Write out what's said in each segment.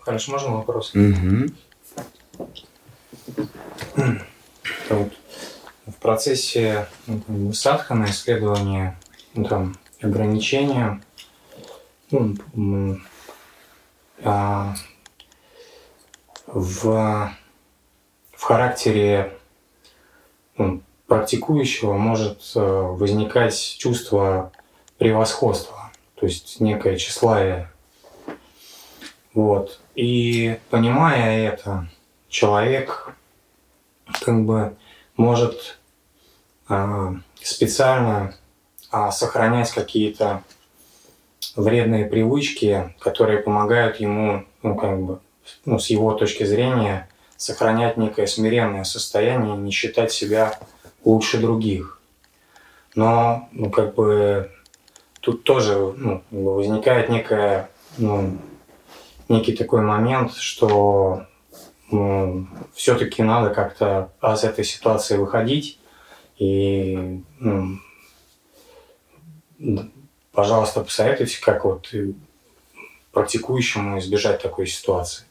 Хорошо, можно вопрос? Угу. Вот в процессе ну, садхана исследования ну, там, ограничения ну, а, в, в характере ну, практикующего может э, возникать чувство превосходства, то есть некое тщеславие. Вот. И понимая это, человек как бы может а, специально а, сохранять какие-то вредные привычки, которые помогают ему, ну, как бы, ну, с его точки зрения, сохранять некое смиренное состояние, не считать себя лучше других. Но, ну, как бы, тут тоже ну, возникает некая, ну, некий такой момент, что ну, все-таки надо как-то из этой ситуации выходить. И, ну, пожалуйста, посоветуйте, как вот практикующему избежать такой ситуации.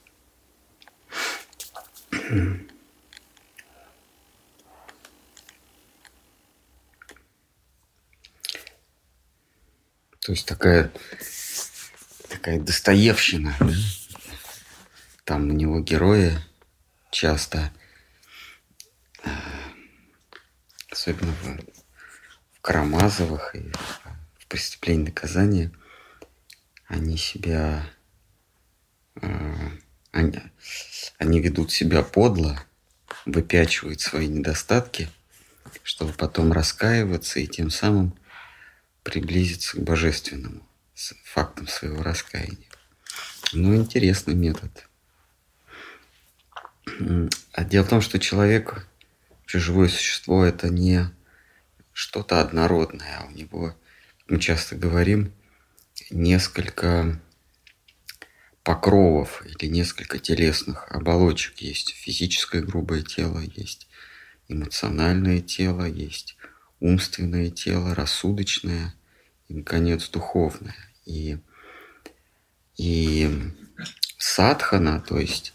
То есть такая, такая Достоевщина. Да? Там у него герои часто, э, особенно в, в Карамазовых и в «Преступлении наказания», они себя... Э, они, они ведут себя подло, выпячивают свои недостатки, чтобы потом раскаиваться и тем самым приблизиться к божественному с фактом своего раскаяния. Ну, интересный метод. А дело в том, что человек, живое существо, это не что-то однородное, а у него, мы часто говорим, несколько покровов или несколько телесных оболочек. Есть физическое грубое тело, есть эмоциональное тело, есть умственное тело, рассудочное и, наконец, духовное. И, и садхана, то есть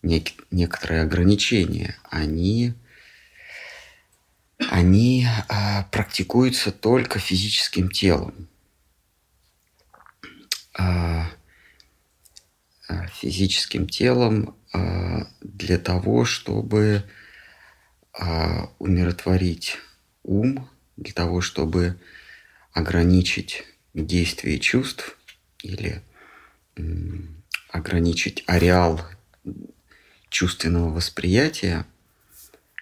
нек- некоторые ограничения, они, они а, практикуются только физическим телом. А, а, физическим телом а, для того, чтобы а, умиротворить ум, для того, чтобы ограничить действие чувств или ограничить ареал чувственного восприятия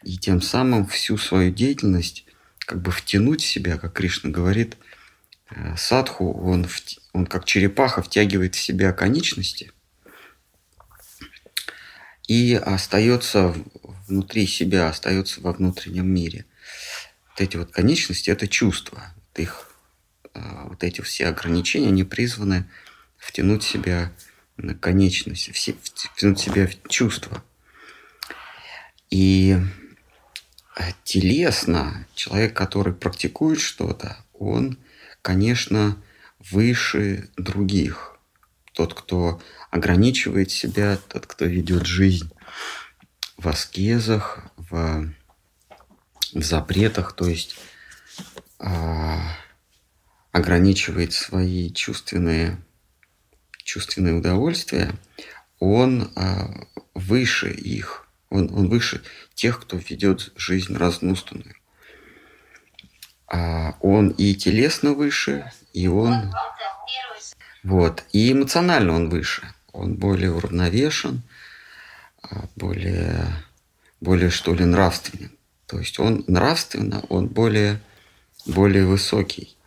и тем самым всю свою деятельность как бы втянуть в себя, как Кришна говорит, э, садху, он, он как черепаха втягивает в себя конечности и остается внутри себя, остается во внутреннем мире. Вот эти вот конечности – это чувства. Вот их, вот эти все ограничения, они призваны втянуть себя конечность, втянуть себя в чувства. И э, телесно человек, который практикует что-то, он, конечно, выше других. Тот, кто ограничивает себя, тот, кто ведет жизнь в аскезах, в, в запретах, то есть а, ограничивает свои чувственные чувственные удовольствия, он а, выше их, он, он выше тех, кто ведет жизнь разнустанную. А он и телесно выше, и он вот, и эмоционально он выше. Он более уравновешен, а, более, более что ли, нравственен. То есть он нравственно, он более, более высокий.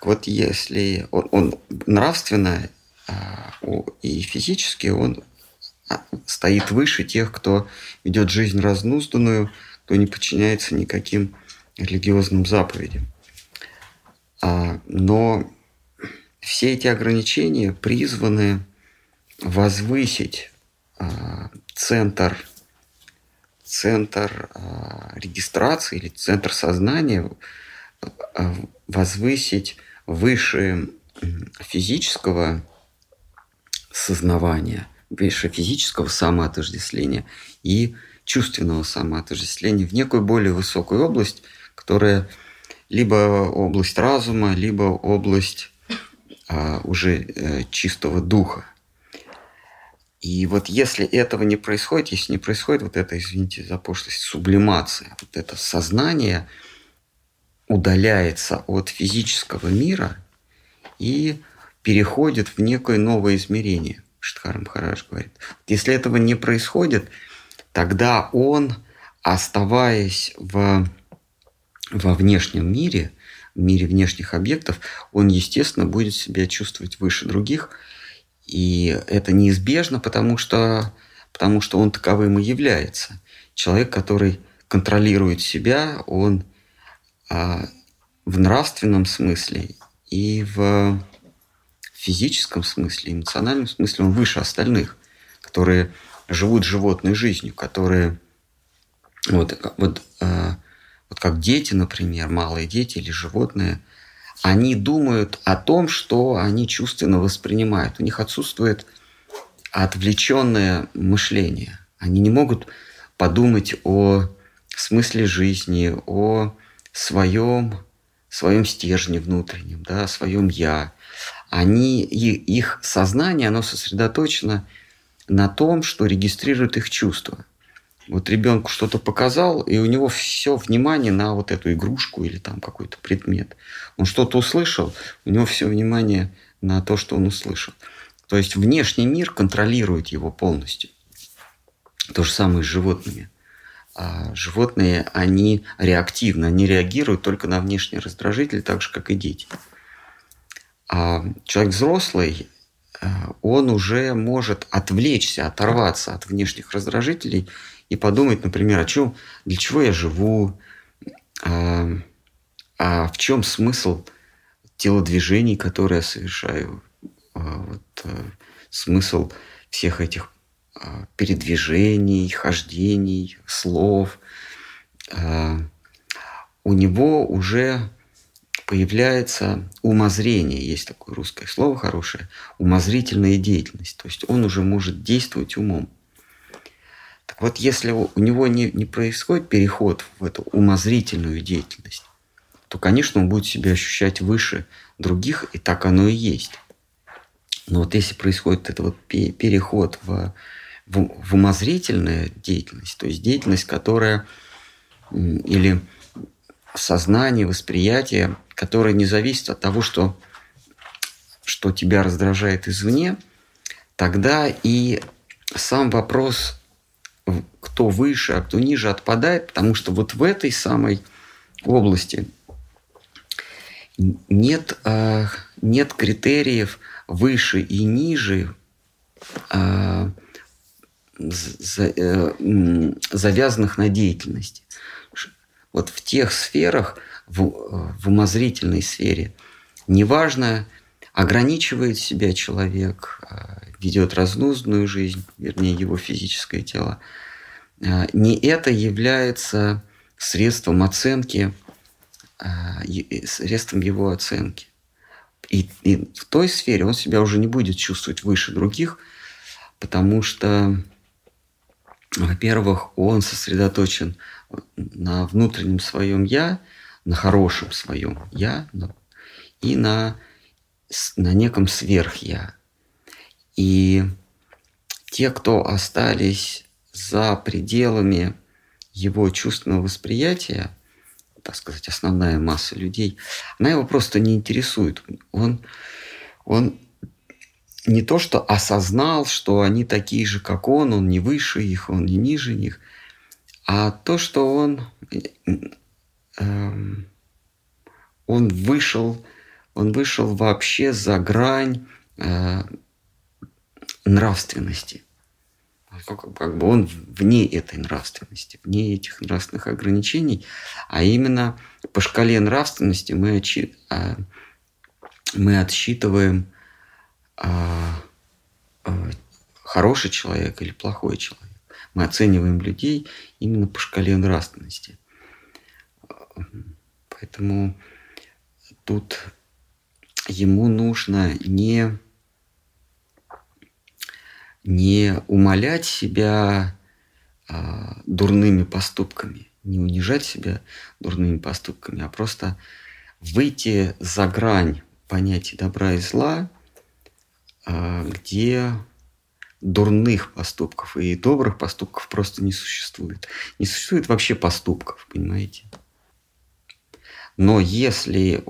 Так вот, если он, он нравственно а, и физически он а, стоит выше тех, кто ведет жизнь разнузданную, кто не подчиняется никаким религиозным заповедям. А, но все эти ограничения призваны возвысить центр, центр регистрации или центр сознания, возвысить выше физического сознавания, выше физического самоотождествления и чувственного самоотождествления в некую более высокую область, которая либо область разума, либо область а, уже а, чистого духа. И вот если этого не происходит, если не происходит вот это, извините за пошлость, сублимация, вот это сознание удаляется от физического мира и переходит в некое новое измерение, Штхар Махарадж говорит. Если этого не происходит, тогда он, оставаясь в, во внешнем мире, в мире внешних объектов, он, естественно, будет себя чувствовать выше других – и это неизбежно, потому что, потому что он таковым и является. Человек, который контролирует себя, он в нравственном смысле и в физическом смысле, эмоциональном смысле он выше остальных, которые живут животной жизнью, которые вот, вот, а, вот как дети, например, малые дети или животные – они думают о том, что они чувственно воспринимают. У них отсутствует отвлеченное мышление. Они не могут подумать о смысле жизни, о своем, своем стержне внутреннем, да, своем «я». Они, их сознание, оно сосредоточено на том, что регистрирует их чувства. Вот ребенку что-то показал, и у него все внимание на вот эту игрушку или там какой-то предмет. Он что-то услышал, у него все внимание на то, что он услышал. То есть внешний мир контролирует его полностью. То же самое с животными. А животные, они реактивны, они реагируют только на внешние раздражители, так же, как и дети. А человек взрослый, э, он уже может отвлечься, оторваться от внешних раздражителей и подумать, например, о чем, для чего я живу, а, а в чем смысл телодвижений, которые я совершаю, а, вот, а, смысл всех этих а, передвижений, хождений, слов. А, у него уже появляется умозрение, есть такое русское слово хорошее, умозрительная деятельность. То есть он уже может действовать умом. Вот если у него не, не происходит переход в эту умозрительную деятельность, то, конечно, он будет себя ощущать выше других, и так оно и есть. Но вот если происходит этот вот переход в, в, умозрительную деятельность, то есть деятельность, которая или сознание, восприятие, которое не зависит от того, что, что тебя раздражает извне, тогда и сам вопрос кто выше, а кто ниже отпадает, потому что вот в этой самой области нет, э, нет критериев выше и ниже э, завязанных на деятельности. Вот в тех сферах, в, в умозрительной сфере, неважно, ограничивает себя человек, ведет разнузданную жизнь, вернее, его физическое тело, не это является средством оценки, средством его оценки. И, и в той сфере он себя уже не будет чувствовать выше других, потому что, во-первых, он сосредоточен на внутреннем своем я, на хорошем своем я и на, на неком сверх-я. И те, кто остались за пределами его чувственного восприятия, так сказать, основная масса людей, она его просто не интересует. Он, он не то что осознал, что они такие же, как он, он не выше их, он не ниже них, а то, что он, э, он вышел, он вышел вообще за грань э, нравственности. Как, бы он вне этой нравственности, вне этих нравственных ограничений, а именно по шкале нравственности мы, отчит, а, мы отсчитываем а, а, хороший человек или плохой человек. Мы оцениваем людей именно по шкале нравственности. Поэтому тут ему нужно не не умолять себя а, дурными поступками, не унижать себя дурными поступками, а просто выйти за грань понятий добра и зла, где дурных поступков и добрых поступков просто не существует. Не существует вообще поступков, понимаете? Но если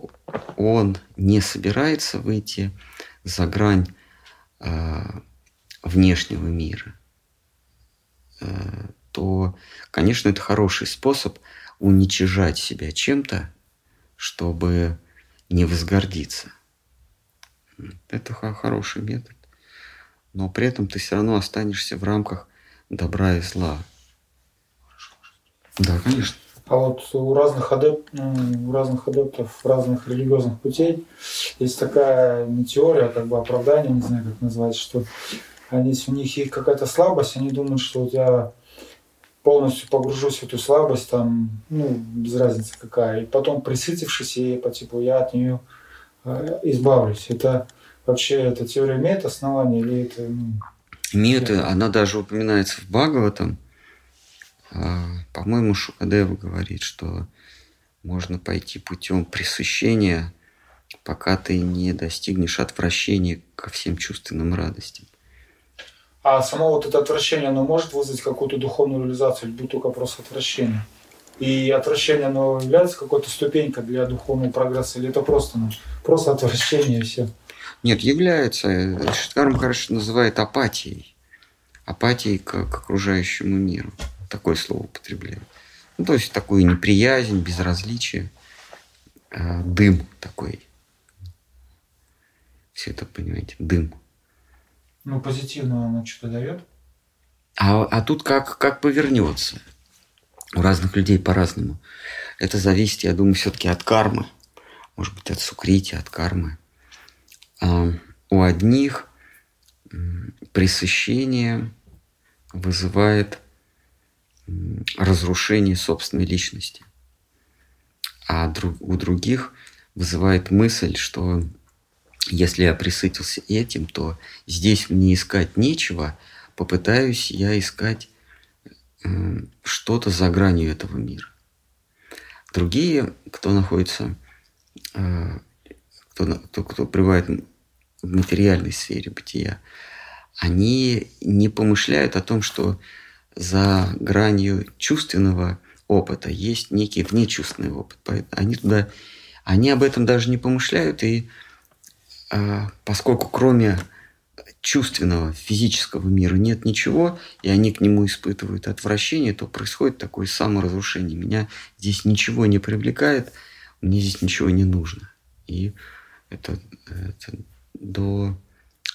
он не собирается выйти за грань э, внешнего мира, э, то, конечно, это хороший способ уничижать себя чем-то, чтобы не возгордиться. Это хороший метод. Но при этом ты все равно останешься в рамках добра и зла. Да, конечно. А вот у разных, адеп, ну, у разных адептов разных религиозных путей есть такая не теория, а как бы оправдание, не знаю, как назвать, что они, если у них есть какая-то слабость, они думают, что вот я полностью погружусь в эту слабость, там, ну, без разницы какая, и потом присытившись ей, по типу, я от нее избавлюсь. Это вообще, эта теория имеет основание или это... Ну, имеет, она даже упоминается в Бхагаватам, а, по-моему, Шукадева говорит, что можно пойти путем пресыщения, пока ты не достигнешь отвращения ко всем чувственным радостям. А само вот это отвращение, оно может вызвать какую-то духовную реализацию, или будет только просто отвращение? И отвращение, оно является какой-то ступенькой для духовного прогресса, или это просто, ну, просто отвращение и все? Нет, является. Шиткарм, хорошо называет апатией. Апатией к, к окружающему миру такое слово употребляю. Ну, то есть такую неприязнь, безразличие, э, дым такой. Все это понимаете, дым. Ну, позитивно оно что-то дает? А, а тут как, как повернется. У разных людей по-разному. Это зависит, я думаю, все-таки от кармы. Может быть, от сукрити, от кармы. А у одних пресыщение вызывает разрушение собственной личности. А у других вызывает мысль, что если я присытился этим, то здесь мне искать нечего, попытаюсь я искать что-то за гранью этого мира. Другие, кто находится, э, кто, кто, кто пребывает в материальной сфере бытия, они не помышляют о том, что за гранью чувственного опыта есть некий внечувственный опыт. Они туда, они об этом даже не помышляют, и а, поскольку кроме чувственного физического мира нет ничего, и они к нему испытывают отвращение, то происходит такое саморазрушение. Меня здесь ничего не привлекает, мне здесь ничего не нужно. И это, это до,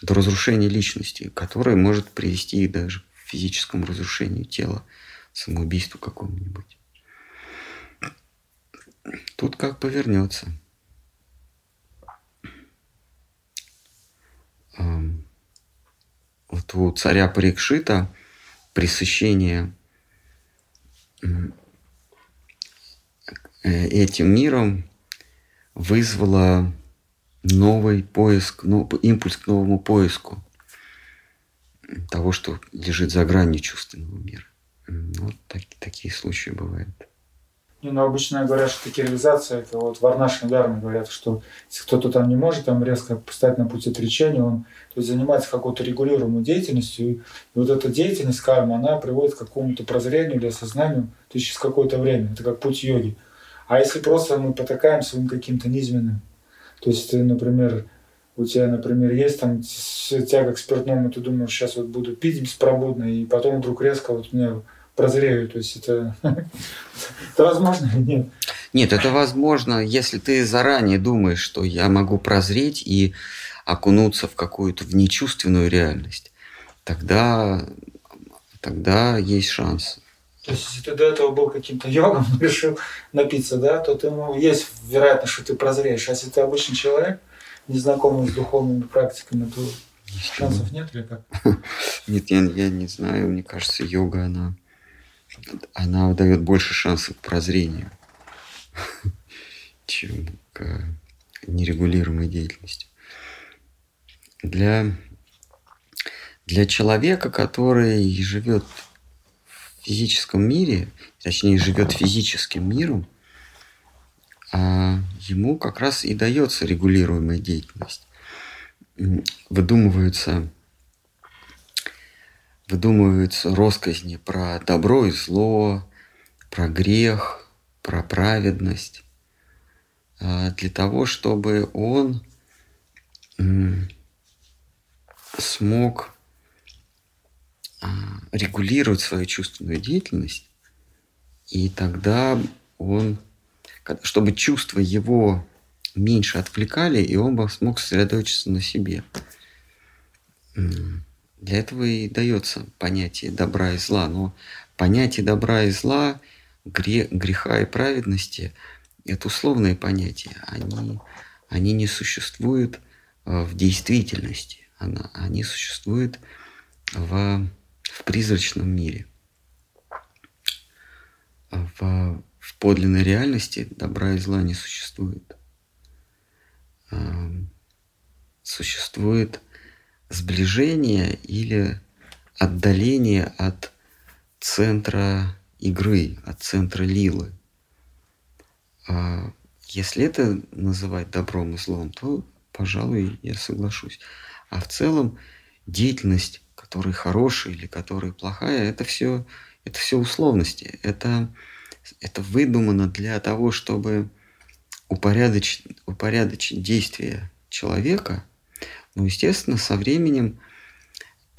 до разрушения личности, которое может привести даже физическому разрушению тела, самоубийству какому-нибудь. Тут как повернется. Вот у царя Парикшита пресыщение э, этим миром вызвало новый поиск, ну, импульс к новому поиску того, что лежит за гранью чувственного мира. Вот так, такие случаи бывают. Не, ну, обычно говорят, что такие реализации, это вот в Арнашной Дарме говорят, что если кто-то там не может там резко поставить на путь отречения, он то есть, занимается какой-то регулируемой деятельностью, и вот эта деятельность кармы, она приводит к какому-то прозрению или осознанию, то есть через какое-то время, это как путь йоги. А если просто мы потакаем своим каким-то низменным, то есть ты, например, у тебя, например, есть там тяга к спиртному, ты думаешь, сейчас вот буду пить беспробудно, и потом вдруг резко вот мне прозрею. То есть это, это возможно или нет? Нет, это возможно, если ты заранее думаешь, что я могу прозреть и окунуться в какую-то внечувственную реальность, тогда, тогда есть шанс. То есть, если ты до этого был каким-то йогом, решил напиться, да, то ты, ну, есть вероятность, что ты прозреешь. А если ты обычный человек, незнакомый с духовными практиками, то шансов нет или как? Нет, я, я не знаю. Мне кажется, йога, она, она дает больше шансов прозрению, чем к нерегулируемой деятельности. Для, Для человека, который живет в физическом мире, точнее живет физическим миром, а ему как раз и дается регулируемая деятельность. Выдумываются, выдумываются росказни про добро и зло, про грех, про праведность, а, для того, чтобы он смог а, регулировать свою чувственную деятельность, и тогда он, чтобы чувства его меньше отвлекали, и он бы смог сосредоточиться на себе. Для этого и дается понятие добра и зла. Но понятие добра и зла, греха и праведности – это условные понятия. Они, они не существуют э, в действительности. Они существуют в, в призрачном мире. В, в подлинной реальности добра и зла не существует. Эм, существует сближение или отдаление от центра игры, от центра лилы. А если это называть добром и злом, то, пожалуй, я соглашусь. А в целом деятельность, которая хорошая или которая плохая, это все, это все условности. Это, это выдумано для того, чтобы упорядочить, упорядочить действия человека. Но, естественно, со временем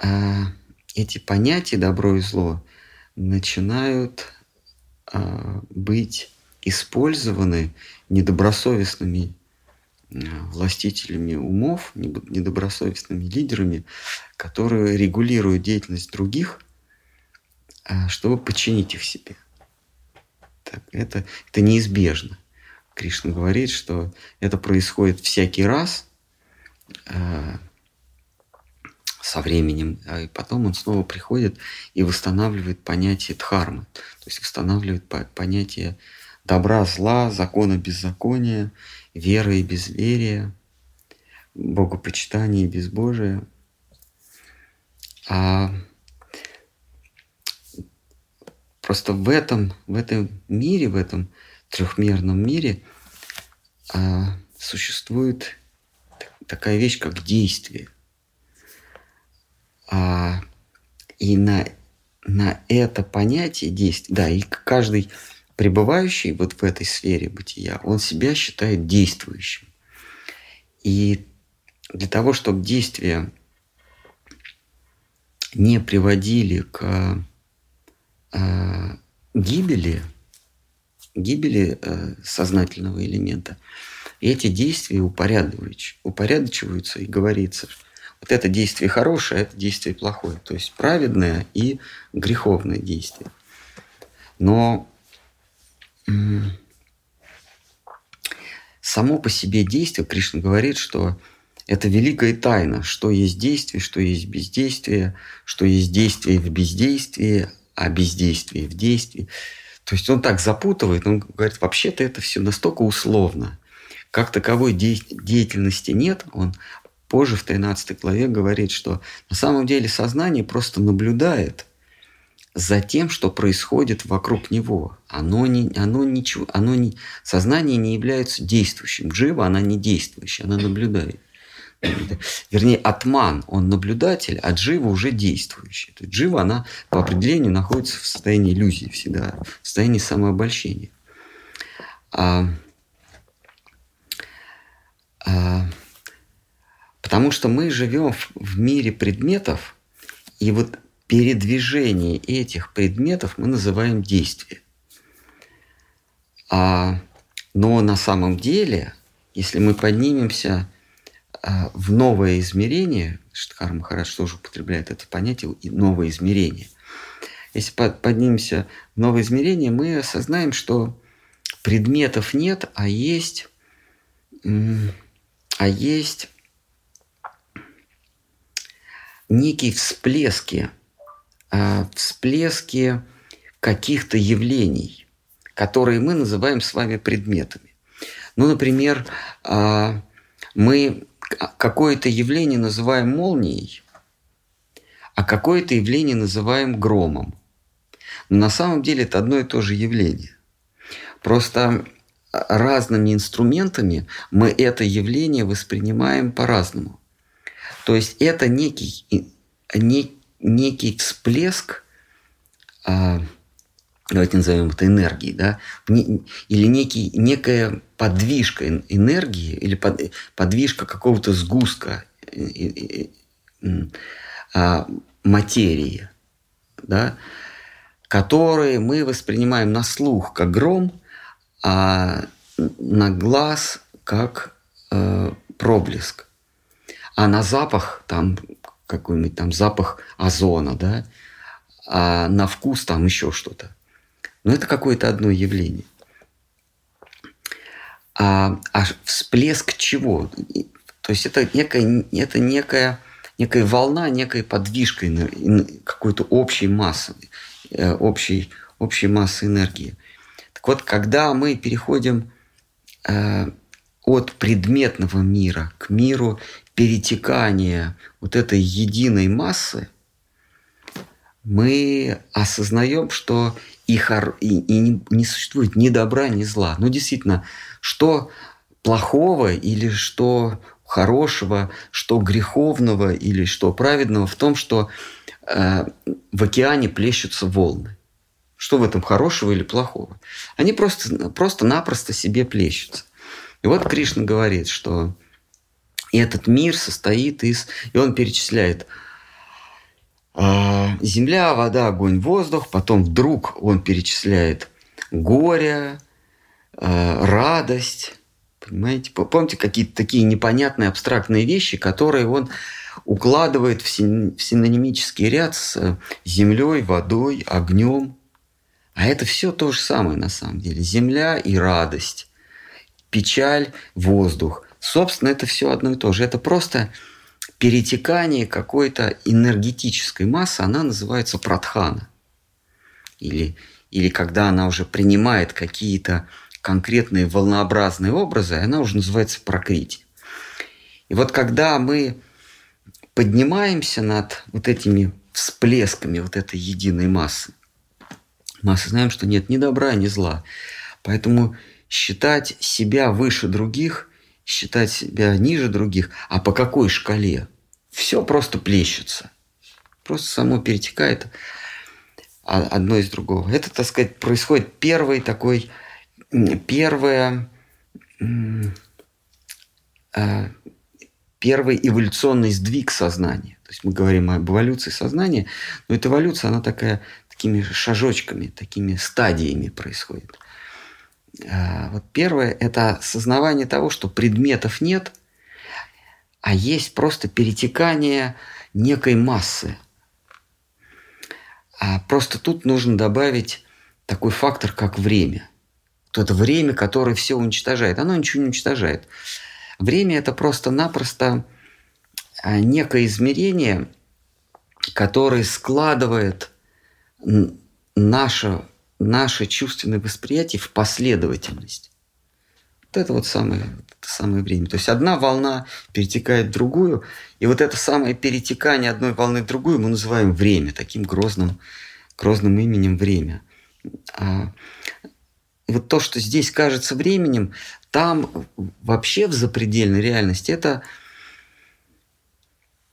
э, эти понятия добро и зло начинают э, быть использованы недобросовестными властителями умов, недобросовестными лидерами, которые регулируют деятельность других, а, чтобы подчинить их себе. Так, это, это неизбежно. Кришна говорит, что это происходит всякий раз э, со временем, а и потом он снова приходит и восстанавливает понятие дхармы, то есть восстанавливает по понятие добра, зла, закона, беззакония веры и безверия, богопочитания и безбожия. А просто в этом, в этом мире, в этом трехмерном мире а, существует такая вещь, как действие. А, и на, на это понятие действия, да, и каждый пребывающий вот в этой сфере бытия, он себя считает действующим. И для того, чтобы действия не приводили к э, гибели, гибели э, сознательного элемента, эти действия упорядочиваются, упорядочиваются и говорится, вот это действие хорошее, а это действие плохое. То есть праведное и греховное действие. Но само по себе действие, Кришна говорит, что это великая тайна, что есть действие, что есть бездействие, что есть действие в бездействии, а бездействие в действии. То есть он так запутывает, он говорит, вообще-то это все настолько условно. Как таковой деятельности нет, он позже в 13 главе говорит, что на самом деле сознание просто наблюдает – за тем, что происходит вокруг него. Оно не, оно ничего, оно не, сознание не является действующим. Джива, она не действующая, она наблюдает. Вернее, атман, он наблюдатель, а джива уже действующий. То есть джива, она по определению находится в состоянии иллюзии всегда, в состоянии самообольщения. А, потому что мы живем в, мире предметов, и вот передвижение этих предметов мы называем действие. А, но на самом деле, если мы поднимемся а, в новое измерение, Штхар Махарадж тоже употребляет это понятие новое измерение. Если поднимемся в новое измерение, мы осознаем, что предметов нет, а есть, а есть некие всплески Э, всплески каких-то явлений, которые мы называем с вами предметами. Ну, например, э, мы какое-то явление называем молнией, а какое-то явление называем громом. Но на самом деле это одно и то же явление. Просто разными инструментами мы это явление воспринимаем по-разному. То есть это некий, не, некий всплеск, а, давайте назовем это энергией, да, или некий, некая подвижка энергии, или под, подвижка какого-то сгустка а, материи, да, которые мы воспринимаем на слух как гром, а на глаз как э, проблеск. А на запах там какой-нибудь там запах озона, да, а на вкус там еще что-то. Но это какое-то одно явление. А, а всплеск чего? То есть это некая, это некая, некая волна, некая подвижка какой-то общей массы, э, общей, общей массы энергии. Так вот, когда мы переходим э, от предметного мира к миру перетекания вот этой единой массы, мы осознаем, что и, хор... и, и не существует ни добра, ни зла. Ну, действительно, что плохого или что хорошего, что греховного или что праведного в том, что э, в океане плещутся волны. Что в этом хорошего или плохого? Они просто, просто-напросто себе плещутся. И вот Кришна говорит, что этот мир состоит из... И он перечисляет э, земля, вода, огонь, воздух. Потом вдруг он перечисляет горе, э, радость, Понимаете? Помните какие-то такие непонятные абстрактные вещи, которые он укладывает в синонимический ряд с э, землей, водой, огнем. А это все то же самое на самом деле. Земля и радость, печаль, воздух. Собственно, это все одно и то же. Это просто перетекание какой-то энергетической массы, она называется пратхана. Или, или когда она уже принимает какие-то конкретные волнообразные образы, она уже называется прокрити. И вот когда мы поднимаемся над вот этими всплесками вот этой единой массы, мы осознаем, что нет ни добра, ни зла. Поэтому считать себя выше других, считать себя ниже других, а по какой шкале? Все просто плещется. Просто само перетекает одно из другого. Это, так сказать, происходит первый такой первое, а, первый эволюционный сдвиг сознания. То есть мы говорим об эволюции сознания, но эта эволюция, она такая такими шажочками, такими стадиями происходит. А, вот первое – это осознавание того, что предметов нет, а есть просто перетекание некой массы. А просто тут нужно добавить такой фактор, как время – то это время, которое все уничтожает. Оно ничего не уничтожает. Время – это просто-напросто а, некое измерение, которое складывает наше, наше чувственное восприятие в последовательность. Вот это вот самое, это самое время. То есть одна волна перетекает в другую, и вот это самое перетекание одной волны в другую мы называем время, таким грозным, грозным именем время. А вот то, что здесь кажется временем, там вообще в запредельной реальности это,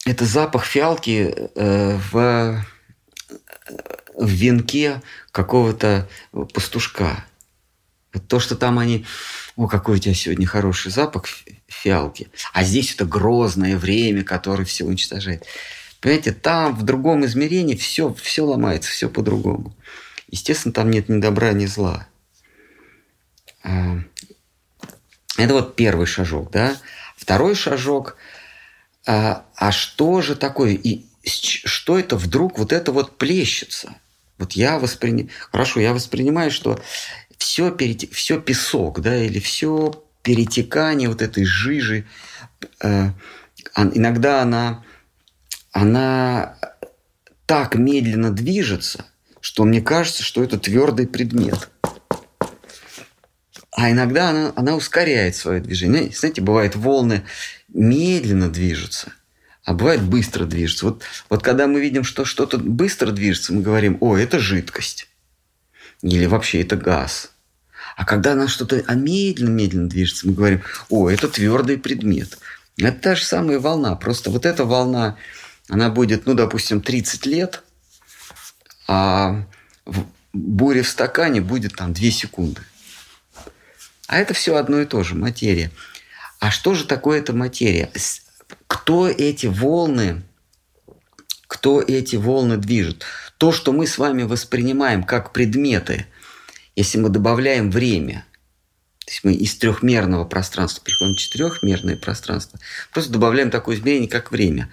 это запах фиалки э, в, в венке какого-то пастушка. Вот то, что там они... О, какой у тебя сегодня хороший запах фиалки. А здесь это грозное время, которое все уничтожает. Понимаете, там в другом измерении все, все ломается, все по-другому. Естественно, там нет ни добра, ни зла. А, это вот первый шажок, да. Второй шажок, а, а что же такое, и что это вдруг вот это вот плещется? Вот я воспринимаю, хорошо, я воспринимаю, что все, перете... все песок, да, или все перетекание вот этой жижи, э, иногда она, она так медленно движется, что мне кажется, что это твердый предмет. А иногда она, она ускоряет свое движение. Знаете, бывает, волны медленно движутся, а бывает быстро движется. Вот, вот когда мы видим, что что-то быстро движется, мы говорим, о, это жидкость. Или вообще это газ. А когда она что-то медленно-медленно движется, мы говорим, о, это твердый предмет. Это та же самая волна. Просто вот эта волна, она будет, ну, допустим, 30 лет, а буря в стакане будет там 2 секунды. А это все одно и то же, материя. А что же такое эта материя? Кто эти волны, кто эти волны движет? То, что мы с вами воспринимаем как предметы, если мы добавляем время, то есть мы из трехмерного пространства переходим в четырехмерное пространство, просто добавляем такое измерение, как время.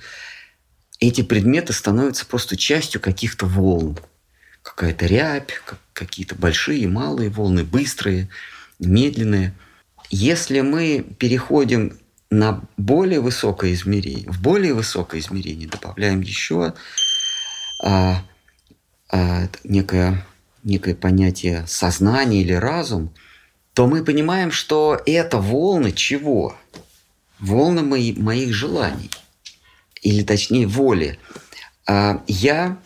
Эти предметы становятся просто частью каких-то волн. Какая-то рябь, какие-то большие, малые волны, быстрые, медленные. Если мы переходим на более высокое измерение, в более высокое измерение добавляем еще а, а, некое, некое понятие сознания или разум, то мы понимаем, что это волны чего? Волны мои, моих желаний. Или точнее воли. А, я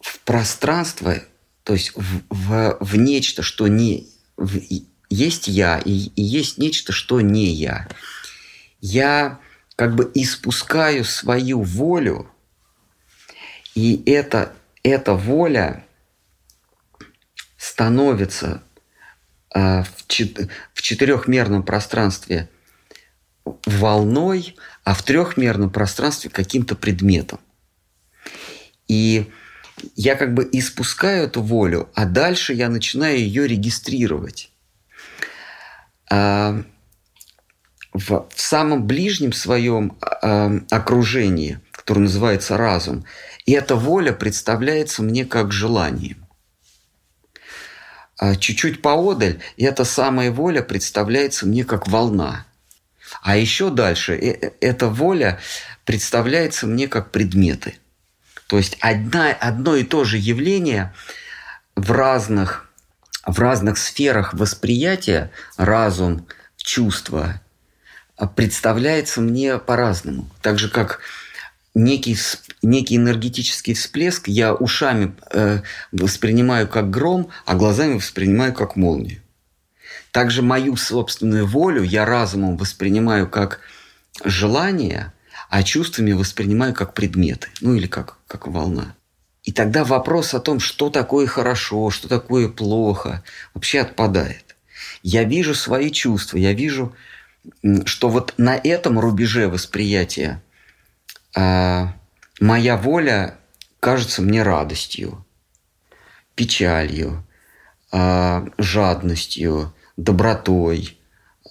в пространство, то есть в, в, в нечто, что не... В, есть я и, и есть нечто, что не я я как бы испускаю свою волю, и эта, эта воля становится э, в, чет, в четырехмерном пространстве волной, а в трехмерном пространстве каким-то предметом. И я как бы испускаю эту волю, а дальше я начинаю ее регистрировать. А, в, в самом ближнем своем э, окружении, которое называется разум, и эта воля представляется мне как желанием. А чуть-чуть поодаль эта самая воля представляется мне как волна. А еще дальше э, э, эта воля представляется мне как предметы. То есть одна, одно и то же явление в разных, в разных сферах восприятия, разум, чувство а представляется мне по-разному. Так же, как некий, некий энергетический всплеск я ушами э, воспринимаю как гром, а глазами воспринимаю как молнию. Также мою собственную волю я разумом воспринимаю как желание, а чувствами воспринимаю как предметы, ну или как, как волна. И тогда вопрос о том, что такое хорошо, что такое плохо, вообще отпадает. Я вижу свои чувства, я вижу что вот на этом рубеже восприятия э, моя воля кажется мне радостью, печалью, э, жадностью, добротой,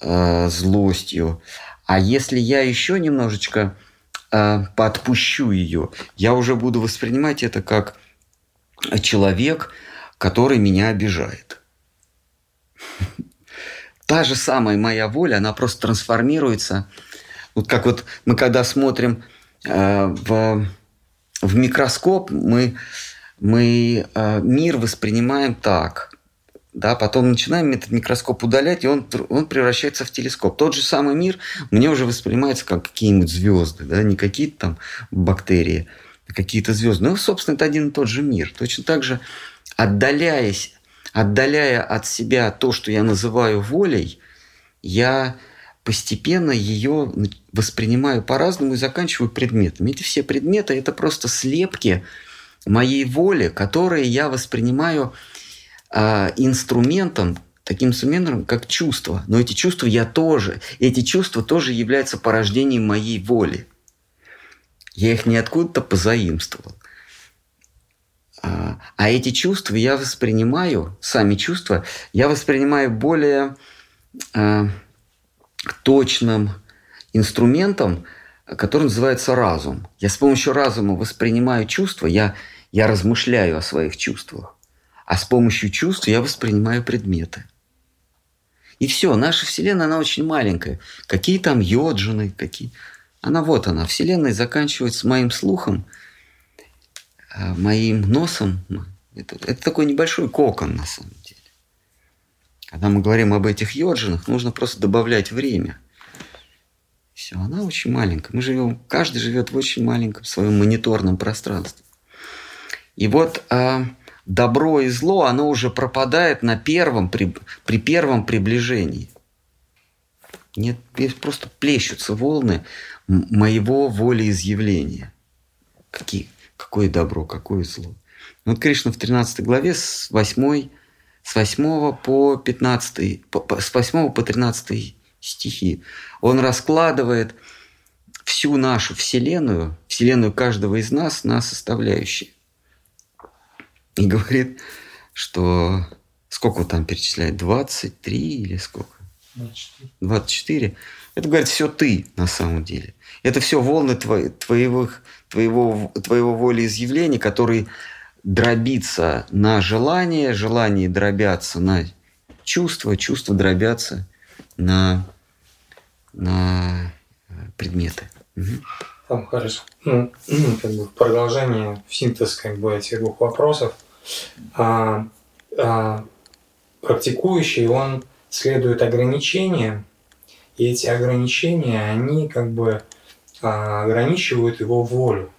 э, злостью. А если я еще немножечко э, подпущу ее, я уже буду воспринимать это как человек, который меня обижает та же самая моя воля, она просто трансформируется. Вот как вот мы когда смотрим э, в, в микроскоп, мы, мы э, мир воспринимаем так. Да, потом начинаем этот микроскоп удалять, и он, он превращается в телескоп. Тот же самый мир мне уже воспринимается как какие-нибудь звезды, да, не какие-то там бактерии, а какие-то звезды. Ну, собственно, это один и тот же мир. Точно так же, отдаляясь отдаляя от себя то, что я называю волей, я постепенно ее воспринимаю по-разному и заканчиваю предметами. Эти все предметы – это просто слепки моей воли, которые я воспринимаю э, инструментом, таким инструментом, как чувство. Но эти чувства я тоже, эти чувства тоже являются порождением моей воли. Я их не откуда-то позаимствовал. А, а эти чувства я воспринимаю, сами чувства, я воспринимаю более э, точным инструментом, который называется разум. Я с помощью разума воспринимаю чувства, я, я размышляю о своих чувствах. А с помощью чувств я воспринимаю предметы. И все, наша Вселенная, она очень маленькая. Какие там йоджины, какие... Она вот она. Вселенная заканчивается моим слухом – моим носом, это, это такой небольшой кокон на самом деле. Когда мы говорим об этих йоджинах, нужно просто добавлять время. Все, она очень маленькая. Мы живем, каждый живет в очень маленьком своем мониторном пространстве. И вот а, добро и зло, оно уже пропадает на первом, при, при первом приближении. Нет, просто плещутся волны моего волеизъявления. Какие, какое добро, какое зло. Вот Кришна в 13 главе с 8, с 8 по 15, с 8 по 13 стихи. Он раскладывает всю нашу Вселенную, Вселенную каждого из нас на составляющие. И говорит, что сколько он там перечисляет? 23 или сколько? 24. 24. Это, говорит, все ты на самом деле. Это все волны твои, твоего, твоего, твоего волеизъявления, которые дробится на желание, желания дробятся на чувства, чувства дробятся на, на предметы. Угу. Там хорошо. Ну, как бы в продолжение, в синтез как бы этих двух вопросов. А, а, практикующий, он следует ограничениям, и эти ограничения, они как бы ограничивают его волю.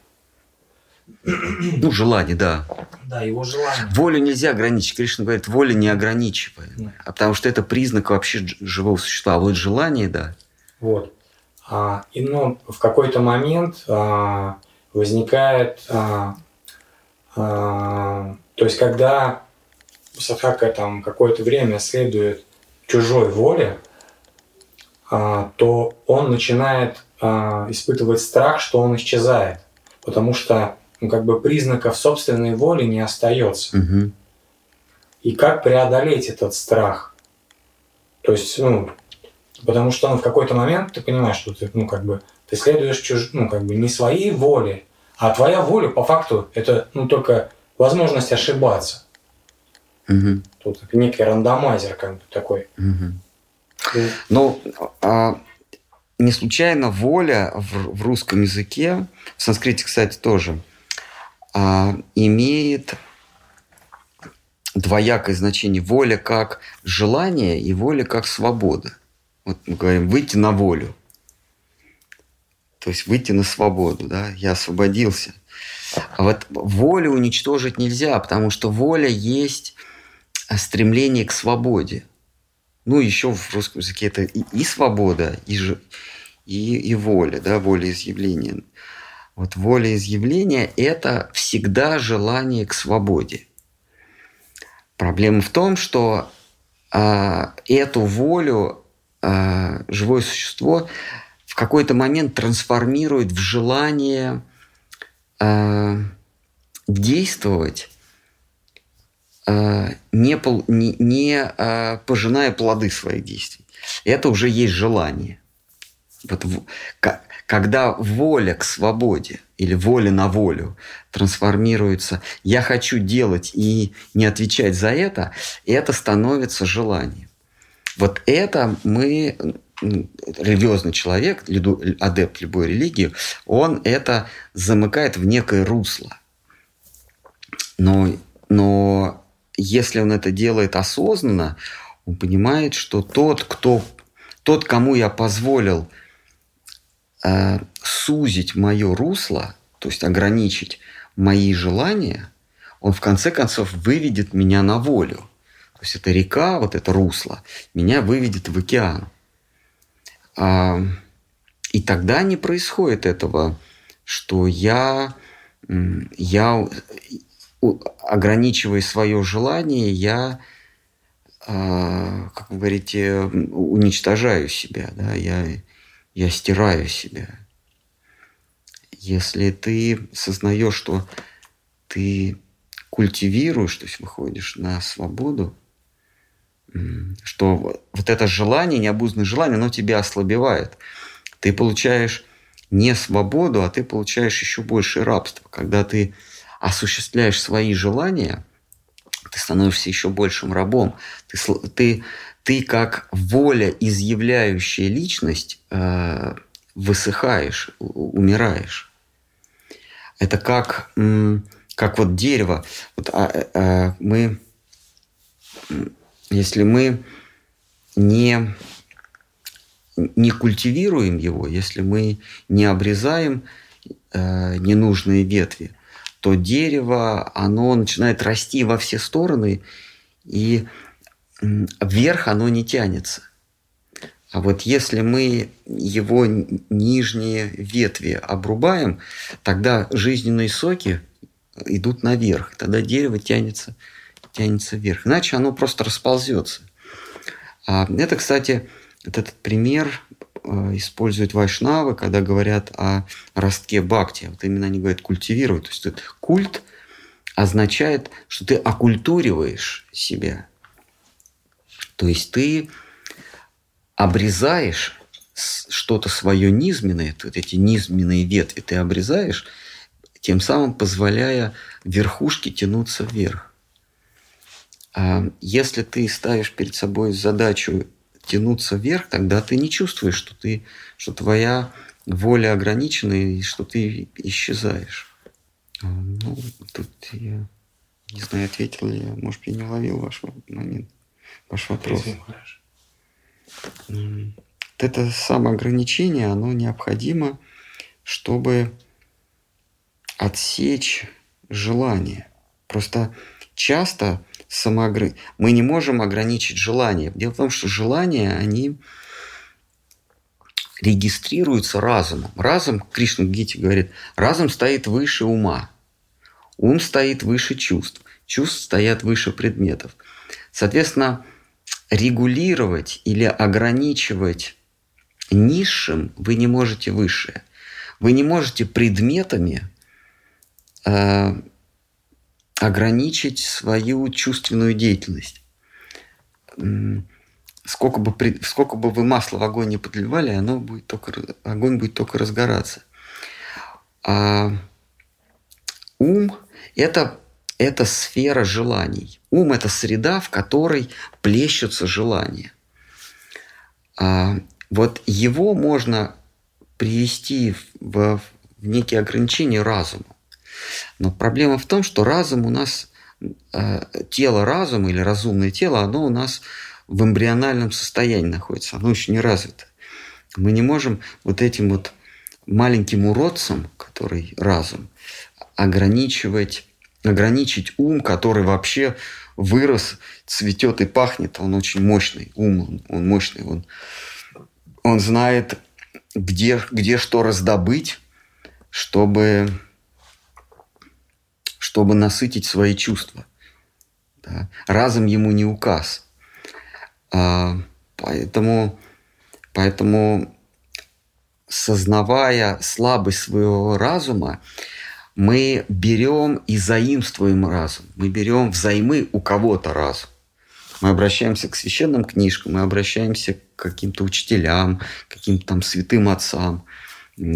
Ну, желание, да. Да, его желание. Волю нельзя ограничить. Кришна говорит, воля не ограничивает. Да. А потому что это признак вообще живого существа. А вот желание, да. Вот. А, и ну, в какой-то момент а, возникает, а, а, то есть когда Садхака там какое-то время следует чужой воле, а, то он начинает а, испытывать страх, что он исчезает, потому что ну, как бы признаков собственной воли не остается. Угу. И как преодолеть этот страх? То есть, ну, потому что ну, в какой-то момент ты понимаешь, что ты, ну, как бы, ты следуешь чуж... ну, как бы не своей воле, а твоя воля, по факту, это ну, только возможность ошибаться. Угу. Тут некий рандомайзер как бы такой. Угу. Ну, а не случайно воля в, в русском языке, в санскрите, кстати, тоже – а, имеет двоякое значение. Воля как желание и воля как свобода. Вот мы говорим выйти на волю. То есть выйти на свободу, да, я освободился. А вот волю уничтожить нельзя, потому что воля есть стремление к свободе. Ну, еще в русском языке это и, и свобода, и, и, и воля, да, воля изъявления. Вот волеизъявление – это всегда желание к свободе. Проблема в том, что э, эту волю э, живое существо в какой-то момент трансформирует в желание э, действовать, не, пол, не, не э, пожиная плоды своих действий. Это уже есть желание. Вот, когда воля к свободе или воля на волю трансформируется, я хочу делать и не отвечать за это, это становится желанием. Вот это мы, религиозный человек, адепт любой религии, он это замыкает в некое русло. Но, но если он это делает осознанно, он понимает, что тот, кто, тот, кому я позволил – э, сузить мое русло, то есть ограничить мои желания, он в конце концов выведет меня на волю. То есть эта река, вот это русло, меня выведет в океан. А, и тогда не происходит этого, что я, я ограничивая свое желание, я, а, как вы говорите, уничтожаю себя. Да? Я, я стираю себя. Если ты сознаешь, что ты культивируешь, то есть выходишь на свободу, что вот это желание, необузданное желание, оно тебя ослабевает. Ты получаешь не свободу, а ты получаешь еще больше рабства. Когда ты осуществляешь свои желания, ты становишься еще большим рабом. Ты, ты ты как воля, изъявляющая личность, э, высыхаешь, умираешь. Это как, как вот дерево. Вот, а, а, мы, если мы не, не культивируем его, если мы не обрезаем э, ненужные ветви, то дерево, оно начинает расти во все стороны, и вверх оно не тянется. А вот если мы его нижние ветви обрубаем, тогда жизненные соки идут наверх, тогда дерево тянется, тянется вверх. Иначе оно просто расползется. А это, кстати, этот пример используют вайшнавы, когда говорят о ростке бхакти. Вот именно они говорят культивировать. То есть культ означает, что ты окультуриваешь себя. То есть ты обрезаешь что-то свое низменное, вот эти низменные ветви ты обрезаешь, тем самым позволяя верхушке тянуться вверх. А если ты ставишь перед собой задачу тянуться вверх, тогда ты не чувствуешь, что, ты, что твоя воля ограничена и что ты исчезаешь. А, ну, тут я не знаю, ответил ли я, может, я не уловил ваш момент, ваш вопрос. Это самоограничение, оно необходимо, чтобы отсечь желание. Просто часто самоогр... мы не можем ограничить желание. Дело в том, что желания, они регистрируются разумом. Разум, Кришна Гити говорит, разум стоит выше ума. Ум стоит выше чувств. Чувств стоят выше предметов. Соответственно, регулировать или ограничивать низшим вы не можете выше. Вы не можете предметами э, ограничить свою чувственную деятельность. Сколько бы, сколько бы вы масла в огонь не подливали, оно будет только, огонь будет только разгораться. А ум – это, это сфера желаний. Ум – это среда, в которой плещутся желания. А вот его можно привести в, в некие ограничения разума. Но проблема в том, что разум у нас, э, тело разума или разумное тело, оно у нас в эмбриональном состоянии находится, оно еще не развито. Мы не можем вот этим вот маленьким уродцам, который разум, ограничивать, ограничить ум, который вообще вырос, цветет и пахнет, он очень мощный, ум, он мощный, он, он знает, где, где что раздобыть, чтобы чтобы насытить свои чувства. Да? Разум ему не указ. А, поэтому, поэтому, сознавая слабость своего разума, мы берем и заимствуем разум. Мы берем взаймы у кого-то разум. Мы обращаемся к священным книжкам, мы обращаемся к каким-то учителям, каким-то там святым отцам,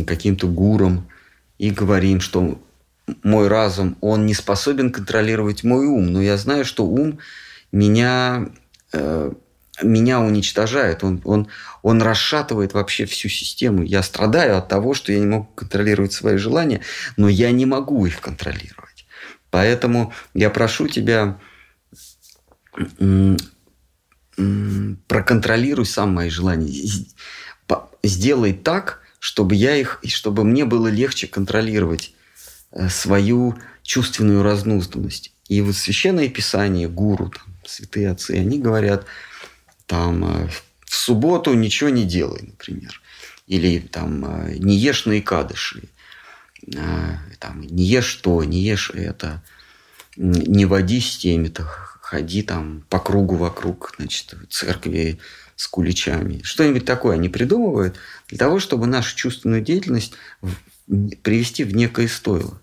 каким-то гурам и говорим, что мой разум, он не способен контролировать мой ум, но я знаю, что ум меня, э, меня уничтожает, он, он, он расшатывает вообще всю систему. Я страдаю от того, что я не могу контролировать свои желания, но я не могу их контролировать. Поэтому я прошу тебя, проконтролируй сам мои желания. Сделай так, чтобы я их, чтобы мне было легче контролировать свою чувственную разнузданность. И вот священное писание, гуру, там, святые отцы, они говорят, там, э, в субботу ничего не делай, например. Или там, э, не ешь на икадыши. Там, не ешь то, не ешь это. Не водись теми-то, ходи там по кругу вокруг, значит, церкви с куличами. Что-нибудь такое они придумывают для того, чтобы нашу чувственную деятельность привести в некое стойло.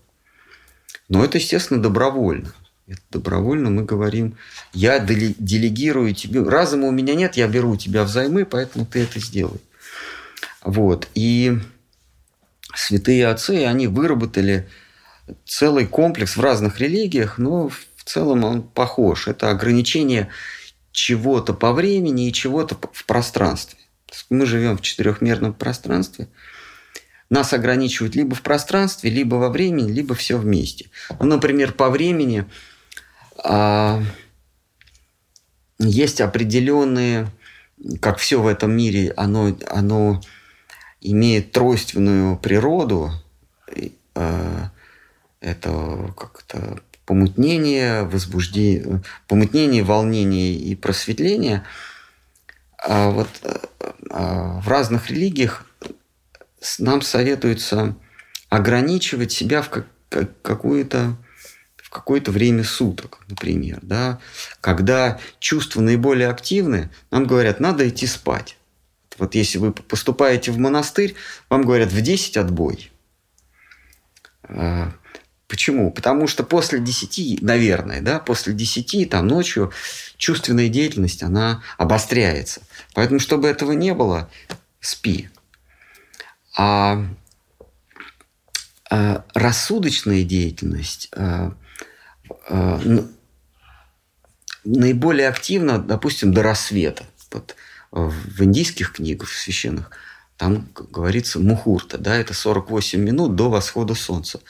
Но это, естественно, добровольно. Это добровольно мы говорим, я делегирую тебе, разума у меня нет, я беру у тебя взаймы, поэтому ты это сделай. Вот. И святые отцы, они выработали целый комплекс в разных религиях, но в целом он похож. Это ограничение чего-то по времени и чего-то в пространстве. Мы живем в четырехмерном пространстве – нас ограничивают либо в пространстве, либо во времени, либо все вместе. Ну, например, по времени а, есть определенные как все в этом мире, оно, оно имеет тройственную природу, э, это как-то помутнение, возбуждение, помутнение, волнение и просветление. А вот а в разных религиях нам советуется ограничивать себя в какую-то в какое-то время суток, например, да, когда чувства наиболее активны, нам говорят, надо идти спать. Вот если вы поступаете в монастырь, вам говорят, в 10 отбой. А, почему? Потому что после 10, наверное, да, после 10, там ночью чувственная деятельность, она обостряется. Поэтому, чтобы этого не было, спи. А, а рассудочная деятельность а, а, наиболее активна, допустим, до рассвета. Вот в индийских книгах священных там говорится мухурта, да, это 48 минут до восхода солнца.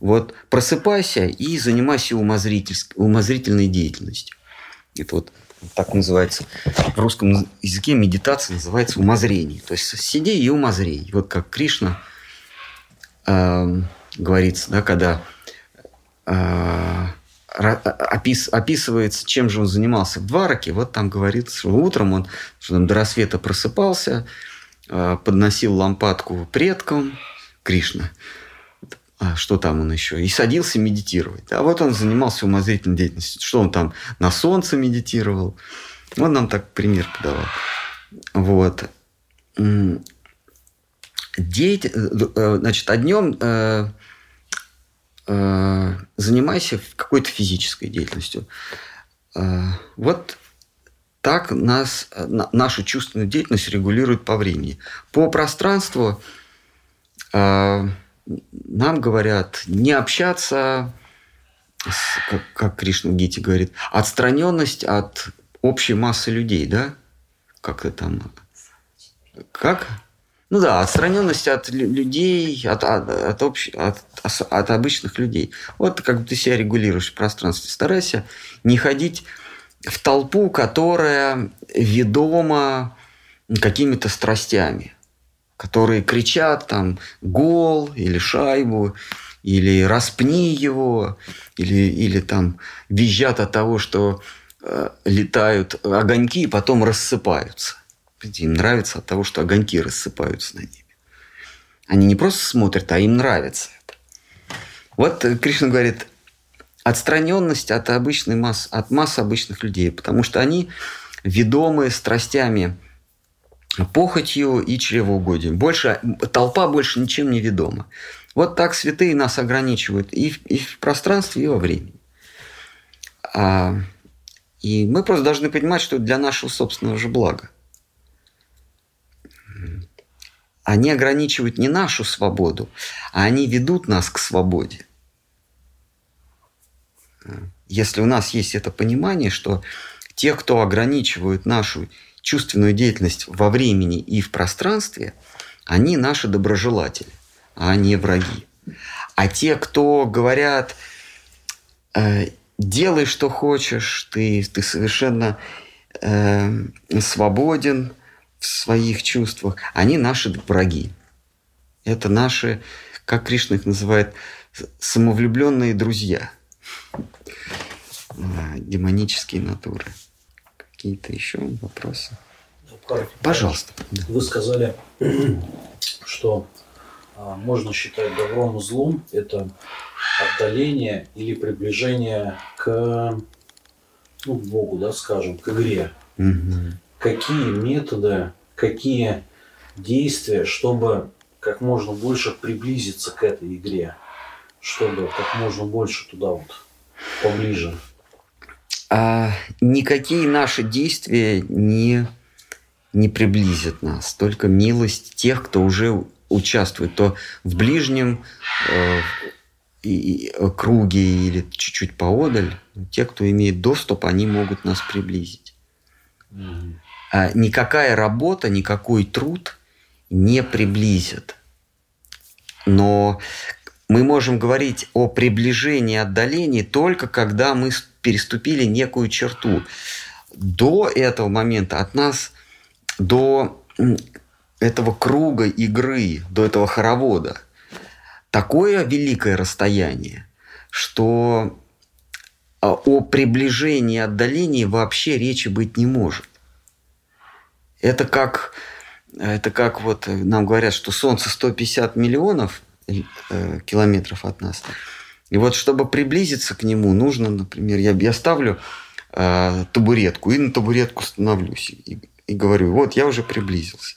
Вот просыпайся и занимайся умозрительной деятельностью. Это вот так называется в русском языке медитация называется умозрение. То есть сиди и умозрей. Вот как Кришна э, говорится, да, когда э, опис, описывается, чем же он занимался в Двараке. Вот там говорится, что утром он что там, до рассвета просыпался, э, подносил лампадку предкам Кришна – а что там он еще, и садился медитировать. А вот он занимался умозрительной деятельностью. Что он там на солнце медитировал. Он нам так пример подавал. Вот. Деять... Э, э, значит, а днем э, занимайся какой-то физической деятельностью. Вот так нас, нашу чувственную деятельность регулирует по времени. По пространству нам говорят не общаться, с, как, как Кришна Гити говорит, отстраненность от общей массы людей, да? Как это там? Как? Ну да, отстраненность от людей, от, от, от, общ, от, от обычных людей. Вот как бы ты себя регулируешь в пространстве. Старайся не ходить в толпу, которая ведома какими-то страстями которые кричат там гол или шайбу, или распни его, или, или там визжат от того, что э, летают огоньки и потом рассыпаются. Им нравится от того, что огоньки рассыпаются на небе. Они не просто смотрят, а им нравится это. Вот Кришна говорит, отстраненность от обычной масс, от масс обычных людей, потому что они ведомые страстями похотью и чревоугодием. Больше, толпа больше ничем не ведома. Вот так святые нас ограничивают и в, и в пространстве, и во времени. А, и мы просто должны понимать, что для нашего собственного же блага. Они ограничивают не нашу свободу, а они ведут нас к свободе. Если у нас есть это понимание, что те, кто ограничивают нашу чувственную деятельность во времени и в пространстве, они наши доброжелатели, а не враги. А те, кто говорят, э, делай, что хочешь, ты, ты совершенно э, свободен в своих чувствах, они наши враги. Это наши, как Кришна их называет, самовлюбленные друзья, э, демонические натуры какие-то еще вопросы? Пожалуйста. Вы сказали, что а, можно считать добром и злом это отдаление или приближение к ну, Богу, да, скажем, к игре. Угу. Какие методы, какие действия, чтобы как можно больше приблизиться к этой игре, чтобы как можно больше туда вот поближе а никакие наши действия не, не приблизят нас, только милость тех, кто уже участвует, то в ближнем э, и, и, круге или чуть-чуть поодаль, те, кто имеет доступ, они могут нас приблизить. А никакая работа, никакой труд не приблизит. Но мы можем говорить о приближении, отдалении только когда мы переступили некую черту. До этого момента от нас до этого круга игры, до этого хоровода такое великое расстояние, что а, о приближении и отдалении вообще речи быть не может. Это как, это как вот нам говорят, что Солнце 150 миллионов э, километров от нас. И вот чтобы приблизиться к нему, нужно, например, я, я ставлю э, табуретку и на табуретку становлюсь и, и говорю, вот я уже приблизился.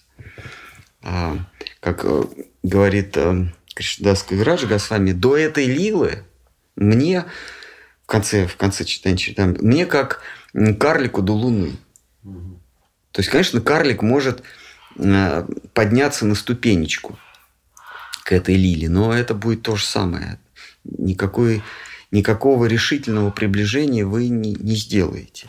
А, как э, говорит э, Кришнадас Кавирадж Госвами, до этой лилы мне в конце, в конце читания читаем, мне как карлику до луны. Угу. То есть, конечно, карлик может э, подняться на ступенечку к этой лиле, но это будет то же самое. Никакой, никакого решительного приближения вы не, не сделаете.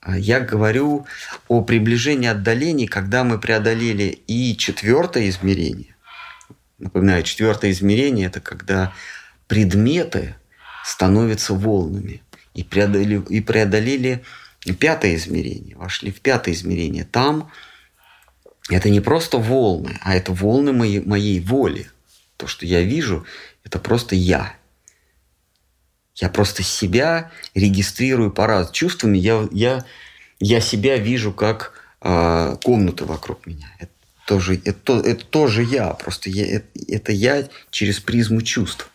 А я говорю о приближении отдалений, когда мы преодолели и четвертое измерение. Напоминаю, четвертое измерение – это когда предметы становятся волнами. И преодолели, и преодолели пятое измерение, вошли в пятое измерение. Там это не просто волны, а это волны моей, моей воли. То, что я вижу, это просто я. Я просто себя регистрирую по раз чувствами. Я, я, я себя вижу как э, комнаты вокруг меня. Это тоже, это, это тоже я. Просто я, это, это я через призму чувств.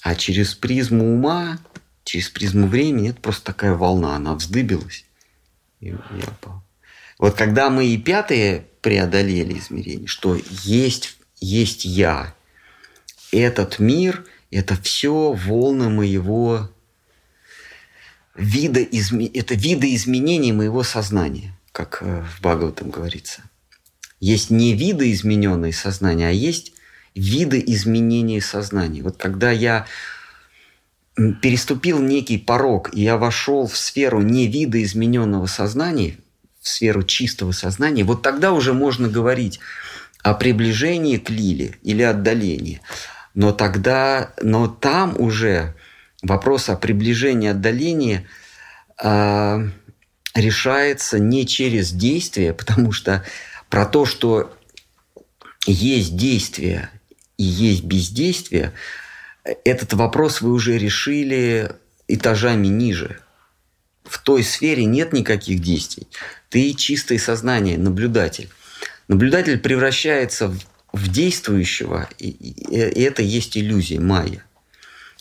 А через призму ума, через призму времени, это просто такая волна. Она вздыбилась. И я. Вот когда мы и пятое преодолели измерение, что есть, есть я, этот мир – это все волны моего вида, это виды изменений моего сознания, как э, в Бхагаватам говорится. Есть не виды измененные сознания, а есть виды изменения сознания. Вот когда я переступил некий порог, и я вошел в сферу не вида измененного сознания, в сферу чистого сознания, вот тогда уже можно говорить о приближении к лиле или отдалении. Но тогда, но там уже вопрос о приближении, отдалении э, решается не через действие, потому что про то, что есть действие и есть бездействие, этот вопрос вы уже решили этажами ниже. В той сфере нет никаких действий. Ты чистое сознание, наблюдатель. Наблюдатель превращается в в действующего, и, и это есть иллюзия майя.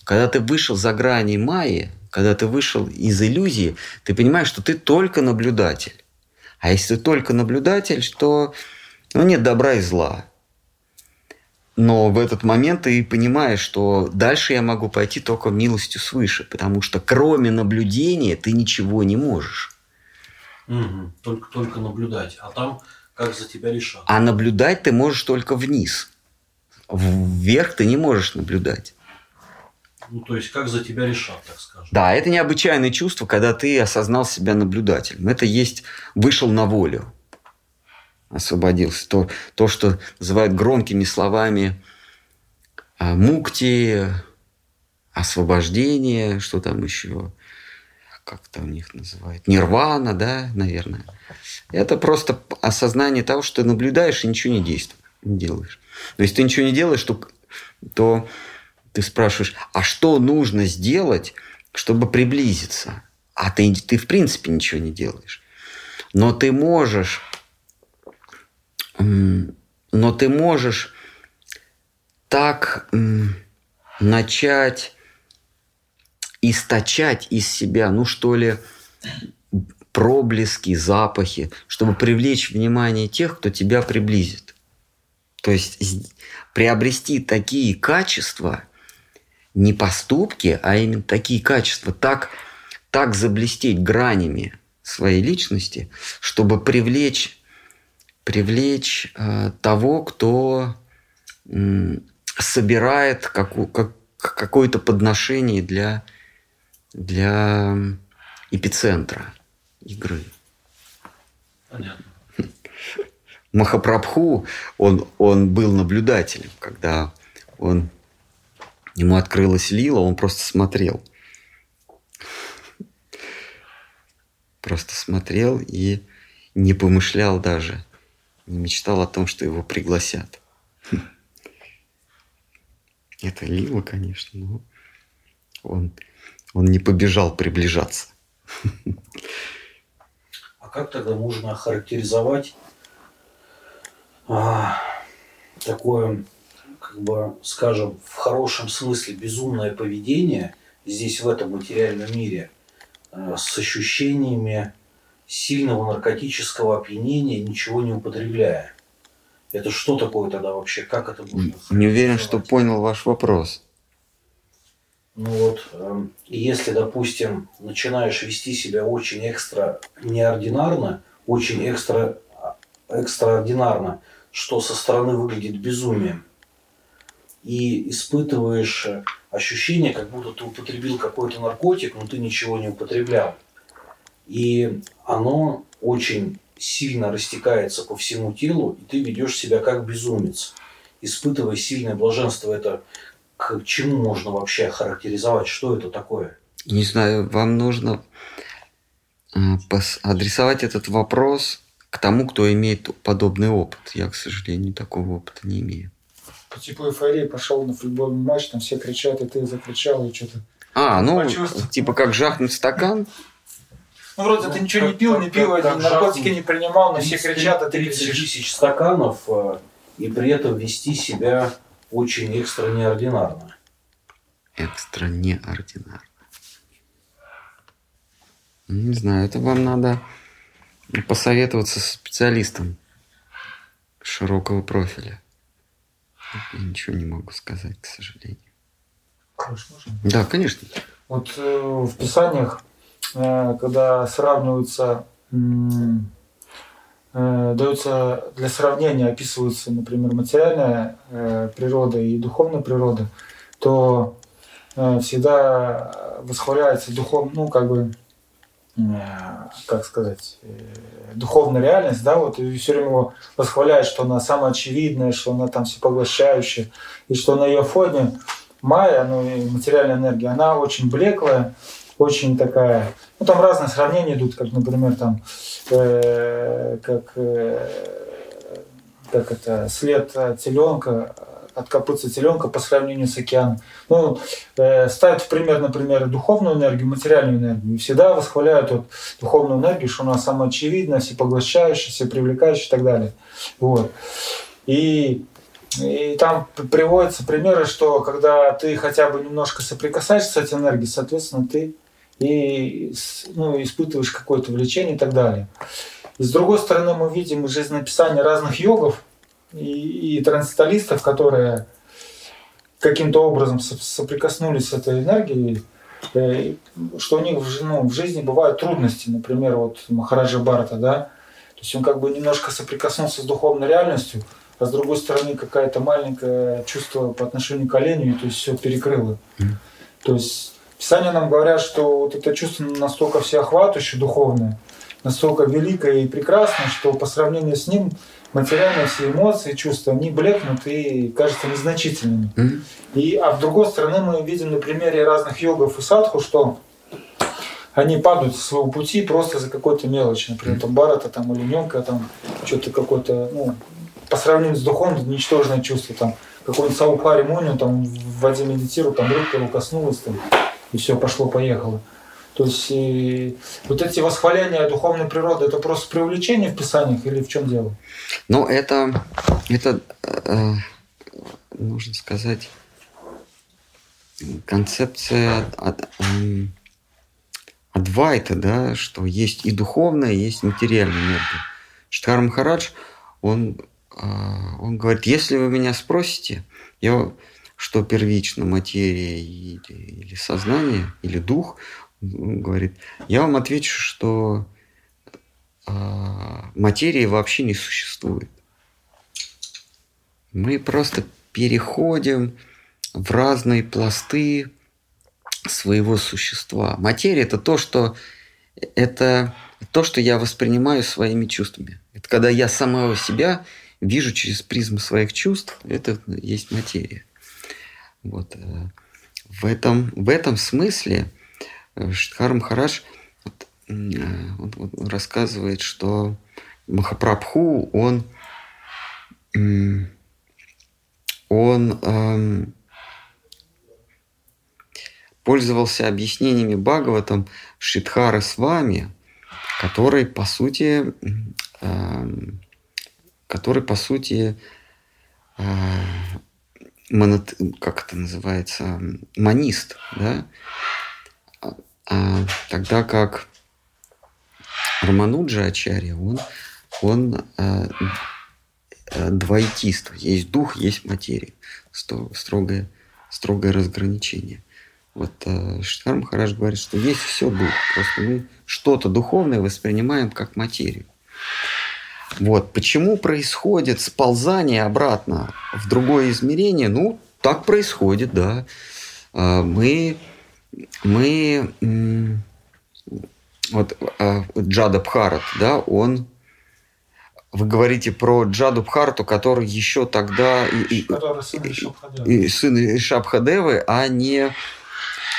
Когда ты вышел за грани майи, когда ты вышел из иллюзии, ты понимаешь, что ты только наблюдатель. А если ты только наблюдатель, то ну, нет добра и зла. Но в этот момент ты понимаешь, что дальше я могу пойти только милостью свыше, потому что кроме наблюдения ты ничего не можешь. Угу. Только, только наблюдать. А там как за тебя решат. А наблюдать ты можешь только вниз. Вверх ты не можешь наблюдать. Ну, то есть, как за тебя решат, так скажем. Да, это необычайное чувство, когда ты осознал себя наблюдателем. Это есть вышел на волю, освободился. То, то что называют громкими словами а, мукти, освобождение, что там еще, как там у них называют, нирвана, да, наверное. Это просто осознание того, что ты наблюдаешь и ничего не действуешь, не делаешь. Но если ты ничего не делаешь, то, то ты спрашиваешь, а что нужно сделать, чтобы приблизиться? А ты, ты в принципе ничего не делаешь. Но ты можешь, но ты можешь так начать источать из себя, ну что ли, проблески, запахи, чтобы привлечь внимание тех, кто тебя приблизит. То есть приобрести такие качества, не поступки, а именно такие качества, так, так заблестеть гранями своей личности, чтобы привлечь, привлечь э, того, кто э, собирает как, как, какое-то подношение для, для эпицентра игры. Понятно. Махапрабху, он, он был наблюдателем, когда он, ему открылась лила, он просто смотрел. просто смотрел и не помышлял даже, не мечтал о том, что его пригласят. Это Лила, конечно, но он, он не побежал приближаться. А как тогда можно охарактеризовать а, такое, как бы, скажем, в хорошем смысле безумное поведение здесь, в этом материальном мире, а, с ощущениями сильного наркотического опьянения, ничего не употребляя? Это что такое тогда вообще? Как это можно? Не уверен, что понял ваш вопрос. Ну вот, э, если, допустим, начинаешь вести себя очень экстра неординарно, очень экстра экстраординарно, что со стороны выглядит безумием, и испытываешь ощущение, как будто ты употребил какой-то наркотик, но ты ничего не употреблял. И оно очень сильно растекается по всему телу, и ты ведешь себя как безумец. Испытывая сильное блаженство, это к чему можно вообще характеризовать? Что это такое? Не знаю, вам нужно адресовать этот вопрос к тому, кто имеет подобный опыт. Я, к сожалению, такого опыта не имею. По типу эйфории пошел на футбольный матч, там все кричат, и ты закричал, и что-то. А, ну, типа как жахнуть стакан? Ну, вроде ты ничего не пил, не пил, как, как наркотики не принимал, но все кричат, а ты 30 тысяч стаканов, э, и при этом вести себя очень экстра неординарно. Экстра неординарно. Не знаю, это вам надо посоветоваться со специалистом широкого профиля. Я ничего не могу сказать, к сожалению. Можно? Да, конечно. Вот э, в Писаниях Э, когда сравниваются, э, даются для сравнения, описываются, например, материальная э, природа и духовная природа, то всегда восхваляется духов, ну, как бы, как сказать, духовная реальность, да, вот, и все время его восхваляет, что она самая очевидная, что она там всепоглощающая, и что на ее фоне Майя, ну материальная энергия, она очень блеклая, очень такая, ну там разные сравнения идут, как, например, там, э, как, э, как это, след теленка, от копытца теленка по сравнению с океаном. Ну, э, ставят в пример, например, духовную энергию, материальную энергию. И всегда восхваляют вот, духовную энергию, что она самая очевидная, всепоглощающая, всепривлекающая и так далее. Вот. И и там приводятся примеры, что когда ты хотя бы немножко соприкасаешься с этой энергией, соответственно, ты и ну, испытываешь какое-то влечение и так далее. И с другой стороны, мы видим из жизнеописания разных йогов и, и трансценденталистов, которые каким-то образом соприкоснулись с этой энергией, э, что у них ну, в жизни бывают трудности. Например, вот Махараджа Барта, да, то есть он как бы немножко соприкоснулся с духовной реальностью, а с другой стороны какая-то маленькое чувство по отношению к оленю, то есть все перекрыло. Mm. То есть Писания нам говорят, что вот это чувство настолько всеохватывающее, духовное, настолько великое и прекрасное, что по сравнению с ним материальные все эмоции, чувства, они блекнут и кажутся незначительными. Mm-hmm. И, а с другой стороны мы видим на примере разных йогов и садху, что они падают со своего пути просто за какой-то мелочь. Например, там барата, там олененка, там что-то какое-то, ну, по сравнению с духовным, ничтожное чувство, там, какой-нибудь Саупари Муню, там, в воде медитирует, там, рыбка его коснулась, там, и все пошло-поехало. То есть и вот эти восхваления духовной природы это просто привлечение в Писаниях или в чем дело? Ну, это, это э, нужно сказать, концепция Адвайта, да, что есть и духовная, есть материальная энергия. Штхар Махарадж, он, э, он говорит, если вы меня спросите, я что первично, материя или, или сознание, или дух, говорит, я вам отвечу, что э, материи вообще не существует. Мы просто переходим в разные пласты своего существа. Материя это то, что это то, что я воспринимаю своими чувствами. Это когда я самого себя вижу через призму своих чувств, это есть материя. Вот. Э, в, этом, в этом смысле э, Штхар Махарадж он, он рассказывает, что Махапрабху, он, он эм, пользовался объяснениями Бхагаватам Шидхары с вами, который, по сути, эм, который, по сути, э, монот, как это называется, манист, да? А, тогда как Рамануджа Ачарья, он, он а, а, двоетист. Есть дух, есть материя. Строгое, строгое разграничение. Вот а, Штар Махарадж говорит, что есть все дух. Просто мы что-то духовное воспринимаем как материю. Вот. Почему происходит сползание обратно в другое измерение? Ну, так происходит, да. А, мы, мы вот э, Джада Бхарат, да, он вы говорите про Джаду Бхарту, который еще тогда и, Ишабхадевы. И, сын Ишабхадевы, а не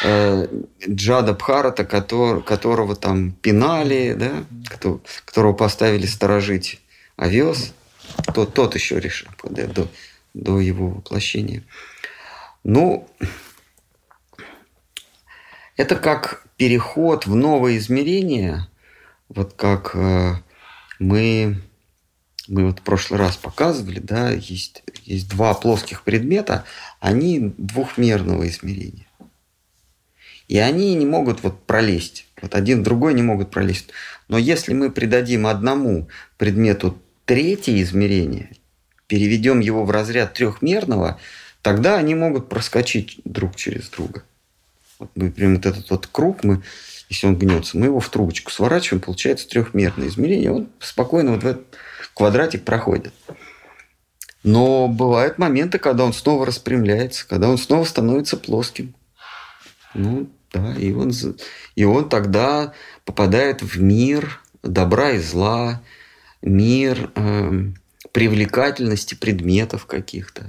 э, Джада Бхарата, который, которого там пинали, да, кто, которого поставили сторожить овес. Тот, тот еще решил да, до, до его воплощения. Ну, это как переход в новое измерение, вот как э, мы, мы вот в прошлый раз показывали, да, есть, есть два плоских предмета, они двухмерного измерения. И они не могут вот пролезть. Вот один другой не могут пролезть. Но если мы придадим одному предмету третье измерение, переведем его в разряд трехмерного, тогда они могут проскочить друг через друга. Вот мы прям вот этот вот круг, мы, если он гнется, мы его в трубочку сворачиваем, получается трехмерное измерение, он спокойно вот в этот квадратик проходит. Но бывают моменты, когда он снова распрямляется, когда он снова становится плоским. Ну, да, и он, и он тогда попадает в мир добра и зла, мир э, привлекательности предметов каких-то.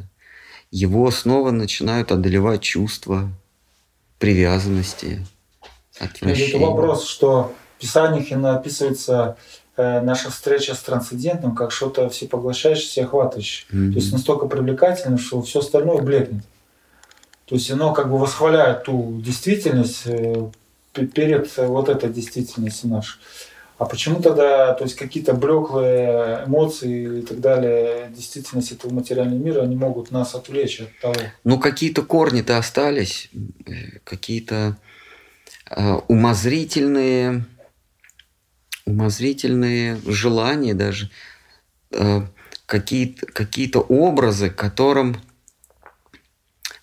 Его снова начинают одолевать чувства, привязанности, отвращения. Это вопрос, что в Писаниях описывается э, наша встреча с трансцендентным как что-то всепоглощающее, всеохватывающее. Mm-hmm. То есть настолько привлекательно, что все остальное блекнет. То есть оно как бы восхваляет ту действительность э, перед вот этой действительностью нашей. А почему тогда, то есть какие-то блеклые эмоции и так далее, действительность этого материального мира, они могут нас отвлечь от того? Ну, какие-то корни-то остались, э, какие-то э, умозрительные, умозрительные желания даже, э, какие-то какие образы, которым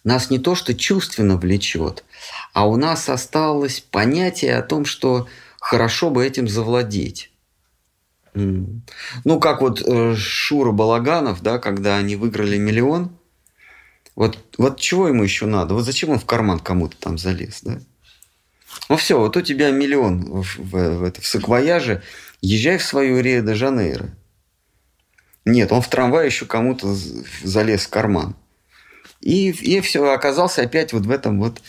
нас не то что чувственно влечет, а у нас осталось понятие о том, что хорошо бы этим завладеть. Ну, как вот э, Шура Балаганов, да, когда они выиграли миллион, вот, вот чего ему еще надо? Вот зачем он в карман кому-то там залез, да? Ну все, вот у тебя миллион в, в, в, в саквояже, езжай в свою Рио-де-Жанейро. Нет, он в трамвай еще кому-то залез в карман. И, и все, оказался опять вот в этом вот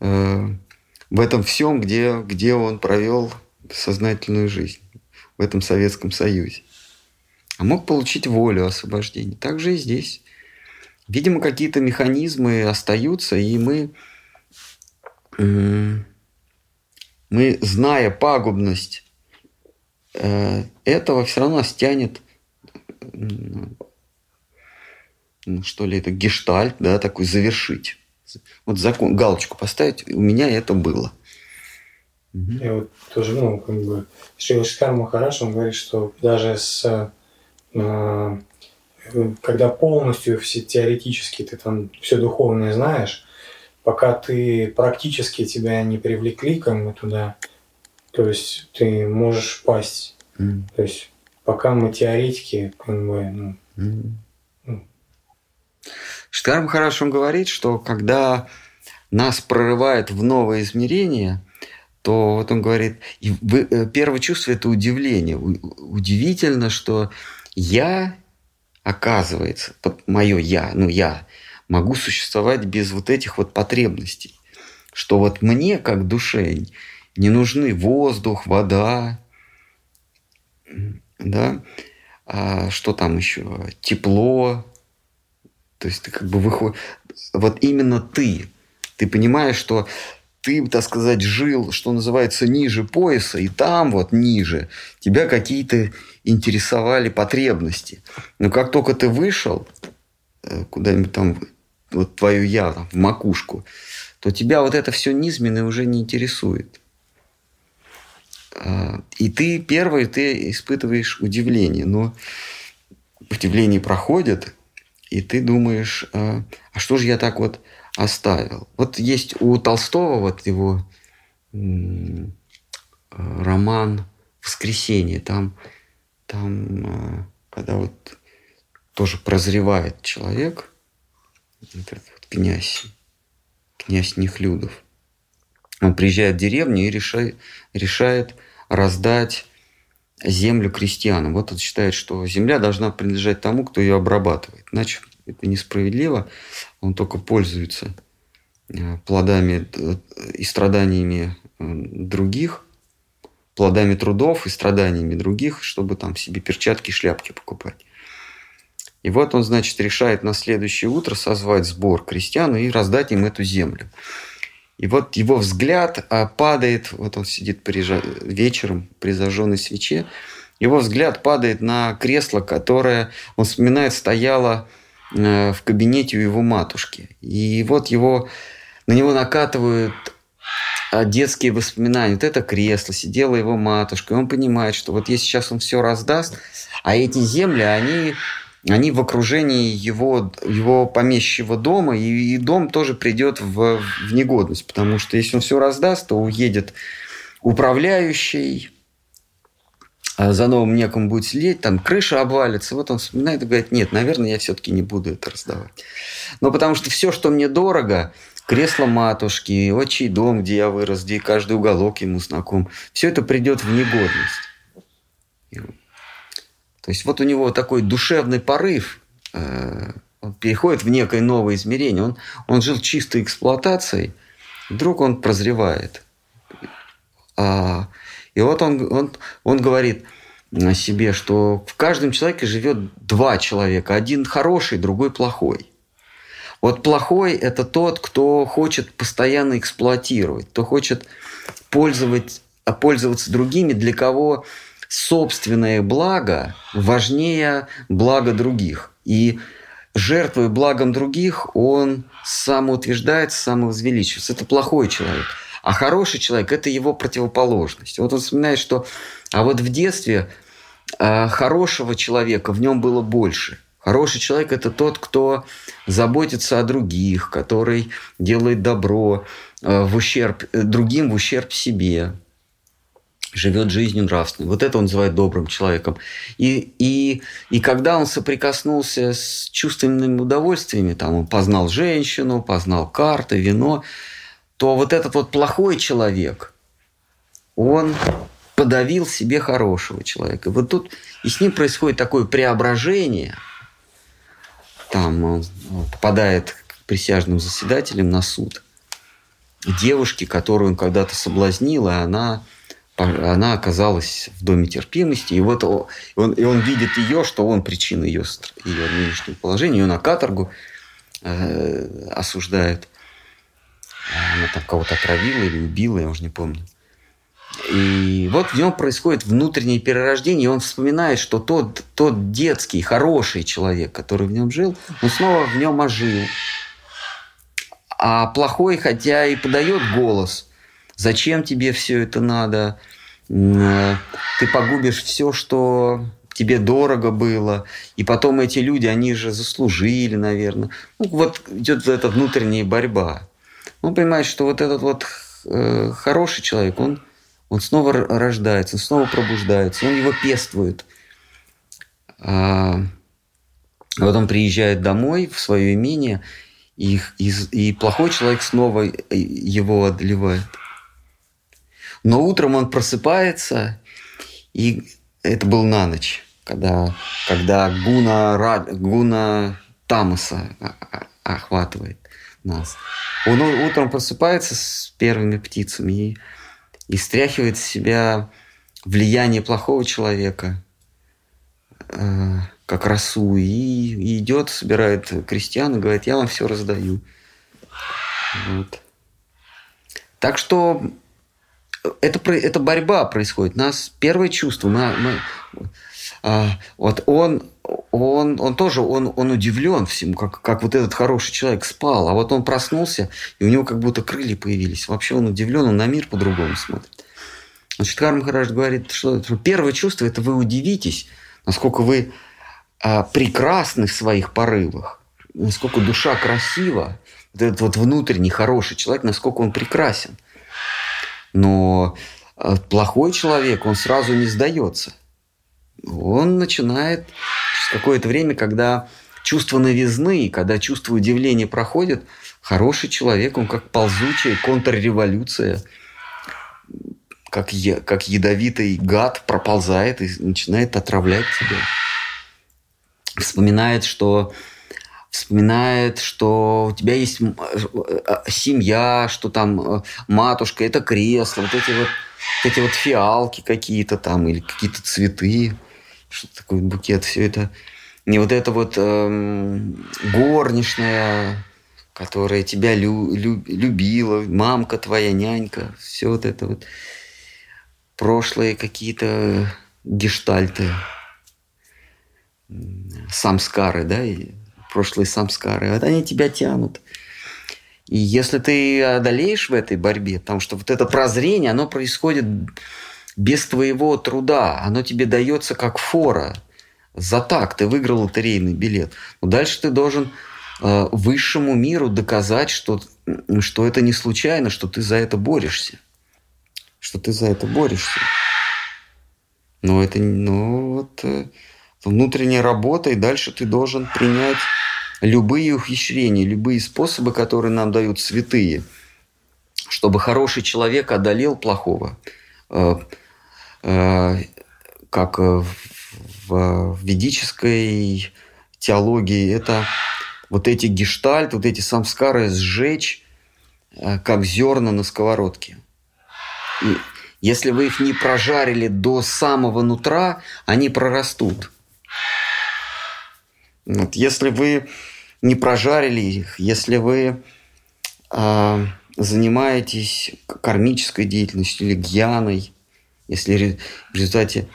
э, в этом всем, где, где он провел сознательную жизнь, в этом Советском Союзе. А мог получить волю освобождения. Так же и здесь. Видимо, какие-то механизмы остаются, и мы, мы зная пагубность э, этого, все равно стянет что ли, это гештальт, да, такой завершить. Вот закон, галочку поставить, у меня это было. Я вот тоже, ну, как бы, Шрила Шикар Махараш, он говорит, что даже с э, когда полностью все теоретически ты там все духовное знаешь, пока ты практически тебя не привлекли как бы туда, то есть ты можешь пасть. Mm. То есть пока мы теоретики, как бы, ну, mm. Штар Махараш он говорит, что когда нас прорывает в новое измерение, то вот он говорит, э, первое чувство – это удивление. Удивительно, что я, оказывается, мое я, ну я, могу существовать без вот этих вот потребностей. Что вот мне, как душе, не нужны воздух, вода, да, а что там еще, тепло, то есть ты как бы выходишь, вот именно ты, ты понимаешь, что ты, так сказать, жил, что называется, ниже пояса, и там вот ниже тебя какие-то интересовали потребности. Но как только ты вышел э, куда-нибудь там, вот твою я, в макушку, то тебя вот это все низменное уже не интересует. А, и ты первый, ты испытываешь удивление, но удивление проходит, и ты думаешь, а, а что же я так вот оставил? Вот есть у Толстого вот его роман «Воскресенье», там, там а, когда вот тоже прозревает человек, этот вот князь, князь Нехлюдов, он приезжает в деревню и решает, решает раздать землю крестьянам. Вот он считает, что земля должна принадлежать тому, кто ее обрабатывает. Иначе это несправедливо. Он только пользуется э, плодами э, и страданиями э, других, плодами трудов и страданиями других, чтобы там себе перчатки, шляпки покупать. И вот он, значит, решает на следующее утро созвать сбор крестьян и раздать им эту землю. И вот его взгляд а, падает, вот он сидит при, вечером при зажженной свече, его взгляд падает на кресло, которое, он вспоминает, стояло э, в кабинете у его матушки. И вот его, на него накатывают а, детские воспоминания. Вот это кресло, сидела его матушка, и он понимает, что вот если сейчас он все раздаст, а эти земли, они они в окружении его, его помещего дома, и, и дом тоже придет в, в негодность, потому что если он все раздаст, то уедет управляющий, а за новым некому будет сидеть, там крыша обвалится. Вот он вспоминает и говорит, нет, наверное, я все-таки не буду это раздавать. Но потому что все, что мне дорого, кресло матушки, отчий дом, где я вырос, где каждый уголок ему знаком, все это придет в негодность. То есть вот у него такой душевный порыв, э, переходит в некое новое измерение. Он, он жил чистой эксплуатацией, вдруг он прозревает. А, и вот он, он, он говорит о себе, что в каждом человеке живет два человека. Один хороший, другой плохой. Вот плохой – это тот, кто хочет постоянно эксплуатировать, кто хочет пользовать, пользоваться другими, для кого собственное благо важнее блага других. И жертвуя благом других, он самоутверждается, самовозвеличивается. Это плохой человек. А хороший человек – это его противоположность. Вот он вспоминает, что а вот в детстве а, хорошего человека в нем было больше. Хороший человек – это тот, кто заботится о других, который делает добро а, в ущерб другим, в ущерб себе живет жизнью нравственной. Вот это он называет добрым человеком. И, и, и когда он соприкоснулся с чувственными удовольствиями, там он познал женщину, познал карты, вино, то вот этот вот плохой человек, он подавил себе хорошего человека. Вот тут и с ним происходит такое преображение. Там он попадает к присяжным заседателям на суд. Девушки, которую он когда-то соблазнил, и она она оказалась в доме терпимости, и вот он, и он видит ее, что он причина ее, ее нынешнего положения, ее на каторгу э, осуждают. Она там кого-то отравила или убила, я уже не помню. И вот в нем происходит внутреннее перерождение, и он вспоминает, что тот, тот детский, хороший человек, который в нем жил, он снова в нем ожил. А плохой, хотя и подает голос – Зачем тебе все это надо? Э, ты погубишь все, что тебе дорого было. И потом эти люди, они же заслужили, наверное. Ну, вот идет эта внутренняя борьба. Он понимает, что вот этот вот э, хороший человек, он, он снова рождается, он снова пробуждается, он его пествует. А, вот он приезжает домой в свое имение, и, и, и плохой человек снова его одолевает. Но утром он просыпается, и это был на ночь, когда, когда гуна, гуна Тамаса охватывает нас. Он утром просыпается с первыми птицами, и, и стряхивает с себя влияние плохого человека, э, как росу, и, и идет, собирает крестьян и говорит, я вам все раздаю. Вот. Так что это, это борьба происходит. У нас первое чувство, мы, мы, а, вот он, он, он тоже, он, он удивлен всему, как, как вот этот хороший человек спал, а вот он проснулся, и у него как будто крылья появились. Вообще он удивлен, он на мир по-другому смотрит. Значит, Карм Хараш говорит, что первое чувство – это вы удивитесь, насколько вы а, прекрасны в своих порывах, насколько душа красива, вот этот вот внутренний хороший человек, насколько он прекрасен. Но а, плохой человек, он сразу не сдается. Он начинает через какое-то время, когда чувство новизны, когда чувство удивления проходит, хороший человек, он как ползучая контрреволюция, как, е, как ядовитый гад проползает и начинает отравлять тебя. Вспоминает, что вспоминает, что у тебя есть э, э, семья, что там э, матушка, это кресло, вот эти вот, вот эти вот фиалки какие-то там или какие-то цветы, что такое букет, все это. Не вот это вот эм, горничная, которая тебя лю, лю, любила, мамка твоя, нянька, все вот это вот прошлые какие-то гештальты, самскары, да, и прошлые самскары, вот они тебя тянут. И если ты одолеешь в этой борьбе, потому что вот это прозрение, оно происходит без твоего труда, оно тебе дается как фора. За так ты выиграл лотерейный билет. Но дальше ты должен э, высшему миру доказать, что, что это не случайно, что ты за это борешься. Что ты за это борешься. Но это ну, вот, э, внутренняя работа, и дальше ты должен принять любые ухищрения, любые способы, которые нам дают святые, чтобы хороший человек одолел плохого. Э, э, как в ведической теологии, это вот эти гештальт, вот эти самскары сжечь, э, как зерна на сковородке. И если вы их не прожарили до самого нутра, они прорастут. Вот, если вы не прожарили их, если вы э, занимаетесь кармической деятельностью или гьяной, если в результате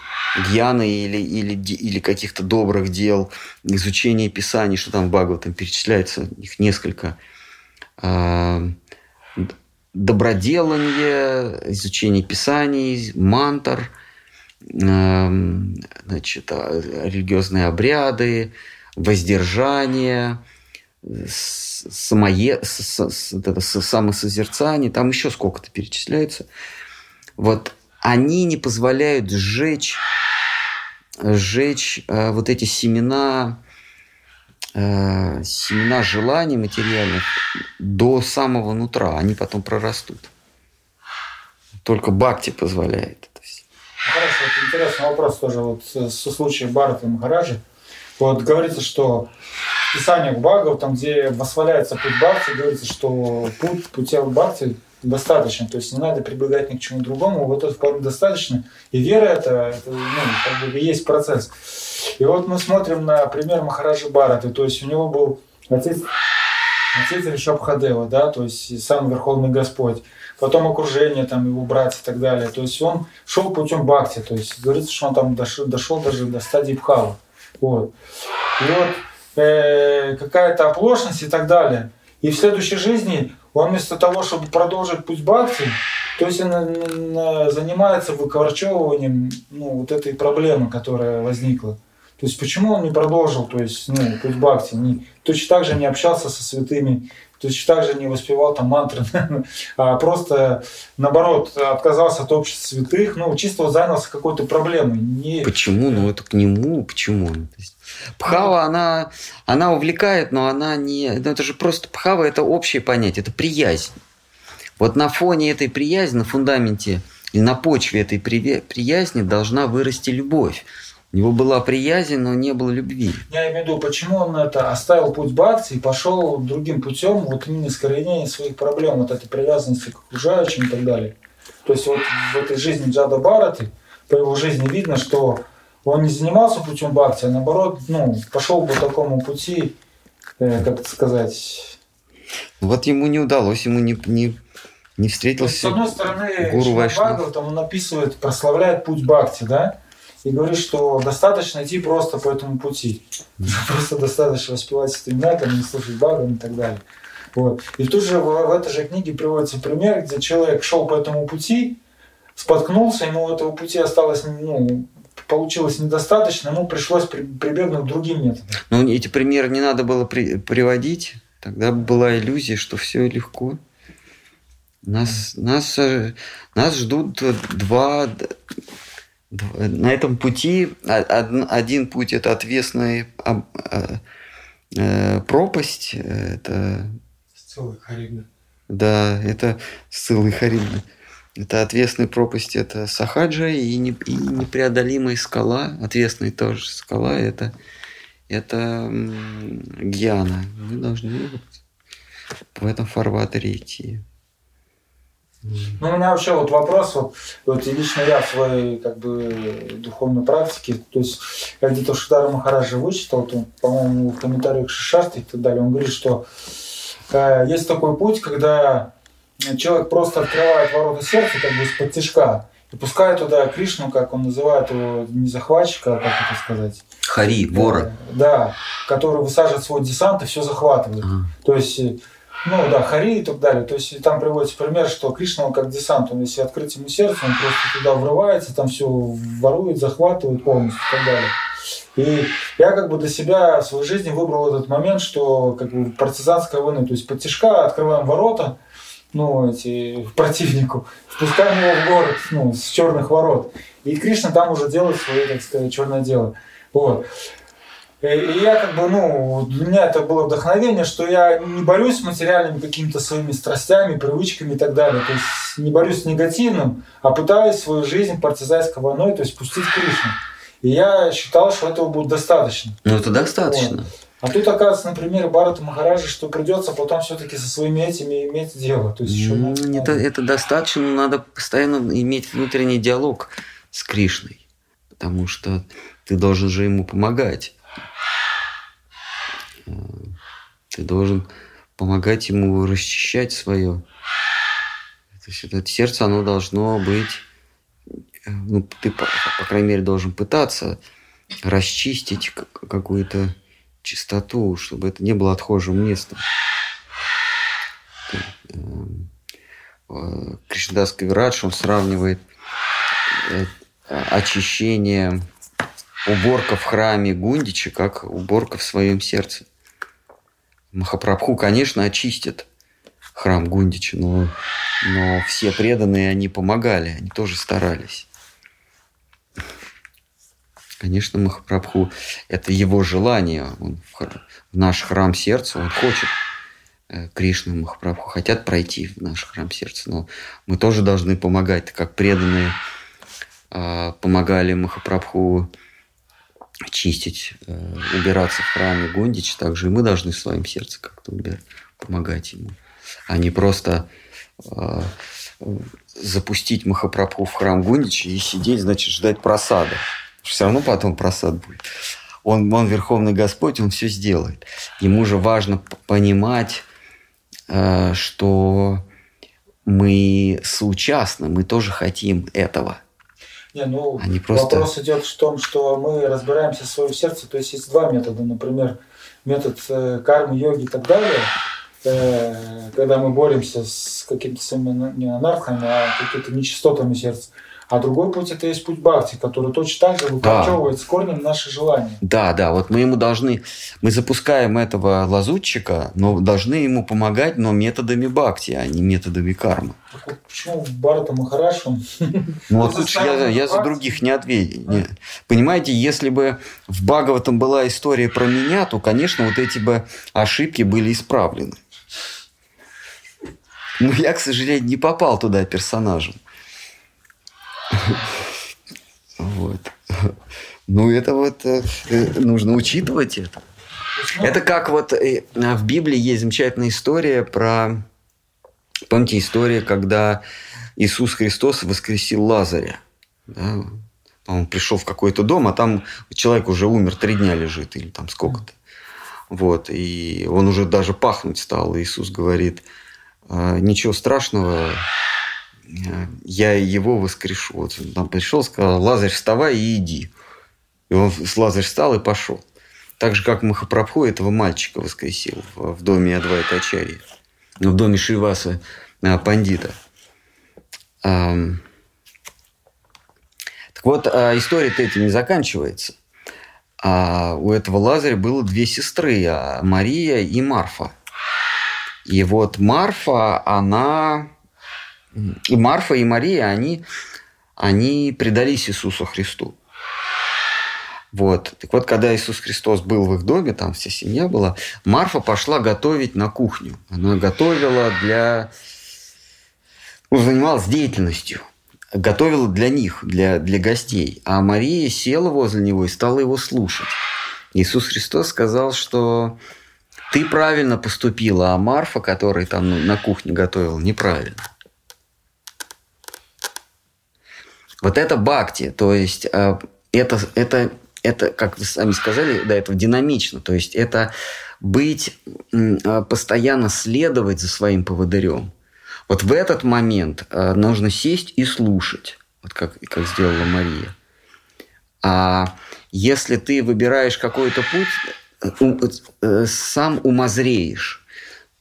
гьяны или, или, или каких-то добрых дел, изучения Писаний, что там в Бхагаватам перечисляется, их несколько, э, доброделание, изучение Писаний, мантр, э, значит, религиозные обряды, воздержание, самое, самосозерцание, там еще сколько-то перечисляется. Вот они не позволяют сжечь, сжечь э, вот эти семена, э, семена желаний материальных до самого нутра. Они потом прорастут. Только бхакти позволяет все. Хорошо, вот интересный вопрос тоже вот со случая Барата Махараджи. Вот говорится, что в писаниях Бхагав, там, где восхваляется путь Бхакти, говорится, что путь путя Бхакти достаточно, то есть не надо прибегать ни к чему другому, вот это вполне достаточно. И вера это, это ну, как бы есть процесс. И вот мы смотрим на пример Махараджа Бараты, то есть у него был отец, отец Ришабхадева, да, то есть сам Верховный Господь, потом окружение, там его братья и так далее. То есть он шел путем бхакти, то есть говорится, что он там дошел, дошел даже до стадии Бхава. Вот. И вот э, какая-то оплошность и так далее. И в следующей жизни он вместо того, чтобы продолжить путь бхакти, то есть он занимается выкорчевыванием ну, вот этой проблемы, которая возникла. То есть почему он не продолжил, то есть ну, путь бхакти, не, точно так же не общался со святыми, точно так же не воспевал там мантры, а просто наоборот отказался от общества святых, ну чисто занялся какой-то проблемой. Не... Почему? Ну это к нему, почему? То есть Пхава, она, она увлекает, но она не... Ну, это же просто пхава – это общее понятие, это приязнь. Вот на фоне этой приязни, на фундаменте или на почве этой приязни должна вырасти любовь. У него была приязнь, но не было любви. Я имею в виду, почему он это оставил путь Бхакти и пошел другим путем, вот именно искоренение своих проблем, вот этой привязанности к окружающим и так далее. То есть вот в этой жизни Джада Бараты, по его жизни видно, что он не занимался путем бхакти, а наоборот, ну, пошел по такому пути, э, как это сказать... Вот ему не удалось, ему не, не, не встретился С одной стороны, гуру Вайшнав. там он описывает, прославляет путь бхакти, да? И говорит, что достаточно идти просто по этому пути. Просто достаточно воспевать стремя, там, не слушать Бхагаван и так далее. Вот. И тут же в, в этой же книге приводится пример, где человек шел по этому пути, споткнулся, ему этого пути осталось, ну, получилось недостаточно, ему пришлось при, прибегнуть к другим методам. Ну, эти примеры не надо было при, приводить, тогда была иллюзия, что все легко. Нас, нас, э, нас ждут два, на этом пути один путь это отвесная э, пропасть, это Целый Харибда. Да, это целый Харибда. Это отвесная пропасть, это Сахаджа и, не, и непреодолимая скала, отвесная тоже скала, это, это Гьяна. Мы должны в этом фарватере идти. Ну, у меня вообще вот вопрос, вот, вот лично я в своей как бы духовной практике, то есть я где-то Шидара Махараджа вычитал, то, по-моему, в комментариях Шишарты и так далее, он говорит, что э, есть такой путь, когда человек просто открывает ворота сердца как бы из-под тяжка и пускает туда Кришну, как он называет его, не захватчика, а как это сказать? Хари, вора. Да, который высаживает свой десант и все захватывает. Ага. То есть ну да, Хари и так далее. То есть там приводится пример, что Кришна, он как десант, он если открыть ему сердце, он просто туда врывается, там все ворует, захватывает полностью и так далее. И я как бы для себя в своей жизни выбрал этот момент, что как бы партизанская война, то есть подтяжка, открываем ворота, ну, эти, противнику, впускаем его в город, ну, с черных ворот. И Кришна там уже делает свое, так сказать, черное дело. Вот. И я как бы, ну, для меня это было вдохновение, что я не борюсь с материальными какими-то своими страстями, привычками и так далее. То есть не борюсь с негативным, а пытаюсь свою жизнь партизанской войной, то есть пустить Кришну. И я считал, что этого будет достаточно. Ну, это достаточно. Вот. А тут оказывается, например, Барата Махараджа, что придется потом все-таки со своими этими иметь дело. То есть еще это, это достаточно, надо постоянно иметь внутренний диалог с Кришной, потому что ты должен же ему помогать. Ты должен помогать ему расчищать свое. То есть это сердце, оно должно быть, ну, ты, по, по крайней мере, должен пытаться расчистить какую-то чистоту, чтобы это не было отхожим местом. Э, Кришнадас Кавирадж, он сравнивает э, очищение, уборка в храме Гундича, как уборка в своем сердце. Махапрабху, конечно, очистит храм Гундича, но, но все преданные, они помогали, они тоже старались. Конечно, Махапрабху – это его желание. Он в, наш храм сердца, он хочет э, Кришну Махапрабху хотят пройти в наш храм сердца, но мы тоже должны помогать, как преданные э, помогали Махапрабху чистить, э, убираться в храме Гондич, также и мы должны в своем сердце как-то помогать ему, а не просто э, запустить Махапрабху в храм Гундича и сидеть, значит, ждать просада. Все равно потом просад будет. Он, он Верховный Господь, он все сделает. Ему же важно понимать, э, что мы соучастны, мы тоже хотим этого. Не, ну, Они просто... вопрос идет в том, что мы разбираемся в своем сердце. То есть есть два метода. Например, метод э, кармы, йоги и так далее. Э, когда мы боремся с какими-то своими не анархами, а какими-то нечистотами сердца. А другой путь это есть путь бхакти, который точно так же выкорчевывает да. с корнем наши желания. Да, да, вот мы ему должны, мы запускаем этого лазутчика, но должны ему помогать, но методами бхакти, а не методами кармы. Так вот, почему Барата Махараш, он... Ну вот лучше я, я за других не ответил. Не. Понимаете, если бы в Бхагаватам была история про меня, то, конечно, вот эти бы ошибки были исправлены. Но я, к сожалению, не попал туда персонажем. Вот. Ну, это вот э, нужно учитывать это. Это как вот э, в Библии есть замечательная история про... Помните история, когда Иисус Христос воскресил Лазаря. Да? Он пришел в какой-то дом, а там человек уже умер, три дня лежит или там сколько-то. Вот, и он уже даже пахнуть стал. Иисус говорит, «А, ничего страшного, я его воскрешу. Вот он там пришел, сказал, Лазарь, вставай и иди. И он с Лазарь встал и пошел. Так же, как Махапрабху этого мальчика воскресил в, доме Адвайта Ачарьи. Ну, в доме Шиваса а, Пандита. Так вот, а, история-то этим не заканчивается. А у этого Лазаря было две сестры, а Мария и Марфа. И вот Марфа, она... И Марфа, и Мария, они, они предались Иисусу Христу. Вот. Так вот, когда Иисус Христос был в их доме, там вся семья была, Марфа пошла готовить на кухню. Она готовила для... Ну, занималась деятельностью готовила для них, для, для гостей. А Мария села возле него и стала его слушать. Иисус Христос сказал, что ты правильно поступила, а Марфа, которая там на кухне готовила, неправильно. Вот это бхакти, то есть э, это, это, это, как вы сами сказали до этого, динамично. То есть это быть, э, постоянно следовать за своим поводырем – вот в этот момент э, нужно сесть и слушать, вот как, как сделала Мария. А если ты выбираешь какой-то путь, э, сам умозреешь.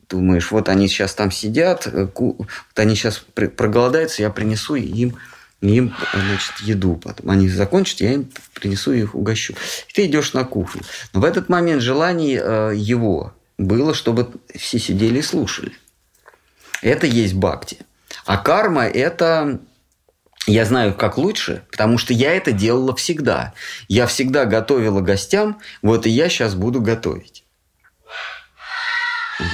Думаешь, вот они сейчас там сидят, вот они сейчас проголодаются, я принесу им, им значит, еду. Потом они закончат, я им принесу их угощу. И ты идешь на кухню. Но в этот момент желание его было, чтобы все сидели и слушали. Это есть бхакти. А карма – это я знаю, как лучше, потому что я это делала всегда. Я всегда готовила гостям, вот и я сейчас буду готовить. Вот.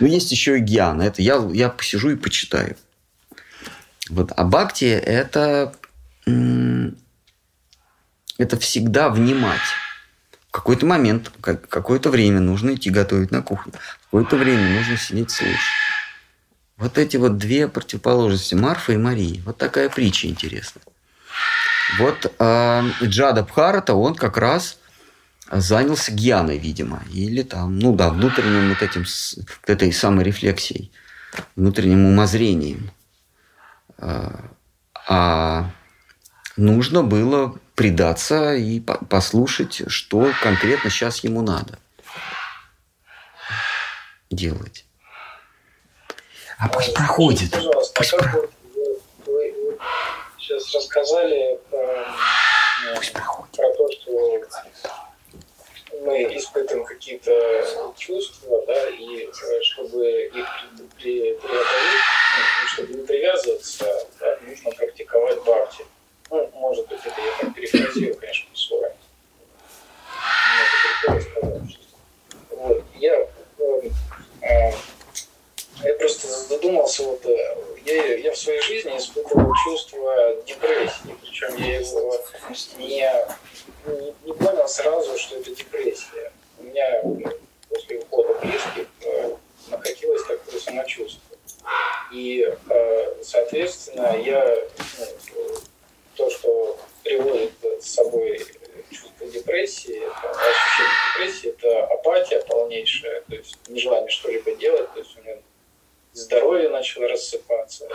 Ну, есть еще и гьяна. Это я, я посижу и почитаю. Вот. А бхакти – это, это всегда внимать. В какой-то момент, какое-то время нужно идти готовить на кухню. В какое-то время нужно сидеть слушать. Вот эти вот две противоположности, Марфа и Марии. Вот такая притча интересная. Вот э, Джада Бхарата, он как раз занялся гьяной, видимо, или там, ну да, внутренним вот этим, вот этой самой рефлексией, внутренним умозрением. А, а нужно было предаться и послушать, что конкретно сейчас ему надо делать. А пусть проходит. Пожалуйста, пусть как про... вот вы, вы, вы сейчас рассказали про, пусть проходит. про то, что мы испытываем какие-то чувства, да, и э, чтобы их преодолеть, ну, чтобы не привязываться, да, нужно практиковать бхакти. Ну, может быть, это я так перефразирую, конечно, по-своему. Вот. Я э, я просто задумался, вот, э, я, я в своей жизни испытывал чувство депрессии, причем я его не, не, не понял сразу, что это депрессия. У меня после ухода близких э, накатилось такое самочувствие. И, э, соответственно, я ну, то, что приводит с собой чувство депрессии, это ощущение депрессии, это апатия полнейшая, то есть нежелание что-либо делать, то есть у меня здоровье начало рассыпаться,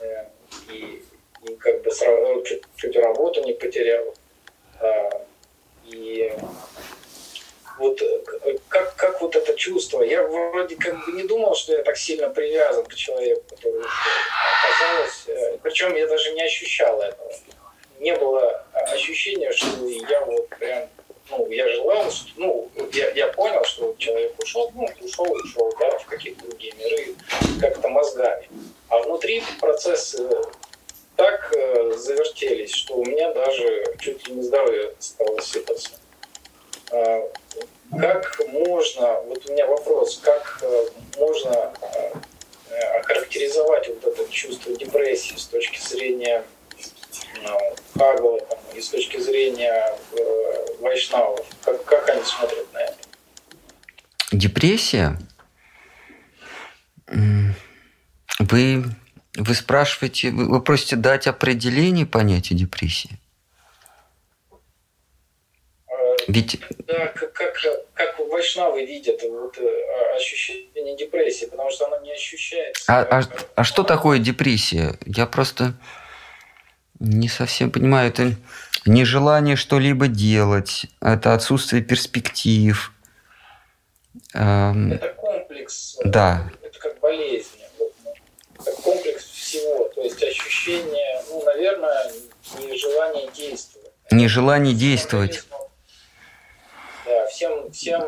и, э, и, и как бы сразу, чуть, чуть работу не потерял. А, и вот как, как вот это чувство, я вроде как бы не думал, что я так сильно привязан к человеку, который оказалось, э, причем я даже не ощущал этого. Не было ощущения, что я вот прям ну, я желал, что, ну, я, я понял, что человек ушел, ну, ушел ушел, да, в какие-то другие миры, как-то мозгами. А внутри процессы так э, завертелись, что у меня даже чуть ли не здоровье стало сыпаться. А, как можно, вот у меня вопрос, как э, можно э, охарактеризовать вот это чувство депрессии с точки зрения Бхагаватам и с точки зрения э, вайшнавов? Как, как они смотрят на это? Депрессия? Вы Вы спрашиваете, вы, просите дать определение понятию депрессии? Ведь... Да, как, как, как вайшнавы видят вот, э, ощущение депрессии, потому что оно не ощущается. А, а, а что такое депрессия? Я просто не совсем понимаю. Это нежелание что-либо делать, это отсутствие перспектив. Эм... Это комплекс. Да. Это как болезнь. Это комплекс всего. То есть ощущение, ну, наверное, нежелание действовать. Нежелание действовать всем, всем,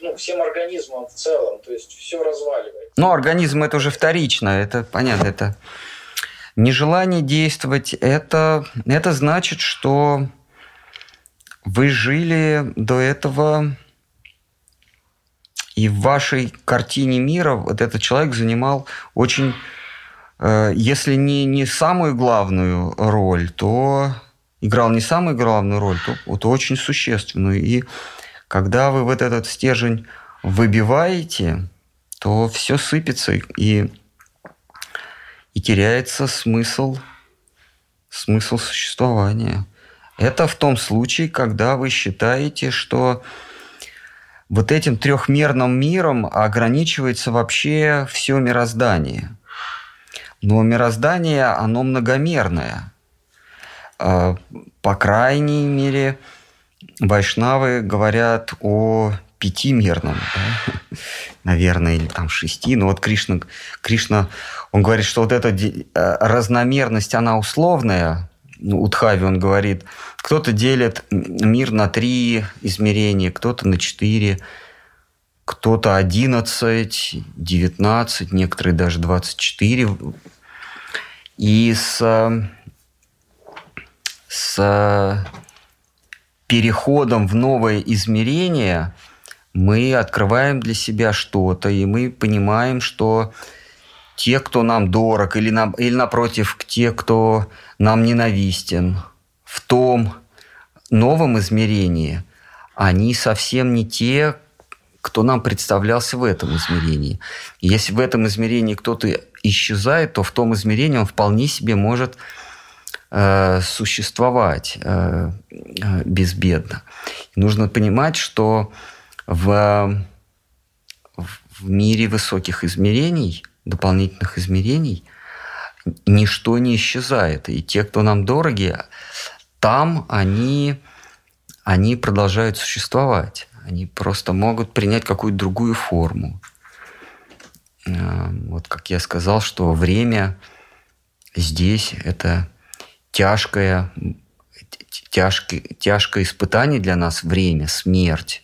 ну, всем организмам в целом, то есть все разваливается. Ну, организм это уже вторично, это понятно, это нежелание действовать, это, это значит, что вы жили до этого, и в вашей картине мира вот этот человек занимал очень, э, если не, не самую главную роль, то играл не самую главную роль, то вот очень существенную. И когда вы вот этот стержень выбиваете, то все сыпется и, и теряется смысл, смысл существования. Это в том случае, когда вы считаете, что вот этим трехмерным миром ограничивается вообще все мироздание. Но мироздание, оно многомерное. А, по крайней мере, вайшнавы говорят о пятимерном, да? наверное, или там шести. Но вот Кришна, Кришна, он говорит, что вот эта э, разномерность, она условная. Ну, Удхави он говорит, кто-то делит мир на три измерения, кто-то на четыре, кто-то одиннадцать, девятнадцать, некоторые даже двадцать четыре. И с, с переходом в новое измерение мы открываем для себя что-то, и мы понимаем, что те, кто нам дорог, или, на, или напротив, те, кто нам ненавистен, в том новом измерении, они совсем не те, кто нам представлялся в этом измерении. Если в этом измерении кто-то исчезает, то в том измерении он вполне себе может Э, существовать э, э, безбедно. Нужно понимать, что в, в мире высоких измерений, дополнительных измерений, ничто не исчезает. И те, кто нам дороги, там они, они продолжают существовать. Они просто могут принять какую-то другую форму. Вот как я сказал, что время здесь это тяжкое, тяжкое, тяжкое испытание для нас время, смерть.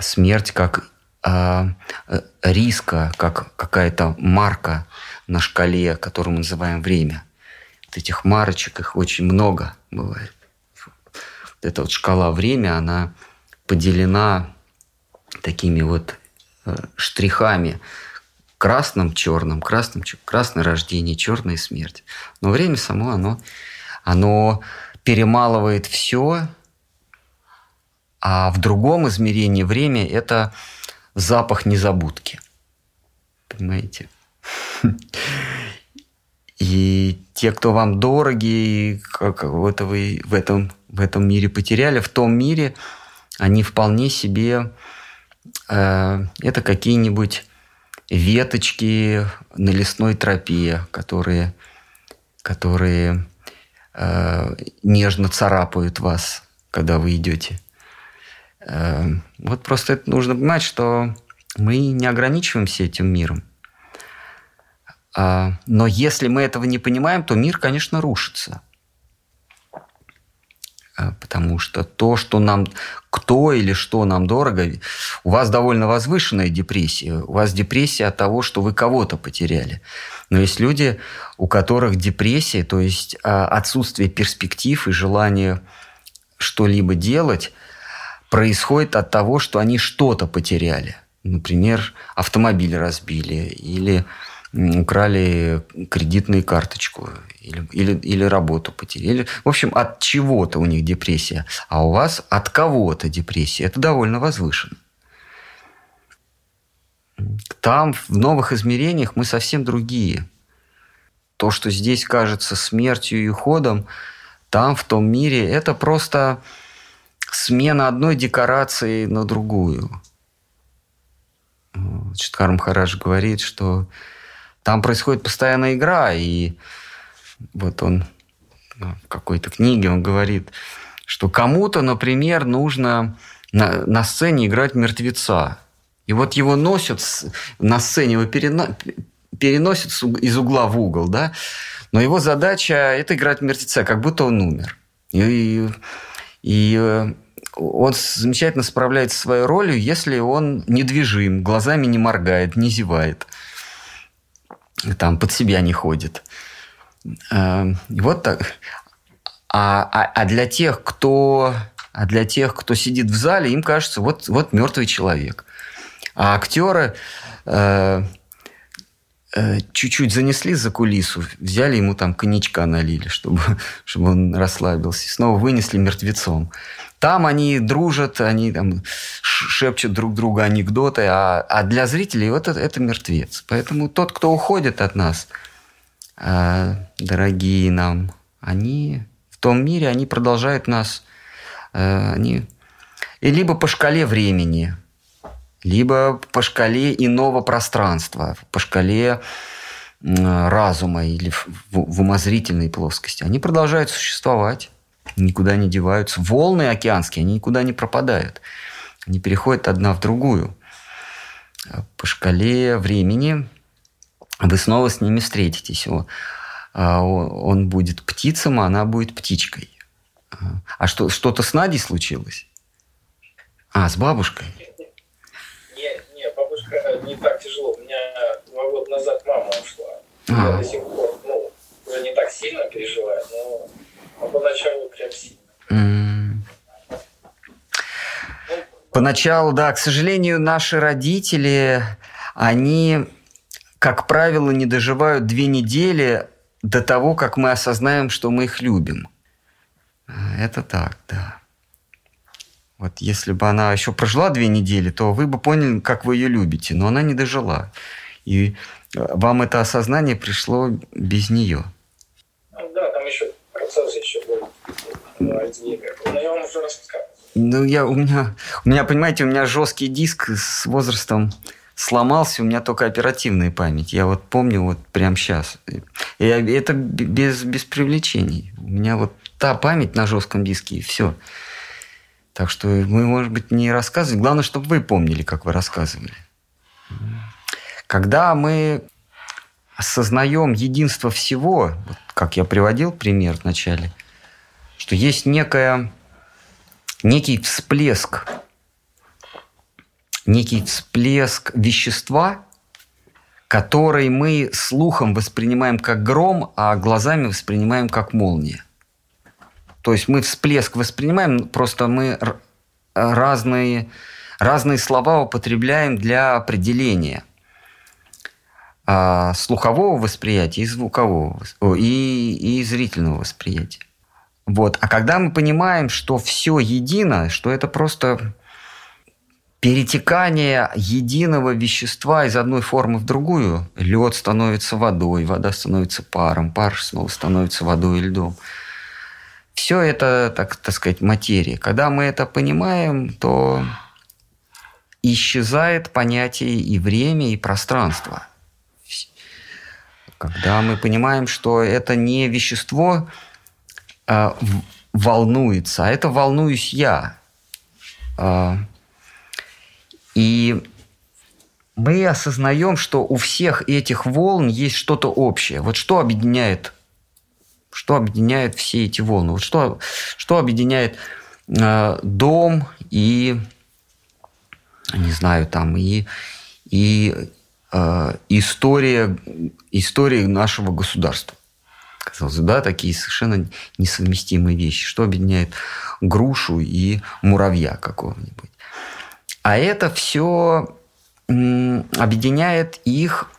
Смерть как э, риска, как какая-то марка на шкале, которую мы называем время. Вот этих марочек, их очень много бывает. Вот эта вот шкала время, она поделена такими вот э, штрихами красным, черным, красным, красное рождение, черная смерть. Но время само, оно, оно перемалывает все, а в другом измерении время – это запах незабудки. Понимаете? И те, кто вам дороги, как это вы в этом, в этом мире потеряли, в том мире они вполне себе э, это какие-нибудь веточки на лесной тропе, которые, которые э, нежно царапают вас, когда вы идете. Э, вот просто это нужно понимать, что мы не ограничиваемся этим миром. А, но если мы этого не понимаем, то мир, конечно, рушится. А, потому что то, что нам, кто или что нам дорого, у вас довольно возвышенная депрессия. У вас депрессия от того, что вы кого-то потеряли. Но есть люди, у которых депрессия, то есть а, отсутствие перспектив и желание что-либо делать, происходит от того, что они что-то потеряли. Например, автомобиль разбили или украли кредитную карточку или, или, или работу потеряли. В общем, от чего-то у них депрессия, а у вас от кого-то депрессия. Это довольно возвышенно. Там, в новых измерениях, мы совсем другие. то, что здесь кажется смертью и уходом, там, в том мире, это просто смена одной декорации на другую. Читкар Махарадж говорит, что там происходит постоянная игра, и вот он ну, в какой-то книге он говорит, что кому-то, например, нужно на, на сцене играть мертвеца. И вот его носят на сцене, его перено, переносят из угла в угол, да? Но его задача – это играть мертвеца, как будто он умер. И, и э, он замечательно справляется со своей ролью, если он недвижим, глазами не моргает, не зевает, там под себя не ходит. Э, вот так. А, а, а для тех, кто, а для тех, кто сидит в зале, им кажется, вот, вот мертвый человек. А актеры э, э, чуть-чуть занесли за кулису, взяли ему там коньячка налили, чтобы, чтобы он расслабился, и снова вынесли мертвецом. Там они дружат, они там шепчут друг другу анекдоты, а, а для зрителей вот это, это мертвец. Поэтому тот, кто уходит от нас, э, дорогие нам, они в том мире, они продолжают нас, э, они и либо по шкале времени, либо по шкале иного пространства, по шкале разума или в, в умозрительной плоскости. Они продолжают существовать никуда не деваются. Волны океанские, они никуда не пропадают. Они переходят одна в другую. По шкале времени вы снова с ними встретитесь. А, он будет птицем, а она будет птичкой. А что, что-то с Надей случилось? А, с бабушкой? Нет, нет, бабушка э, не так тяжело. У меня два года назад мама ушла. А. Я до сих пор, ну, уже не так сильно переживаю, но поначалу прям сильно. Поначалу, да, к сожалению, наши родители, они, как правило, не доживают две недели до того, как мы осознаем, что мы их любим. Это так, да. Вот если бы она еще прожила две недели, то вы бы поняли, как вы ее любите. Но она не дожила. И вам это осознание пришло без нее. Но я вам уже рассказывал. Ну, я, у меня, у меня, понимаете, у меня жесткий диск с возрастом сломался, у меня только оперативная память. Я вот помню вот прямо сейчас. И это без, без привлечений. У меня вот та память на жестком диске, и все. Так что мы, может быть, не рассказывать. Главное, чтобы вы помнили, как вы рассказывали. Когда мы осознаем единство всего, вот как я приводил пример в начале – что есть некая, некий всплеск, некий всплеск вещества, который мы слухом воспринимаем как гром, а глазами воспринимаем как молния. То есть мы всплеск воспринимаем, просто мы разные, разные слова употребляем для определения а, слухового восприятия и звукового, и, и зрительного восприятия. Вот. А когда мы понимаем, что все едино, что это просто перетекание единого вещества из одной формы в другую, лед становится водой, вода становится паром, пар снова становится водой и льдом. Все это, так, так сказать, материя. Когда мы это понимаем, то исчезает понятие и время, и пространство. Когда мы понимаем, что это не вещество, э, волнуется, а это волнуюсь я. Э, и мы осознаем, что у всех этих волн есть что-то общее. Вот что объединяет, что объединяет все эти волны? Вот что, что объединяет э, дом и, не знаю, там и, и история, история нашего государства казалось да, такие совершенно несовместимые вещи. Что объединяет грушу и муравья какого-нибудь? А это все объединяет их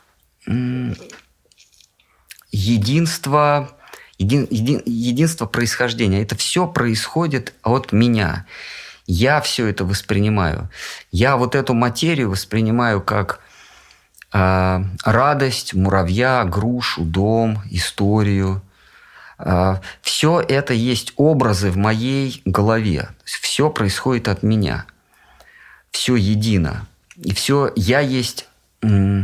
единство, един, един, единство происхождения. Это все происходит от меня. Я все это воспринимаю. Я вот эту материю воспринимаю как э, радость, муравья, грушу, дом, историю. Э, все это есть образы в моей голове. Все происходит от меня. Все едино. И все я есть э,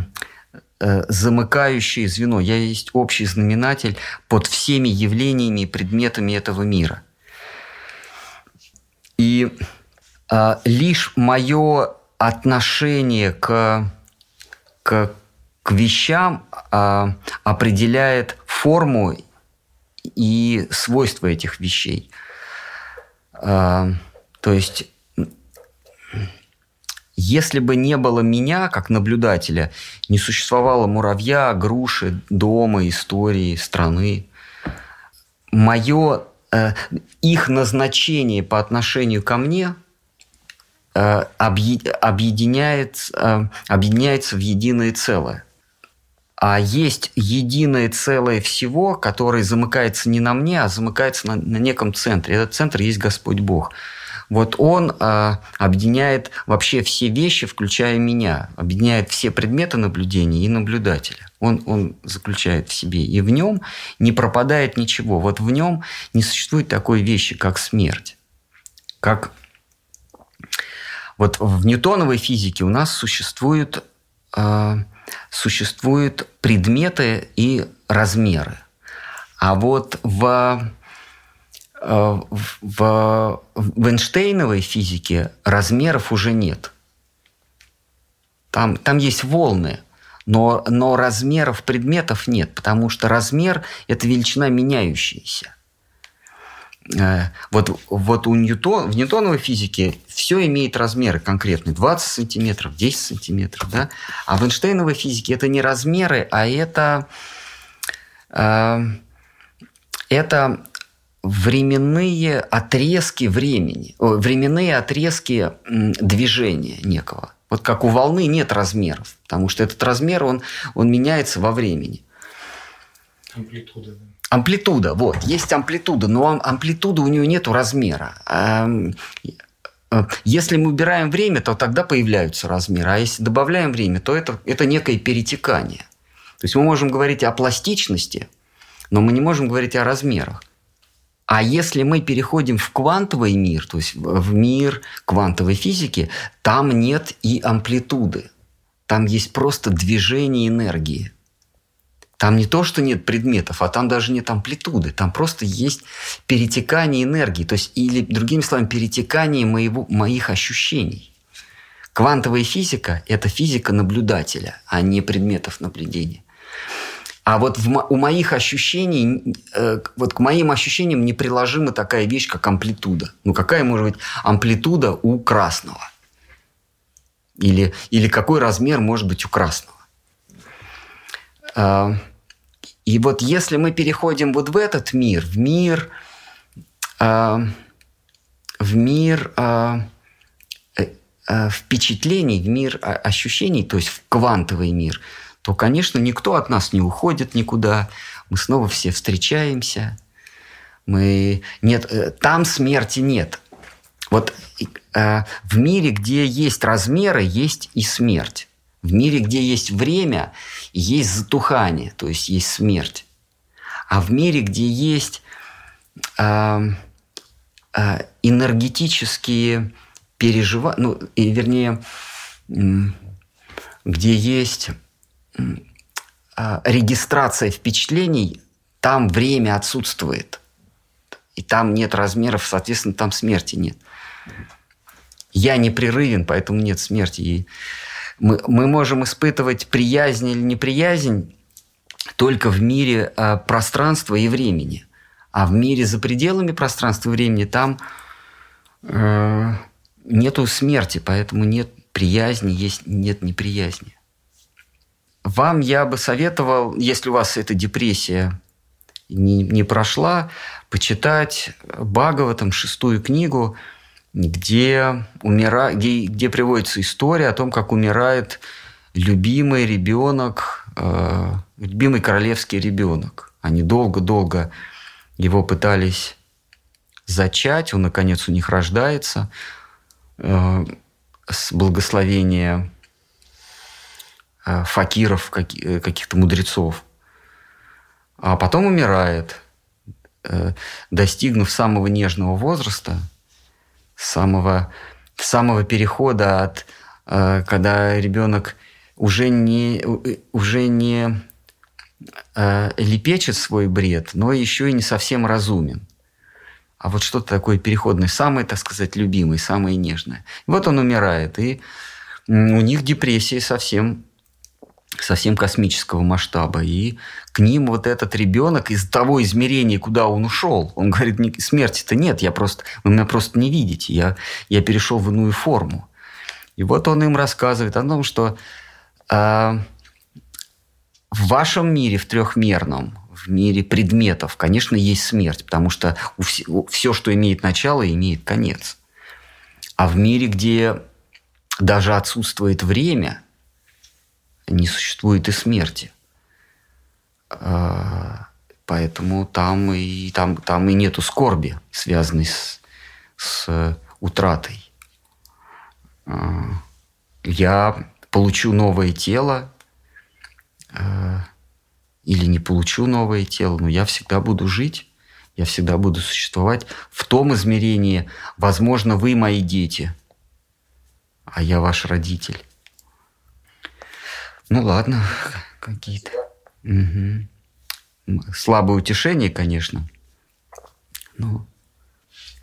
замыкающее звено, я есть общий знаменатель под всеми явлениями и предметами этого мира. И э, лишь мое отношение к, к, к вещам э, определяет форму и свойства этих вещей. Э, то есть, если бы не было меня как наблюдателя, не существовало муравья, груши, дома, истории, страны, мое э, их назначение по отношению ко мне объединяет, э, объединяется в единое целое. А есть единое целое всего, которое замыкается не на мне, а замыкается на, на неком центре. Этот центр есть Господь Бог. Вот он э, объединяет вообще все вещи, включая меня, объединяет все предметы наблюдения и наблюдателя. Он, он заключает в себе. И в нем не пропадает ничего. Вот в нем не существует такой вещи, как смерть. Как вот в ньютоновой физике у нас существуют, э, существуют предметы и размеры. А вот в Э, в, в Эйнштейновой физике размеров уже нет. Там, там есть волны, но, но размеров предметов нет, потому что размер – это величина меняющаяся. Э, вот, вот у Ньютон, в ньютоновой физике все имеет размеры конкретные. 20 сантиметров, 10 сантиметров. Да? А в Эйнштейновой физике это не размеры, а это, э, это временные отрезки времени, временные отрезки движения некого. Вот как у волны нет размеров, потому что этот размер, он, он меняется во времени. Амплитуда. Да. Амплитуда, вот, есть амплитуда, но амплитуда у нее нет размера. Э, если мы убираем время, то тогда появляются размеры, а если добавляем время, то это, это некое перетекание. То есть мы можем говорить о пластичности, но мы не можем говорить о размерах. А если мы переходим в квантовый мир, то есть в мир квантовой физики, там нет и амплитуды. Там есть просто движение энергии. Там не то, что нет предметов, а там даже нет амплитуды. Там просто есть перетекание энергии. То есть, или, другими словами, перетекание моего, моих ощущений. Квантовая физика – это физика наблюдателя, а не предметов наблюдения. А вот в, у моих ощущений, э, вот к моим ощущениям неприложима такая вещь, как амплитуда. Ну, какая может быть амплитуда у красного? Или, или какой размер может быть у красного? Э, и вот если мы переходим вот в этот мир, в мир, э, в мир э, впечатлений, в мир ощущений, то есть в квантовый мир – то, конечно, никто от нас не уходит никуда. Мы снова все встречаемся. Мы... Нет, там смерти нет. Вот в мире, где есть размеры, есть и смерть. В мире, где есть время, есть затухание, то есть есть смерть. А в мире, где есть э, э, энергетические переживания, ну, и, вернее, где есть а, регистрация впечатлений, там время отсутствует. И там нет размеров, соответственно, там смерти нет. Я непрерывен, поэтому нет смерти. И мы, мы можем испытывать приязнь или неприязнь только в мире э, пространства и времени. А в мире за пределами пространства и времени там э, нету смерти, поэтому нет приязни, есть, нет неприязни. Вам я бы советовал, если у вас эта депрессия не, не прошла, почитать Бхагаватам, шестую книгу, где, умира... где, где приводится история о том, как умирает любимый ребенок, э, любимый королевский ребенок. Они долго-долго его пытались зачать, он, наконец, у них рождается э, с благословения э, факиров, э, каких-то мудрецов. А потом умирает, достигнув самого нежного возраста, самого, самого перехода от когда ребенок уже не, уже не лепечет свой бред, но еще и не совсем разумен а вот что-то такое переходное, самое, так сказать, любимое, самое нежное. Вот он умирает, и у них депрессия совсем совсем космического масштаба. И к ним вот этот ребенок из того измерения, куда он ушел, он говорит, смерти-то нет, я просто, вы меня просто не видите, я, я перешел в иную форму. И вот он им рассказывает о том, что э, в вашем мире, в трехмерном, в мире предметов, конечно, есть смерть, потому что все, что имеет начало, имеет конец. А в мире, где даже отсутствует время, не существует и смерти. А, поэтому там и, там, там и нету скорби, связанной с, с утратой. А, я получу новое тело, а, или не получу новое тело, но я всегда буду жить, я всегда буду существовать в том измерении, возможно, вы мои дети, а я ваш родитель. Ну ладно, какие-то. Угу. Слабое утешение, конечно. Ну.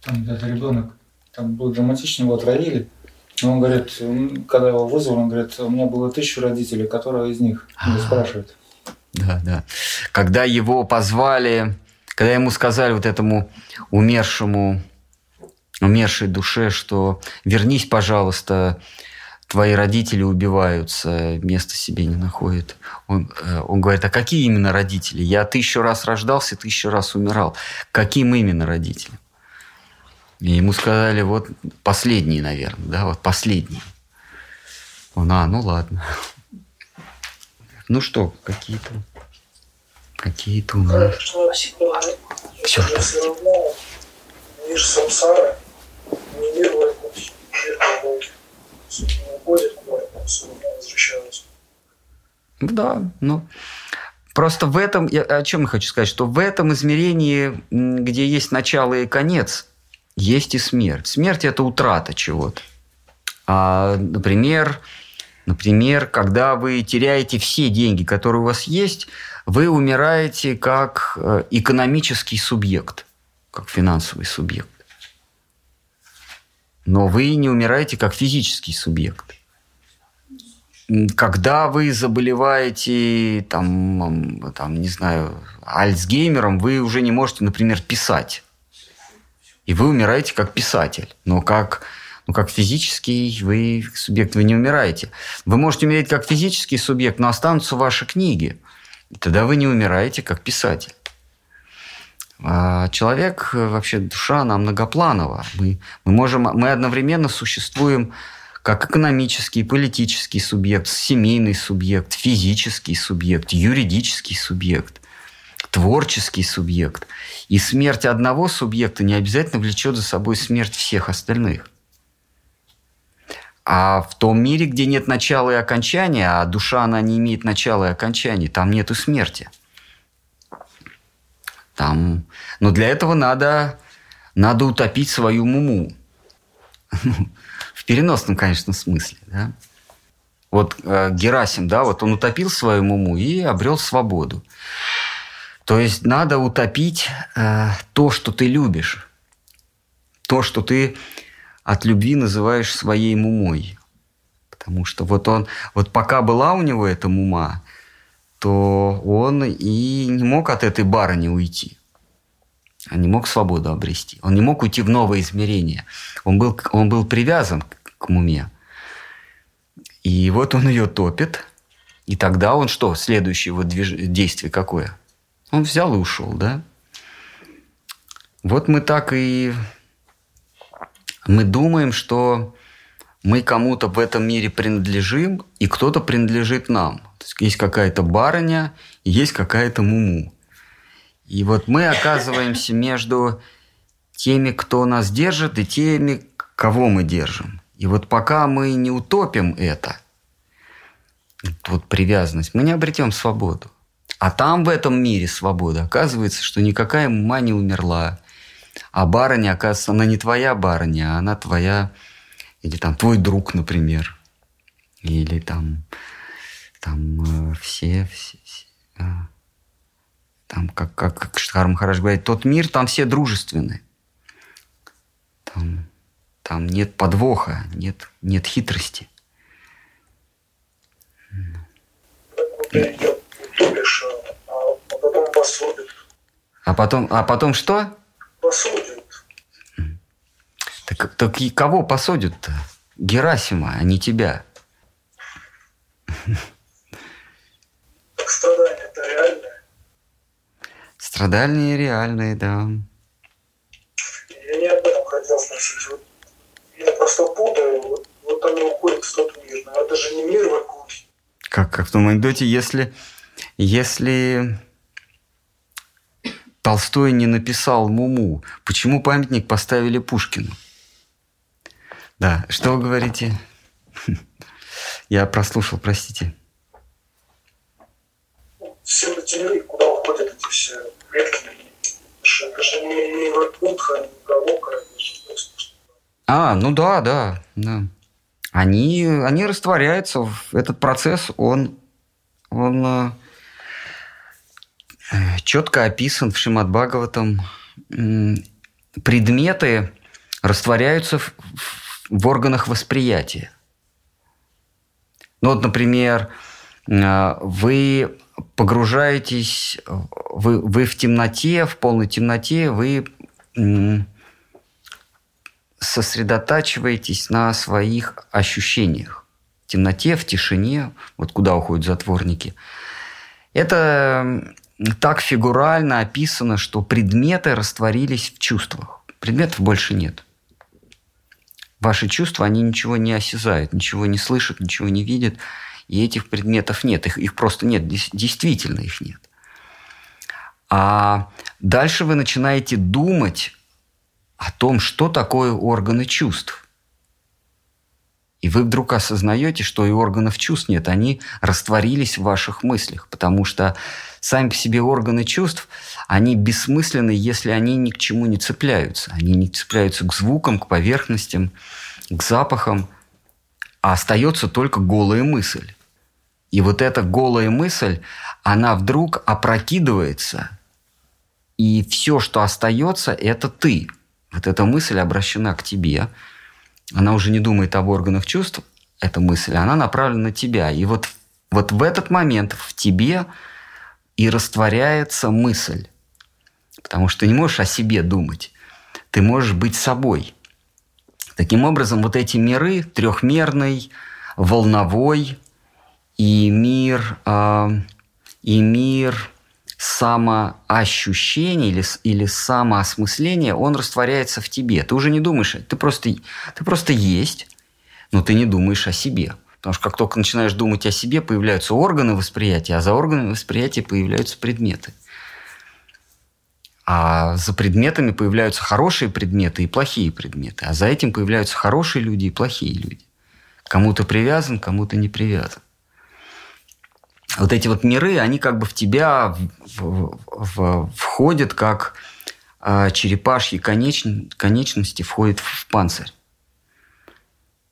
Там этот ребенок, там был драматичный, его отравили. Он говорит, когда его вызвали, он говорит, у меня было тысячу родителей, которые из них? Он спрашивает. Да, да. Когда его позвали, когда ему сказали вот этому умершему, умершей душе, что вернись, пожалуйста, твои родители убиваются, места себе не находят. Он, э, он говорит, а какие именно родители? Я тысячу раз рождался, тысячу раз умирал. Каким именно родителям? И ему сказали, вот последние, наверное, да, вот последние. Он, а, ну ладно. Ну что, какие-то какие-то у нас. Все. Мир самсары, не мир войкус, мир возвращаются. Да, ну. Просто в этом, я, о чем я хочу сказать, что в этом измерении, где есть начало и конец, есть и смерть. Смерть – это утрата чего-то. А, например, Например, когда вы теряете все деньги, которые у вас есть, вы умираете как э, экономический субъект, как финансовый субъект. Но вы не умираете как физический субъект. Когда вы заболеваете, там, там, не знаю, Альцгеймером, вы уже не можете, например, писать. И вы умираете как писатель. Но как ну, как физический вы субъект, вы не умираете. Вы можете умереть как физический субъект, но останутся ваши книги. И тогда вы не умираете как писатель. А человек, вообще душа, она многопланова. Мы, мы, можем, мы одновременно существуем как экономический, политический субъект, семейный субъект, физический субъект, юридический субъект, творческий субъект. И смерть одного субъекта не обязательно влечет за собой смерть всех остальных. А в том мире, где нет начала и окончания, а душа, она не имеет начала и окончания, там нету смерти. Там... Но для этого надо, надо утопить свою муму. В переносном, конечно, смысле. Да? Вот э, Герасим, да, вот он утопил свою муму и обрел свободу. То есть надо утопить э, то, что ты любишь. То, что ты от любви называешь своей мумой. Потому что вот он, вот пока была у него эта мума, то он и не мог от этой барыни уйти. Он не мог свободу обрести. Он не мог уйти в новое измерение. Он был, он был привязан к муме. И вот он ее топит. И тогда он что? Следующее вот движ... действие какое? Он взял и ушел, да? Вот мы так и мы думаем, что мы кому-то в этом мире принадлежим, и кто-то принадлежит нам. То есть есть какая-то барыня, есть какая-то муму. И вот мы оказываемся между теми, кто нас держит, и теми, кого мы держим. И вот пока мы не утопим это, вот привязанность, мы не обретем свободу. А там в этом мире свобода. Оказывается, что никакая ума не умерла. А барыня, оказывается, она не твоя барыня, а она твоя, или там твой друг, например. Или там, там э, все, все, все э, там, как, как, как Штхар Махарадж говорит, тот мир, там все дружественны. Там, там нет подвоха, нет, нет хитрости. А, потом. А потом, что? Посудят. Так, так и кого посадят-то? Герасима, а не тебя. Так страдания это реальное. Страдания реальные, да. Я не об этом хотел спросить. Вот я просто путаю. Вот, вот они уходят в тот мир. Но это же не мир в Иркутске. Как, как в том анекдоте, если, если Толстой не написал Муму, почему памятник поставили Пушкину? Да, что вы говорите? Я прослушал, простите. Все миры, куда уходят эти все предки. Это же- не, не Иркутска, не Галока. Это же просто А, ну да, да, да. Они, они растворяются. Этот процесс, он, он э, четко описан в Шимат Предметы растворяются в, в- в органах восприятия. Ну вот, например, э, вы погружаетесь, вы, вы в темноте, в полной темноте, вы сосредотачиваетесь на своих ощущениях. В темноте, в тишине, вот куда уходят затворники. Это так фигурально описано, что предметы растворились в чувствах. Предметов больше нет. Ваши чувства, они ничего не осязают, ничего не слышат, ничего не видят. И этих предметов нет. Их, их просто нет. Действительно их нет. А дальше вы начинаете думать о том, что такое органы чувств. И вы вдруг осознаете, что и органов чувств нет, они растворились в ваших мыслях, потому что сами по себе органы чувств, они бессмысленны, если они ни к чему не цепляются. Они не цепляются к звукам, к поверхностям, к запахам, а остается только голая мысль. И вот эта голая мысль, она вдруг опрокидывается, и все, что остается, это ты. Вот эта мысль обращена к тебе. Она уже не думает об органах чувств, эта мысль, она направлена на тебя. И вот, вот в этот момент в тебе и растворяется мысль. Потому что ты не можешь о себе думать. Ты можешь быть собой. Таким образом, вот эти миры, трехмерный, волновой и мир, э, и мир самоощущения или, или самоосмысления, он растворяется в тебе. Ты уже не думаешь, ты просто, ты просто есть, но ты не думаешь о себе. Потому что как только начинаешь думать о себе, появляются органы восприятия, а за органами восприятия появляются предметы. А за предметами появляются хорошие предметы и плохие предметы. А за этим появляются хорошие люди и плохие люди. Кому-то привязан, кому-то не привязан. Вот эти вот миры, они как бы в тебя в- в- входят, как а, черепашьи конечн- конечности входят в панцирь.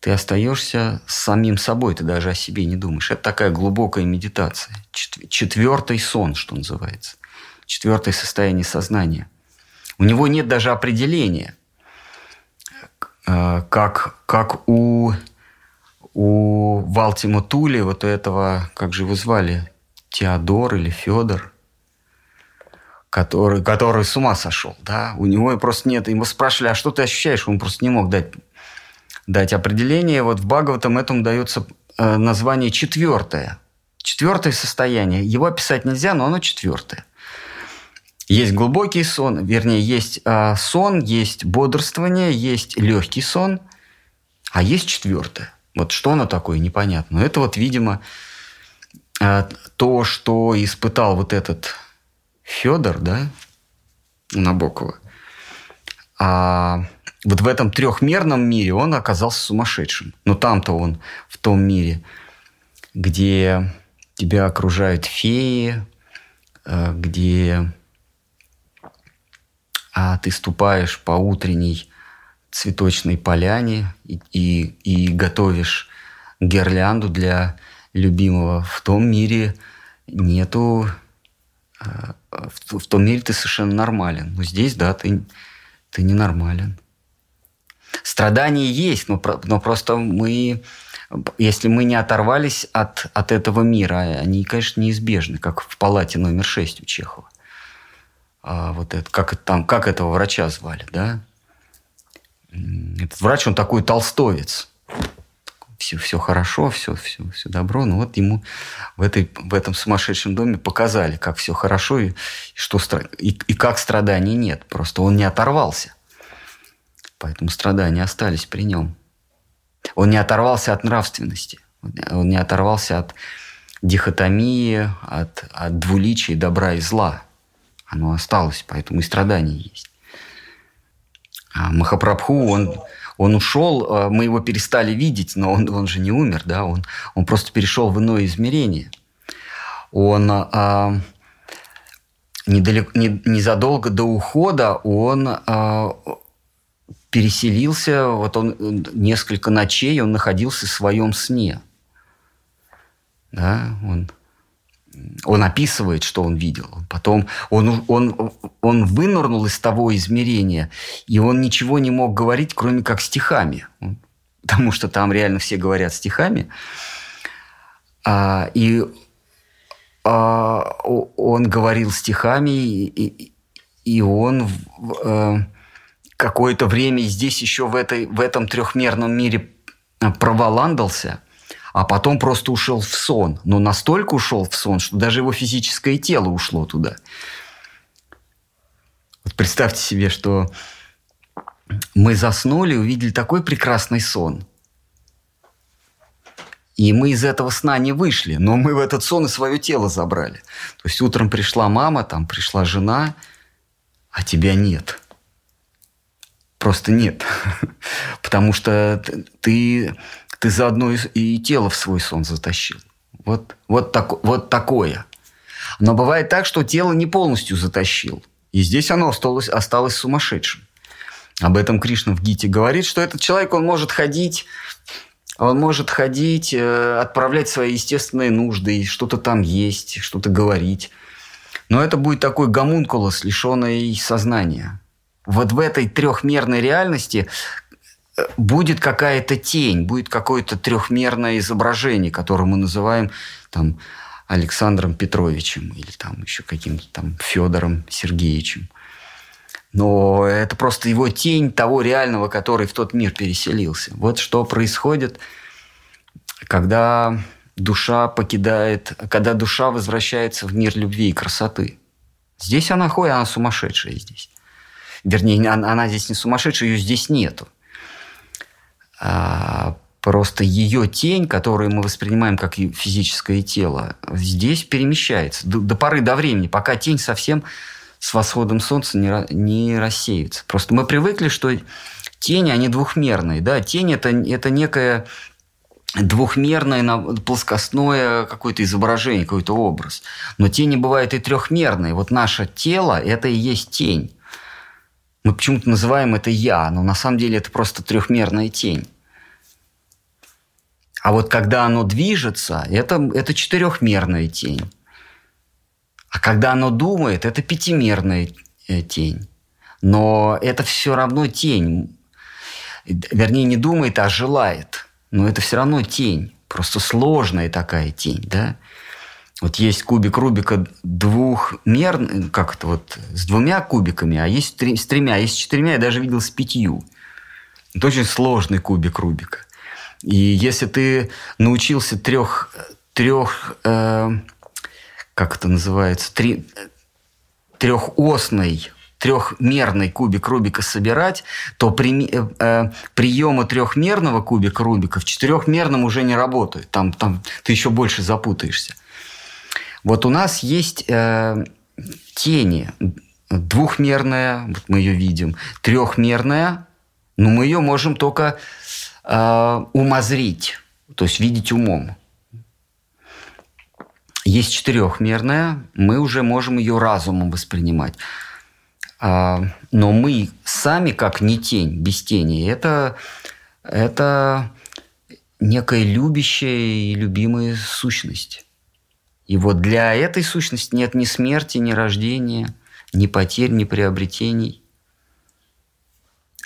Ты остаешься самим собой, ты даже о себе не думаешь. Это такая глубокая медитация. Чет- Четвертый сон, что называется. Четвертое состояние сознания. У него нет даже определения, э, как, как у, у Валтима Тули, вот у этого, как же его звали, Теодор или Федор, который, который с ума сошел, да, у него просто нет, ему спрашивали, а что ты ощущаешь, он просто не мог дать, дать определение, вот в Бхагаватам этому дается э, название четвертое, четвертое состояние, его описать нельзя, но оно четвертое. Есть глубокий сон, вернее, есть э, сон, есть бодрствование, есть легкий сон, а есть четвертое. Вот что оно такое, непонятно. Но это вот, видимо, э, то, что испытал вот этот Федор, да, Набокова. А вот в этом трехмерном мире он оказался сумасшедшим. Но там-то он в том мире где тебя окружают феи, э, где а ты ступаешь по утренней цветочной поляне и, и, и готовишь гирлянду для любимого. В том мире нету... Э, в, в том мире ты совершенно нормален. Но здесь, да, ты, ты ненормален. Страдания есть, но, но просто мы, если мы не оторвались от, от этого мира, они, конечно, неизбежны, как в палате номер 6 у Чехова. А вот это, как, там, как этого врача звали, да? Этот врач, он такой толстовец. Все, все хорошо, все, все, все добро. Но вот ему в, этой, в этом сумасшедшем доме показали, как все хорошо и, что, и, и как страданий нет. Просто он не оторвался. Поэтому страдания остались при нем. Он не оторвался от нравственности. Он не оторвался от дихотомии, от, от двуличия добра и зла. Оно осталось, поэтому и страдания есть. А Махапрабху, он, он ушел, а мы его перестали видеть, но он, он же не умер, да, он, он просто перешел в иное измерение. Он а, недалеко, не, незадолго до ухода он а, переселился, вот он несколько ночей он находился в своем сне. Да, он он описывает, что он видел. Потом он, он, он вынырнул из того измерения, и он ничего не мог говорить, кроме как стихами. Потому что там реально все говорят стихами. А, и а, он говорил стихами, и, и он а, какое-то время здесь еще в, этой, в этом трехмерном мире проволандался – а потом просто ушел в сон. Но настолько ушел в сон, что даже его физическое тело ушло туда. Вот представьте себе, что мы заснули, увидели такой прекрасный сон. И мы из этого сна не вышли, но мы в этот сон и свое тело забрали. То есть утром пришла мама, там пришла жена, а тебя нет. Просто нет. Потому что ты ты заодно и тело в свой сон затащил. Вот, вот, так, вот такое. Но бывает так, что тело не полностью затащил. И здесь оно осталось, осталось сумасшедшим. Об этом Кришна в Гите говорит, что этот человек, он может ходить, он может ходить, э, отправлять свои естественные нужды, что-то там есть, что-то говорить. Но это будет такой гомункулос, лишенный сознания. Вот в этой трехмерной реальности будет какая-то тень, будет какое-то трехмерное изображение, которое мы называем там, Александром Петровичем или там еще каким-то там Федором Сергеевичем. Но это просто его тень того реального, который в тот мир переселился. Вот что происходит, когда душа покидает, когда душа возвращается в мир любви и красоты. Здесь она ходит, она сумасшедшая здесь. Вернее, она здесь не сумасшедшая, ее здесь нету. А, просто ее тень, которую мы воспринимаем как физическое тело, здесь перемещается до, до поры до времени, пока тень совсем с восходом солнца не, не рассеется. Просто мы привыкли, что тени, они двухмерные. Да? Тень это, – это некое двухмерное, плоскостное какое-то изображение, какой-то образ. Но тени бывают и трехмерные. Вот наше тело – это и есть тень. Мы почему-то называем это «я», но на самом деле это просто трехмерная тень. А вот когда оно движется, это, это четырехмерная тень. А когда оно думает, это пятимерная э, тень. Но это все равно тень. Вернее, не думает, а желает. Но это все равно тень. Просто сложная такая тень, да? Вот есть кубик Рубика двухмерный, как это вот, с двумя кубиками, а есть с тремя, есть с четырьмя, я даже видел с пятью. Это очень сложный кубик Рубика. И если ты научился трех, трех э, как это называется, три, трехосный трехмерный кубик Рубика собирать, то при, э, э, приемы трехмерного кубика Рубика в четырехмерном уже не работают. Там, там ты еще больше запутаешься. Вот у нас есть э, тени. Двухмерная, вот мы ее видим, трехмерная, но мы ее можем только э, умозрить, то есть видеть умом. есть четырехмерная, мы уже можем ее разумом воспринимать. А, но мы сами, как не тень, без тени, это, это некая любящая и любимая сущность. И вот для этой сущности нет ни смерти, ни рождения, ни потерь, ни приобретений.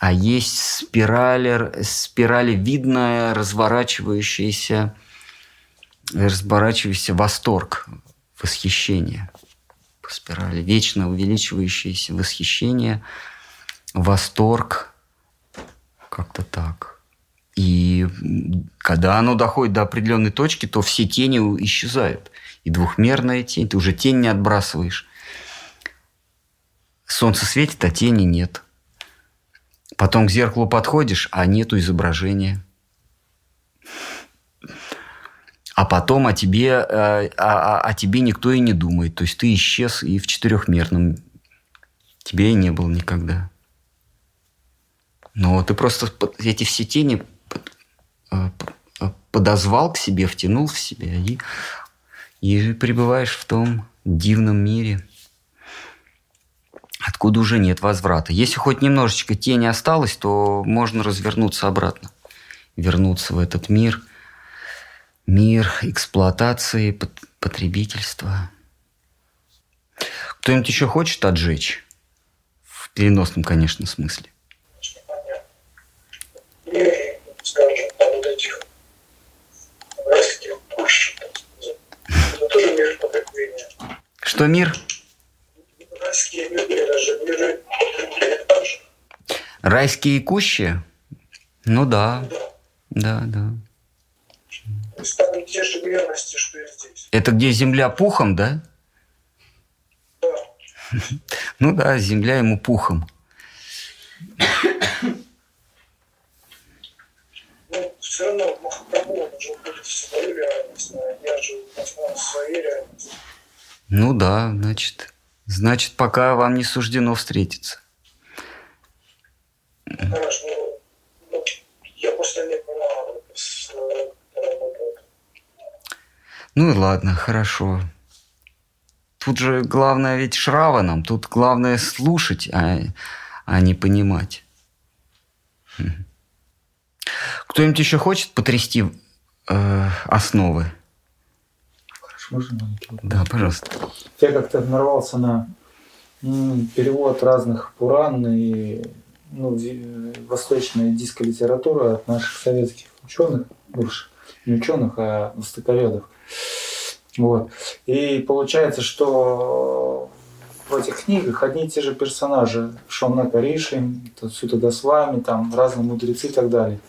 А есть спирали, спирали видная, разворачивающаяся, разворачивающийся восторг, восхищение – по спирали, вечно увеличивающееся восхищение, восторг, как-то так. И когда оно доходит до определенной точки, то все тени исчезают. И двухмерная тень, ты уже тень не отбрасываешь. Солнце светит, а тени нет. Потом к зеркалу подходишь, а нету изображения а потом о тебе, э, о, о, о тебе никто и не думает. То есть ты исчез и в четырехмерном тебе и не было никогда. Но ты просто эти все тени э, подозвал к себе, втянул в себя и, и пребываешь в том дивном мире, откуда уже нет возврата. Если хоть немножечко тени осталось, то можно развернуться обратно, вернуться в этот мир – мир эксплуатации, потребительства. Кто-нибудь еще хочет отжечь? В переносном, конечно, смысле. Что мир? Райские кущи? Ну да. Да, да те же верности, что и здесь. Это где земля пухом, да? Да. Ну да, земля ему пухом. Ну, все равно Махапрабху, он же будет свою реальность, а я живу в своей реальности. Ну да, значит, значит, пока вам не суждено встретиться. Хорошо. Ну, я просто не понимаю, ну и ладно, хорошо. Тут же главное ведь Шраванам, тут главное слушать, а, а не понимать. Кто-нибудь еще хочет потрясти э, основы? Можно маленький Да, пожалуйста. Я как-то нарвался на перевод разных Пуран и ну, восточная индийская литература от наших советских ученых, бывших, не ученых, а востоковедов. Вот. И получается, что в этих книгах одни и те же персонажи. Шомна Риши, Сута Госвами, там разные мудрецы и так далее.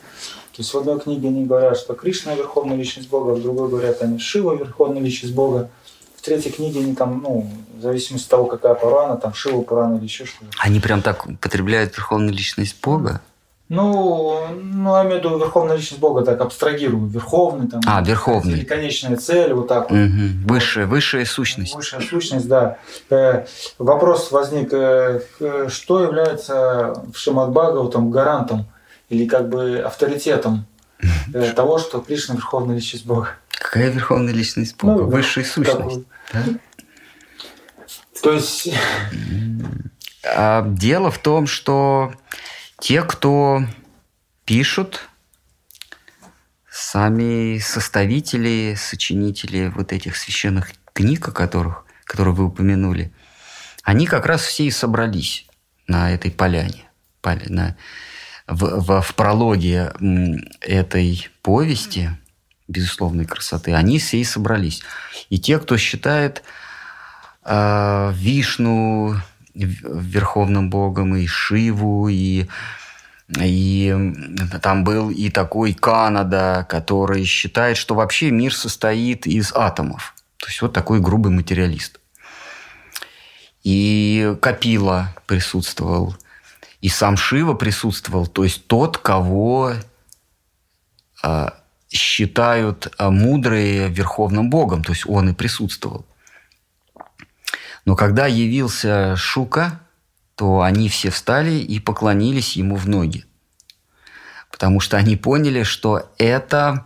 То есть в одной книге они говорят, что Кришна – верховная личность Бога, в другой говорят, они Шива – верховная личность Бога. В третьей книге они там, ну, в зависимости от того, какая Пурана, там Шива Пурана или еще что-то. Они прям так употребляют верховную личность Бога? Ну, ну, я имею в виду верховная личность Бога, так абстрагирую. Верховный там. А, верховный. Конечная цель, вот так вот. Угу. Высшая, высшая сущность. Высшая сущность, да. Э, вопрос возник, э, что является в Шимат там гарантом или как бы авторитетом э, того, что Кришна верховная личность Бога? Какая верховная личность Бога? Ну, Высшая сущность. Да? То есть... А, дело в том, что те, кто пишут, сами составители, сочинители вот этих священных книг, о которых, которые вы упомянули, они как раз все и собрались на этой поляне, на, в, в, в прологе этой повести безусловной красоты, они все и собрались. И те, кто считает э, Вишну верховным богом, и Шиву, и, и там был и такой Канада, который считает, что вообще мир состоит из атомов. То есть вот такой грубый материалист. И Капила присутствовал, и сам Шива присутствовал, то есть тот, кого э, считают э, мудрые верховным богом, то есть он и присутствовал. Но когда явился Шука, то они все встали и поклонились ему в ноги. Потому что они поняли, что это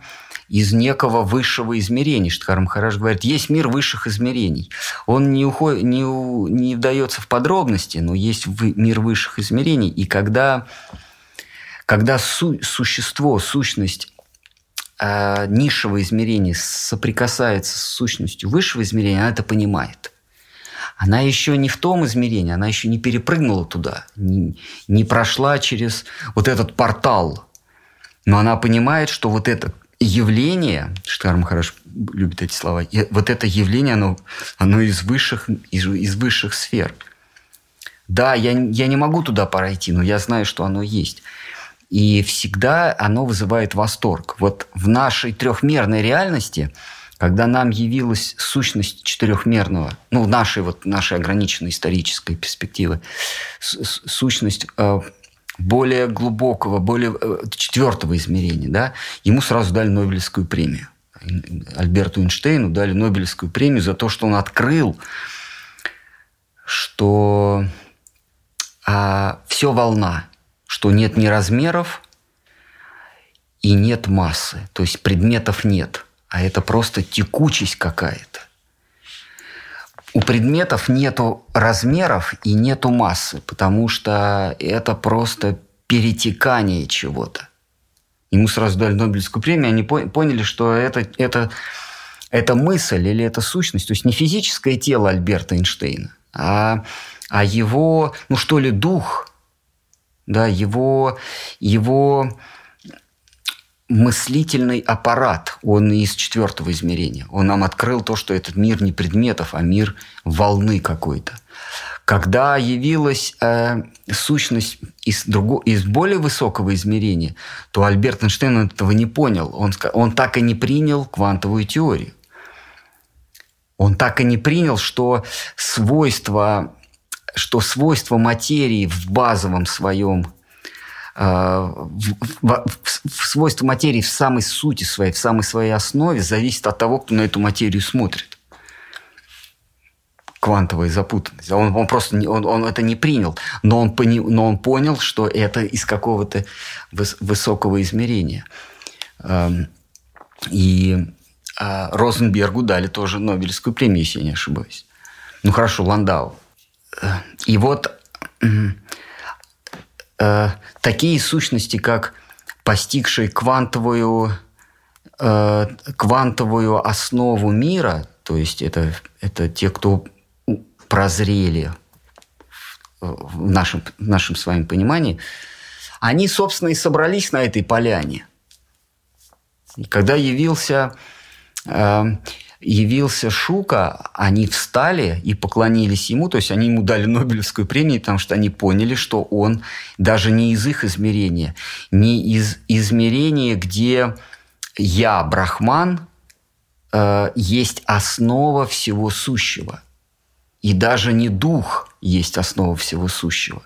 из некого высшего измерения. Штхар Махараш говорит, есть мир высших измерений. Он не, уходит, не, не вдается в подробности, но есть мир высших измерений. И когда, когда су, существо, сущность э, низшего измерения соприкасается с сущностью высшего измерения, она это понимает. Она еще не в том измерении, она еще не перепрыгнула туда, не, не прошла через вот этот портал. Но она понимает, что вот это явление, Штарм хорошо любит эти слова, вот это явление, оно, оно из, высших, из, из высших сфер. Да, я, я не могу туда пройти, но я знаю, что оно есть. И всегда оно вызывает восторг. Вот в нашей трехмерной реальности, когда нам явилась сущность четырехмерного, ну, нашей, вот, нашей ограниченной исторической перспективы, сущность э, более глубокого, более э, четвертого измерения, да, ему сразу дали Нобелевскую премию. Альберту Эйнштейну дали Нобелевскую премию за то, что он открыл, что а, все волна, что нет ни размеров и нет массы, то есть предметов нет, а это просто текучесть какая-то. У предметов нету размеров и нету массы, потому что это просто перетекание чего-то. Ему сразу дали Нобелевскую премию, они поняли, что это, это, это мысль или это сущность, то есть не физическое тело Альберта Эйнштейна, а, а его, ну что ли, дух, да, его, его мыслительный аппарат, он из четвертого измерения. Он нам открыл то, что этот мир не предметов, а мир волны какой-то. Когда явилась э, сущность из, друго, из более высокого измерения, то Альберт Эйнштейн этого не понял. Он, он так и не принял квантовую теорию. Он так и не принял, что свойства, что свойства материи в базовом своем Э, свойства материи в самой сути своей, в самой своей основе зависит от того, кто на эту материю смотрит. Квантовая запутанность. Он, он просто не, он, он это не принял, но он, пони, но он понял, что это из какого-то выс, высокого измерения. Эм, и а Розенбергу дали тоже Нобелевскую премию, если я не ошибаюсь. Ну хорошо, Ландау. Э, и вот э, такие сущности, как постигшие квантовую, э, квантовую основу мира, то есть это, это те, кто прозрели в нашем, в нашем с вами понимании, они, собственно, и собрались на этой поляне. И когда явился э, явился Шука, они встали и поклонились ему, то есть они ему дали Нобелевскую премию, потому что они поняли, что он даже не из их измерения, не из измерения, где я, Брахман, э, есть основа всего сущего. И даже не дух есть основа всего сущего.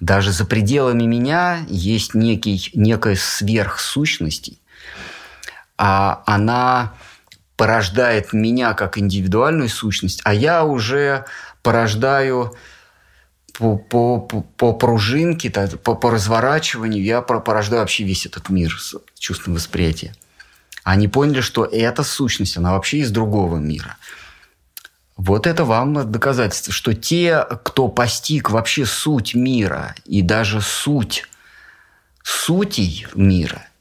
Даже за пределами меня есть некий, некая сверхсущность, а она порождает меня как индивидуальную сущность, а я уже порождаю по, по, по, пружинке, по, по разворачиванию, я порождаю вообще весь этот мир с чувством восприятия. Они поняли, что эта сущность, она вообще из другого мира. Вот это вам доказательство, что те, кто постиг вообще суть мира и даже суть сутей мира –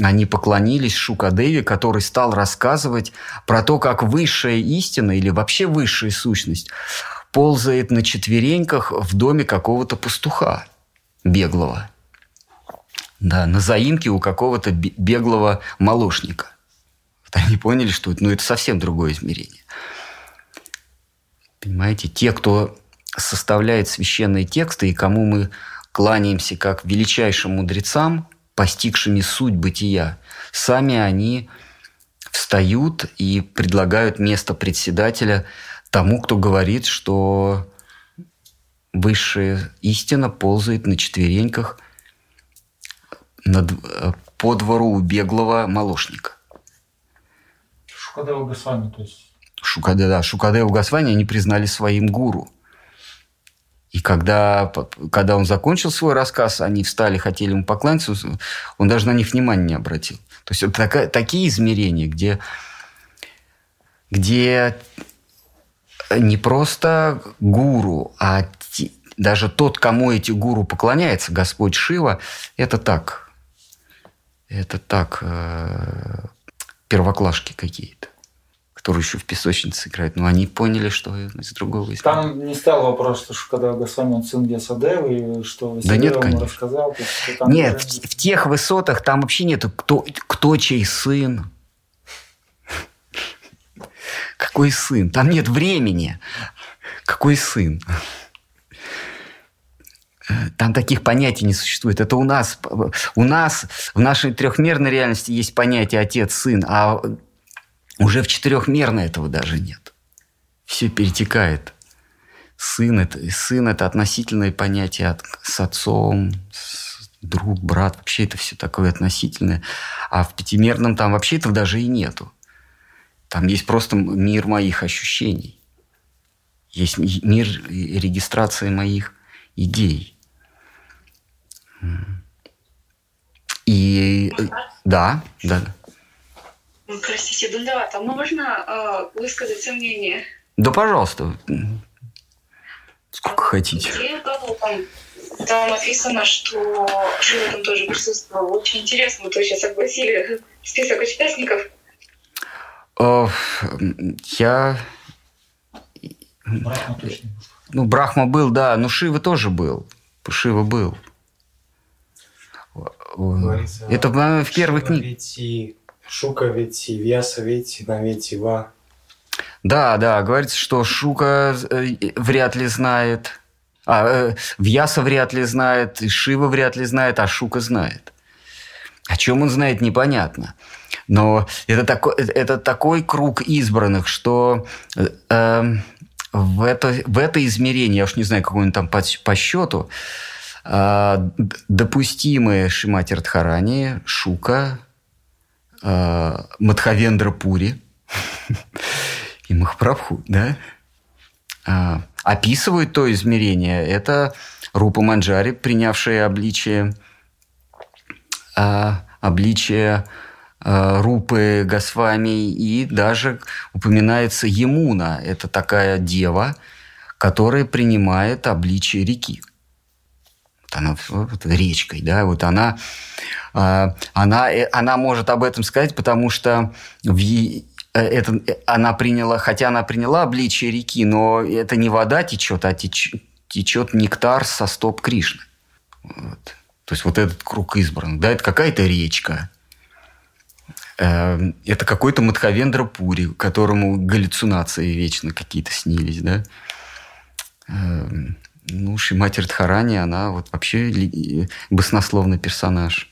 они поклонились Шукадеве, который стал рассказывать про то, как высшая истина или вообще высшая сущность ползает на четвереньках в доме какого-то пастуха беглого. Да, на заимке у какого-то беглого молочника. Вот они поняли, что ну, это совсем другое измерение. Понимаете, те, кто составляет священные тексты и кому мы кланяемся как величайшим мудрецам – постигшими суть бытия, сами они встают и предлагают место председателя тому, кто говорит, что высшая истина ползает на четвереньках над, по двору у беглого молочника. Шукадева Госвами, то есть. Шукадева, да, Шукадева Госвами они признали своим гуру. И когда, когда он закончил свой рассказ, они встали, хотели ему поклониться, он даже на них внимания не обратил. То есть это такая, такие измерения, где, где не просто гуру, а даже тот, кому эти гуру поклоняется, Господь Шива, это так. Это так, э, первоклашки какие-то которые еще в песочнице играют. Но они поняли, что из другого из Там не стал вопрос, что когда Госвами он сын Весадевы, что Василев да нет, конечно. рассказал. То, что там нет, в, в тех высотах там вообще нету, кто, кто чей сын. Какой сын? Там нет времени. Какой сын? Там таких понятий не существует. Это у нас, у нас в нашей трехмерной реальности есть понятие отец-сын, а уже в четырехмерной этого даже нет. Все перетекает. Сын это, сын это относительное понятие от, с отцом, с друг, брат. Вообще это все такое относительное. А в пятимерном там вообще этого даже и нету. Там есть просто мир моих ощущений. Есть мир регистрации моих идей. И да, да. Простите, Дундават, а можно э, высказать сомнение? Да, пожалуйста. Сколько хотите. Где там, там написано, что Шива там тоже присутствовал. Очень интересно, вы сейчас согласили список участников. О, я... Брахма точно. Ну, Брахма был, да, но Шива тоже был. Шива был. Говорится, Это, в первых книгах. Шука ведь Вьяса ведь, на ведь Ва. Да, да, говорится, что Шука э, вряд ли знает, а э, Вьяса вряд ли знает, и Шива вряд ли знает, а Шука знает. О чем он знает, непонятно. Но это такой, это такой круг избранных, что э, в, это, в это измерение, я уж не знаю, какой он там по, по счету, э, допустимые Шимати Радхарани, Шука, э, Мадхавендра Пури и Махапрабху, да, э, описывают то измерение. Это Рупа Манджари, принявшая обличие, э, обличие э, Рупы Госвами, и даже упоминается Емуна. Это такая дева, которая принимает обличие реки. Вот она вот, речкой, да, вот она а, она, э, она может об этом сказать, потому что в, э, это, э, она приняла, хотя она приняла обличие реки, но это не вода течет, а теч, течет нектар со стоп Кришны. Вот. То есть вот этот круг избран. Да, это какая-то речка. Это какой-то Мадхавендра Пури, которому галлюцинации вечно какие-то снились, да. Ну, Шимати Радхарани, она вот вообще баснословный персонаж.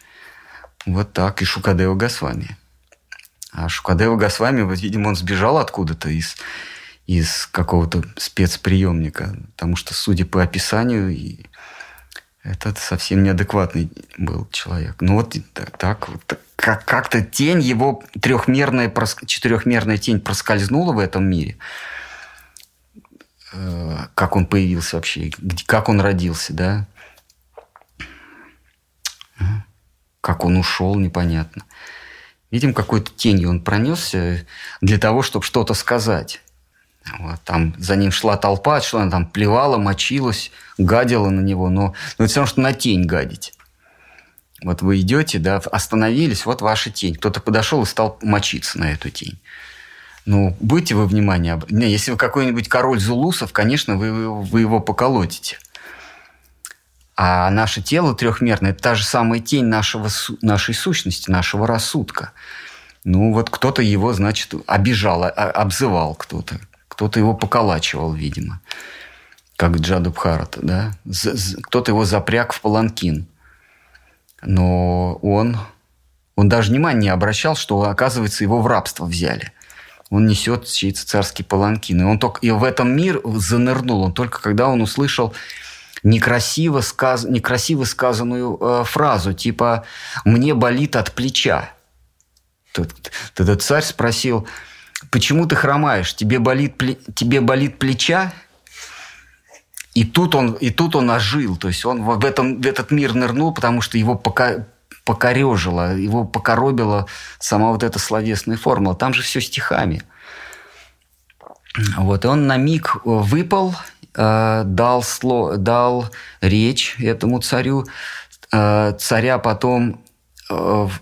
Вот так. И Шукадева Госвами. А Шукадева Госвами, вот, видимо, он сбежал откуда-то из, из какого-то спецприемника. Потому что, судя по описанию, и этот совсем неадекватный был человек. Ну вот так, вот, как, как-то тень его трехмерная, четырехмерная тень проскользнула в этом мире. Э, как он появился вообще, как он родился, да? Как он ушел, непонятно. Видим, какой-то тенью он пронесся для того, чтобы что-то сказать. Вот, там за ним шла толпа, что она там плевала, мочилась, гадила на него, но, но это все равно, что на тень гадить. Вот вы идете, да, остановились, вот ваша тень. Кто-то подошел и стал мочиться на эту тень. Ну, будете вы внимание... Не, если вы какой-нибудь король Зулусов, конечно, вы, вы его поколотите. А наше тело трехмерное – это та же самая тень нашего, нашей сущности, нашего рассудка. Ну, вот кто-то его, значит, обижал, а, обзывал кто-то. Кто-то его поколачивал, видимо. Как Джаду Бхарата, да? Кто-то его запряг в паланкин. Но он, он даже внимания не обращал, что, оказывается, его в рабство взяли. Он несет чей-то царский паланкин. И он только и в этом мир занырнул. Он только когда он услышал некрасиво, сказ... некрасиво сказанную э, фразу, типа «мне болит от плеча». Тогда царь спросил, почему ты хромаешь? Тебе болит, тебе болит плеча? и тут он, и тут он ожил, то есть он в, этом, в этот мир нырнул, потому что его пока, покорежило, его покоробила сама вот эта словесная формула. Там же все стихами. Вот, и он на миг выпал, э, дал, сло, дал речь этому царю. Э, царя потом э,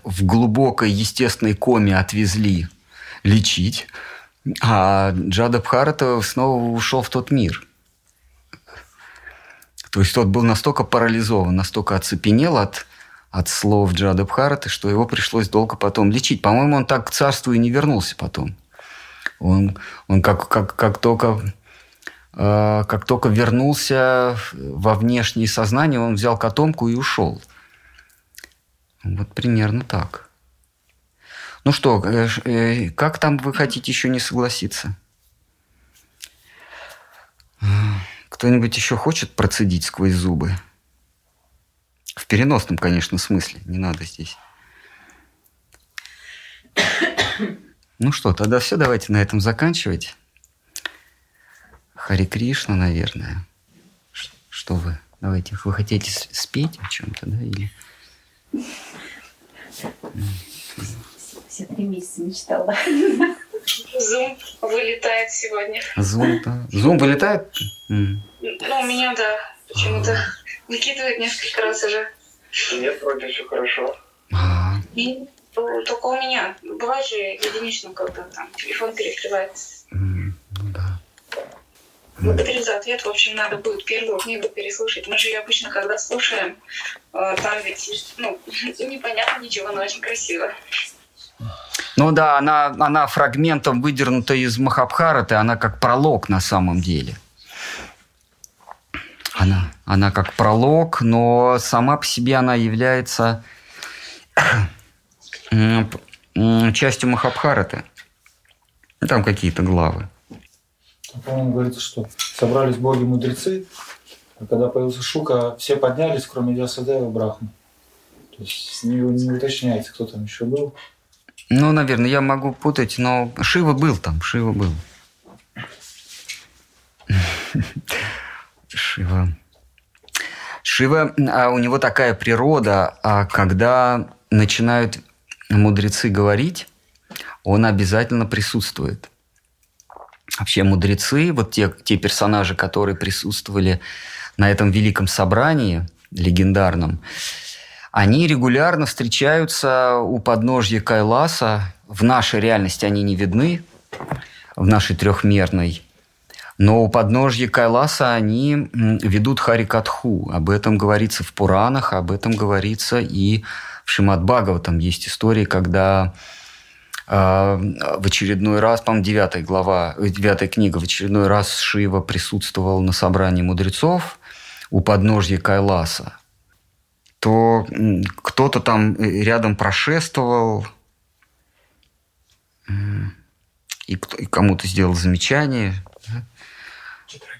в глубокой естественной коме отвезли лечить. А Джада Бхарата снова ушел в тот мир. То есть тот был настолько парализован, настолько оцепенел от, от слов Джада Бхараты, что его пришлось долго потом лечить. По-моему, он так к царству и не вернулся потом. Он, он как, как, как только э, как только вернулся во внешнее сознание, он взял котомку и ушел. Вот примерно так. Ну что, э, э, как там вы хотите еще не согласиться? Кто-нибудь еще хочет процедить сквозь зубы? В переносном, конечно, смысле. Не надо здесь. Ну что, тогда все, давайте на этом заканчивать. Хари Кришна, наверное. Что вы? Давайте, вы хотите спеть о чем-то, да? Или... Все три месяца мечтала. Зум вылетает сегодня. Зум, да. Зум вылетает? Ну, у меня, да, почему-то выкидывает несколько раз уже. Нет, вроде все хорошо. И ну, только у меня. Бывает же единично, когда там телефон перекрывается. ну да. Благодарю за ответ. В общем, надо будет первую книгу переслушать. Мы же ее обычно, когда слушаем, э, там ведь, ну, непонятно ничего, но очень красиво. Ну да, она, она фрагментом выдернута из Махабхараты, она как пролог на самом деле. Она, она как пролог, но сама по себе она является частью Махабхараты. Там какие-то главы. Там, По-моему, говорится, что собрались боги-мудрецы, а когда появился Шука, все поднялись, кроме Ясадева и Брахмы. То есть не, не уточняется, кто там еще был. Ну, наверное, я могу путать, но Шива был там, Шива был. Шива. Шива, а у него такая природа, а когда начинают мудрецы говорить, он обязательно присутствует. Вообще мудрецы, вот те, те персонажи, которые присутствовали на этом великом собрании легендарном, они регулярно встречаются у подножья Кайласа. В нашей реальности они не видны, в нашей трехмерной. Но у подножья Кайласа они ведут Харикатху. Об этом говорится в Пуранах, об этом говорится и в Шимат Бхагаватам. Есть истории, когда э, в очередной раз, по-моему, девятая глава, э, девятая книга, в очередной раз Шива присутствовал на собрании мудрецов у подножья Кайласа то кто-то там э, рядом прошествовал и кому-то сделал замечание.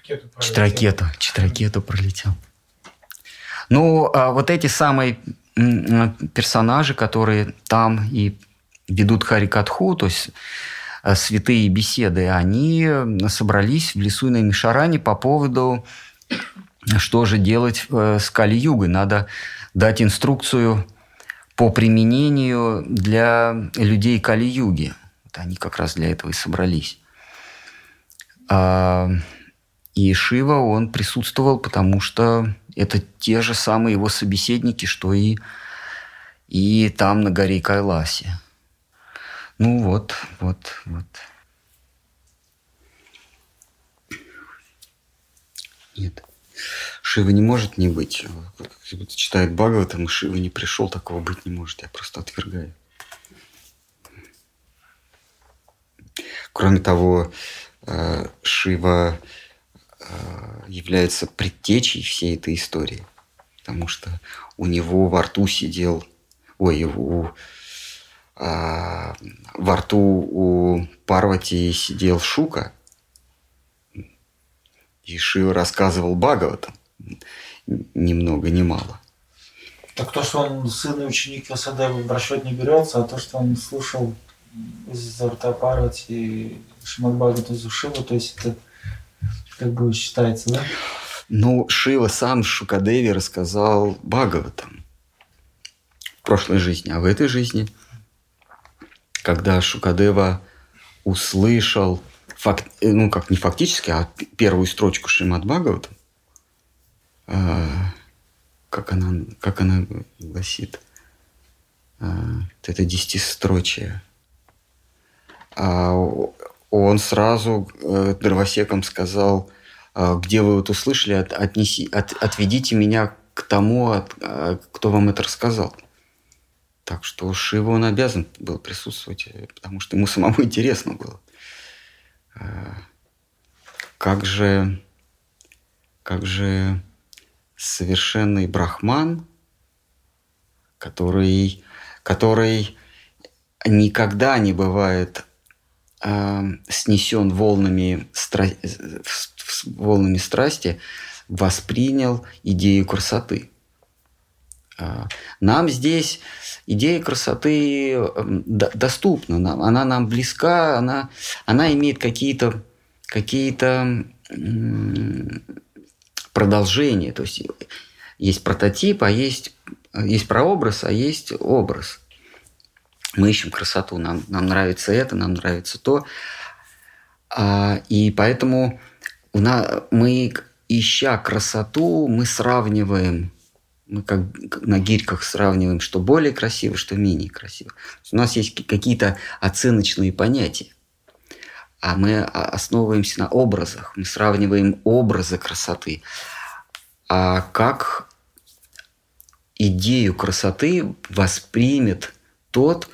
Читракету Читракету, Читракету пролетел. Ну, а вот эти самые м, персонажи, которые там и ведут Харикатху, то есть э, святые беседы, они собрались в лесу на Мишаране по поводу, что же делать э, с Кали-Югой. Надо дать инструкцию по применению для людей Кали-Юги. Вот они как раз для этого и собрались. И Шива, он присутствовал, потому что это те же самые его собеседники, что и, и там на горе Кайласе. Ну вот, вот, вот. Нет. Шива не может не быть. Будто читает Бхагаватам, и Шива не пришел, такого быть не может. Я просто отвергаю. Кроме того, э, Шива является предтечей всей этой истории. Потому что у него во рту сидел... Ой, у, а, во рту у Парвати сидел Шука, и Шива рассказывал Бхагаватам ни много, ни мало. Так то, что он сын и ученик Ясадева в расчет не берется, а то, что он слушал из рта Парвати и Шимадбхагавату Зушиву, то есть это как бы считается, да? Ну, Шива сам Шукадеви рассказал Бхагаватам в прошлой жизни, а в этой жизни, когда Шукадева услышал, факт, ну, как не фактически, а первую строчку Шримад Бхагаватам, э, как она, как она гласит, э, это десятистрочие, а он сразу э, дровосеком сказал, «А, где вы вот услышали, от, отнеси, от, отведите меня к тому, от, а, кто вам это рассказал. Так что Шива он обязан был присутствовать, э, потому что ему самому интересно было. А, как же, как же совершенный брахман, который, который никогда не бывает э, снесен волнами, стра... волнами страсти, воспринял идею красоты. Э, нам здесь идея красоты эм, доступна, она нам близка, она, она имеет какие-то какие-то продолжения. То есть есть прототип, а есть, есть прообраз, а есть образ – мы ищем красоту, нам, нам нравится это, нам нравится то. А, и поэтому у нас, мы, ища красоту, мы сравниваем, мы как на гирьках сравниваем, что более красиво, что менее красиво. У нас есть какие-то оценочные понятия. А мы основываемся на образах. Мы сравниваем образы красоты. А как идею красоты воспримет тот,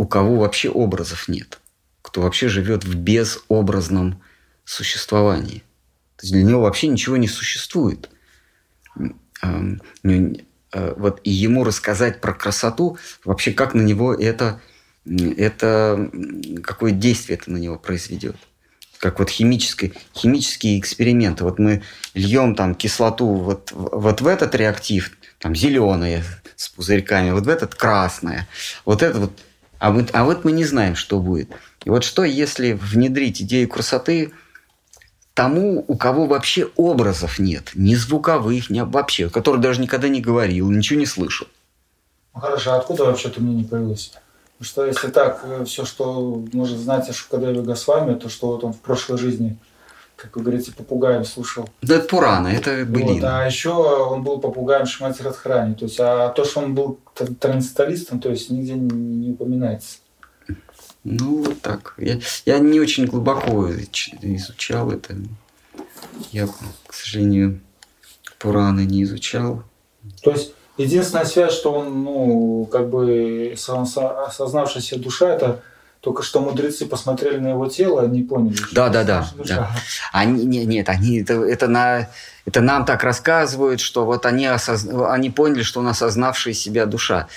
у кого вообще образов нет, кто вообще живет в безобразном существовании. То есть для него вообще ничего не существует. Э, вот и ему рассказать про красоту, вообще как на него это, это какое действие это на него произведет. Как вот химические, химические эксперименты. Вот мы льем там кислоту вот, вот в этот реактив, там зеленое с пузырьками, вот в этот красное. Вот это вот а вот, а вот мы не знаем, что будет. И вот что, если внедрить идею красоты тому, у кого вообще образов нет, ни звуковых, ни вообще, который даже никогда не говорил, ничего не слышал. Ну хорошо, а откуда вообще это мнение появилось? Потому что если так, э, все, что может знать о Шукадеве Госвами, то что вот он в прошлой жизни как вы говорите, попугаем слушал. Да это Пурана, это былина. Вот, а еще он был попугаем Шимати Радхарани. То есть, а то, что он был трансценденталистом, то есть нигде не, не упоминается. Ну, вот так. Я, я не очень глубоко изучал это. Я, к сожалению, Пураны не изучал. То есть, единственная связь, что он, ну, как бы осознавшаяся душа, это только что мудрецы посмотрели на его тело, они поняли. Да, да, да, да. Они, нет, нет, они это, это на это нам так рассказывают, что вот они, осоз... они поняли, что он осознавший себя душа.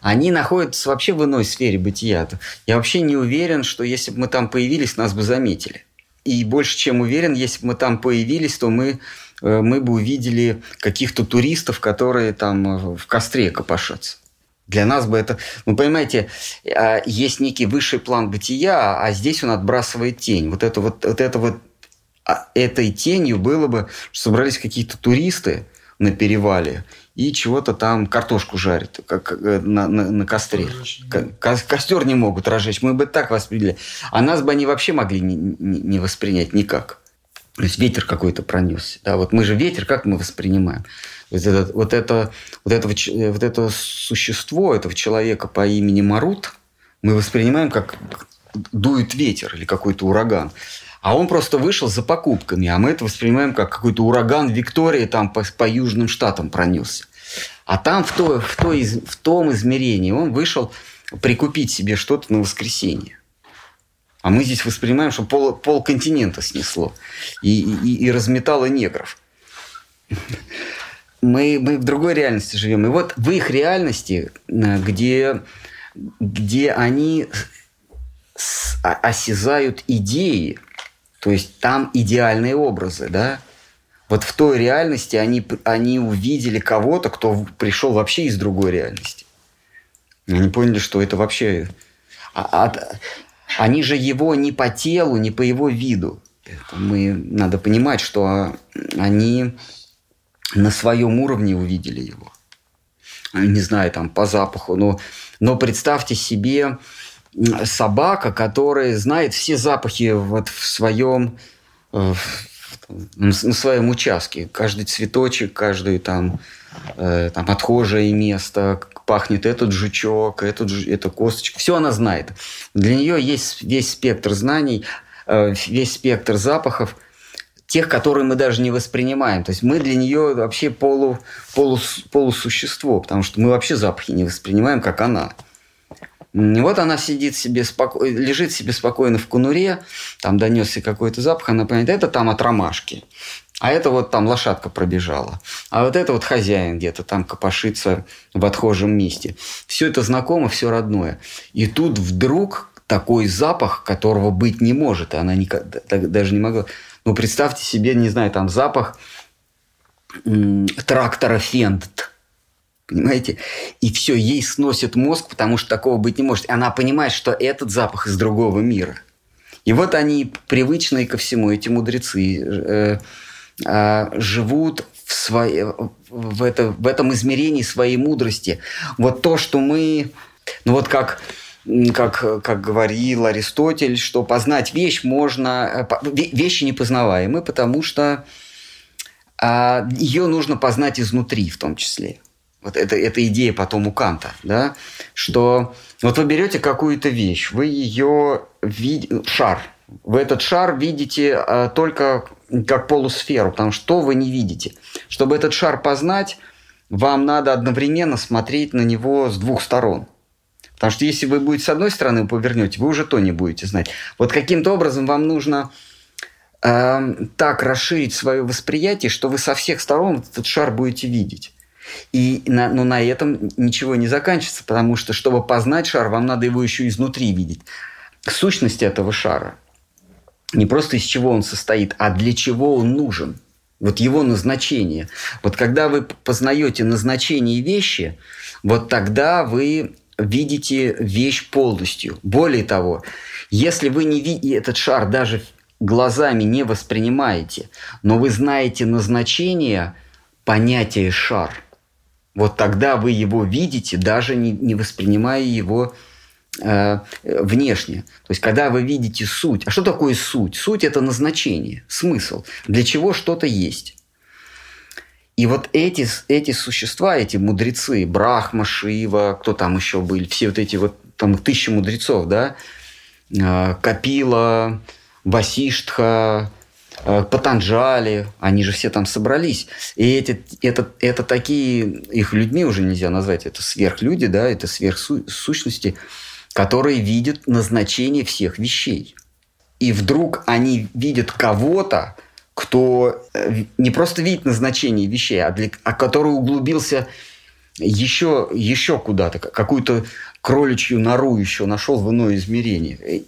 Они находятся вообще в иной сфере бытия. Я вообще не уверен, что если бы мы там появились, нас бы заметили. И больше чем уверен, если бы мы там появились, то мы, э, мы бы увидели каких-то туристов, которые там в костре копошатся. Для нас бы это... Ну, понимаете, а, есть некий высший план бытия, а здесь он отбрасывает тень. Вот это вот, вот это вот а, этой тенью было бы, что собрались какие-то туристы на перевале и чего-то там картошку жарят как, э, на, на, на костре. Ко костер не могут разжечь. Мы бы так восприняли. А нас бы они вообще могли не, не, не воспринять никак. То есть ветер какой-то пронесся. Да, вот мы же ветер, как мы воспринимаем? Вот это, вот, это, вот, это, вот это существо, этого человека по имени Марут, мы воспринимаем как дует ветер или какой-то ураган. А он просто вышел за покупками, а мы это воспринимаем как какой-то ураган Виктории там по, по южным штатам пронесся. А там в, то, в, то, в том измерении он вышел прикупить себе что-то на воскресенье. А мы здесь воспринимаем, что пол, пол континента снесло и, и, и разметало негров мы, мы в другой реальности живем. И вот в их реальности, э, где, где они осязают идеи, то есть там идеальные образы, да, вот в той реальности они, они увидели кого-то, кто пришел вообще из другой реальности. Они поняли, что это вообще... А, а, они же его не по телу, не по его виду. Мы, надо понимать, что они на своем уровне увидели его. Не знаю, там по запаху, но, но представьте себе собака, которая знает все запахи вот в своем э, на своем участке. Каждый цветочек, каждый там, э, там отхожее место, пахнет этот жучок, этот, эта косточка. Все она знает. Для нее есть весь спектр знаний, э, весь спектр запахов, тех, которые мы даже не воспринимаем. То есть мы для нее вообще полу, полу, полусущество, потому что мы вообще запахи не воспринимаем, как она. И вот она сидит себе споко... лежит себе спокойно в конуре, там донесся какой-то запах, она понимает, это там от ромашки. А это вот там лошадка пробежала. А вот это вот хозяин где-то там копошится в отхожем месте. Все это знакомо, все родное. И тут вдруг такой запах, которого быть не может. И она никогда, даже не могла. Ну, представьте себе, не знаю, там запах трактора Фенд. Понимаете? И все, ей сносит мозг, потому что такого быть не может. И она понимает, что этот запах из другого мира. И вот они, привычные ко всему, эти мудрецы, э, э, живут в, своей, в, это, в этом измерении своей мудрости. Вот то, что мы... Ну вот как как, как говорил Аристотель, что познать вещь можно... Э, вещи непознаваемы, потому что а, ее нужно познать изнутри в том числе. Вот это, это идея потом у Канта, да, что вот вы берете какую-то вещь, вы ее видите, шар, вы этот шар видите а, только как полусферу, потому что что вы не видите. Чтобы этот шар познать, вам надо одновременно смотреть на него с двух сторон. Потому что если вы будете с одной стороны повернете, вы уже то не будете знать. Вот каким-то образом вам нужно э, так расширить свое восприятие, что вы со всех сторон этот шар будете видеть. И на, но на этом ничего не заканчивается, потому что, чтобы познать шар, вам надо его еще изнутри видеть. Сущность этого шара. Не просто из чего он состоит, а для чего он нужен. Вот его назначение. Вот когда вы познаете назначение вещи, вот тогда вы видите вещь полностью. Более того, если вы не видите этот шар даже глазами не воспринимаете, но вы знаете назначение понятия шар – вот тогда вы его видите, даже не, не воспринимая его э, внешне. То есть, когда вы видите суть. А что такое суть? Суть – это назначение, смысл. Для чего что-то есть. И вот эти, эти существа, эти мудрецы, Брахма, Шива, кто там еще были, все вот эти вот, там тысячи мудрецов, да, э, Капила, Васиштха, Э, Патанджали, они же все там собрались. И эти, это, это такие, их людьми уже нельзя назвать, это сверхлюди, да, это сверхсущности, которые видят назначение всех вещей. И вдруг они видят кого-то, кто э, не просто видит назначение вещей, а, для, а который углубился еще, еще куда-то, какую-то кроличью нору еще нашел в иное измерение.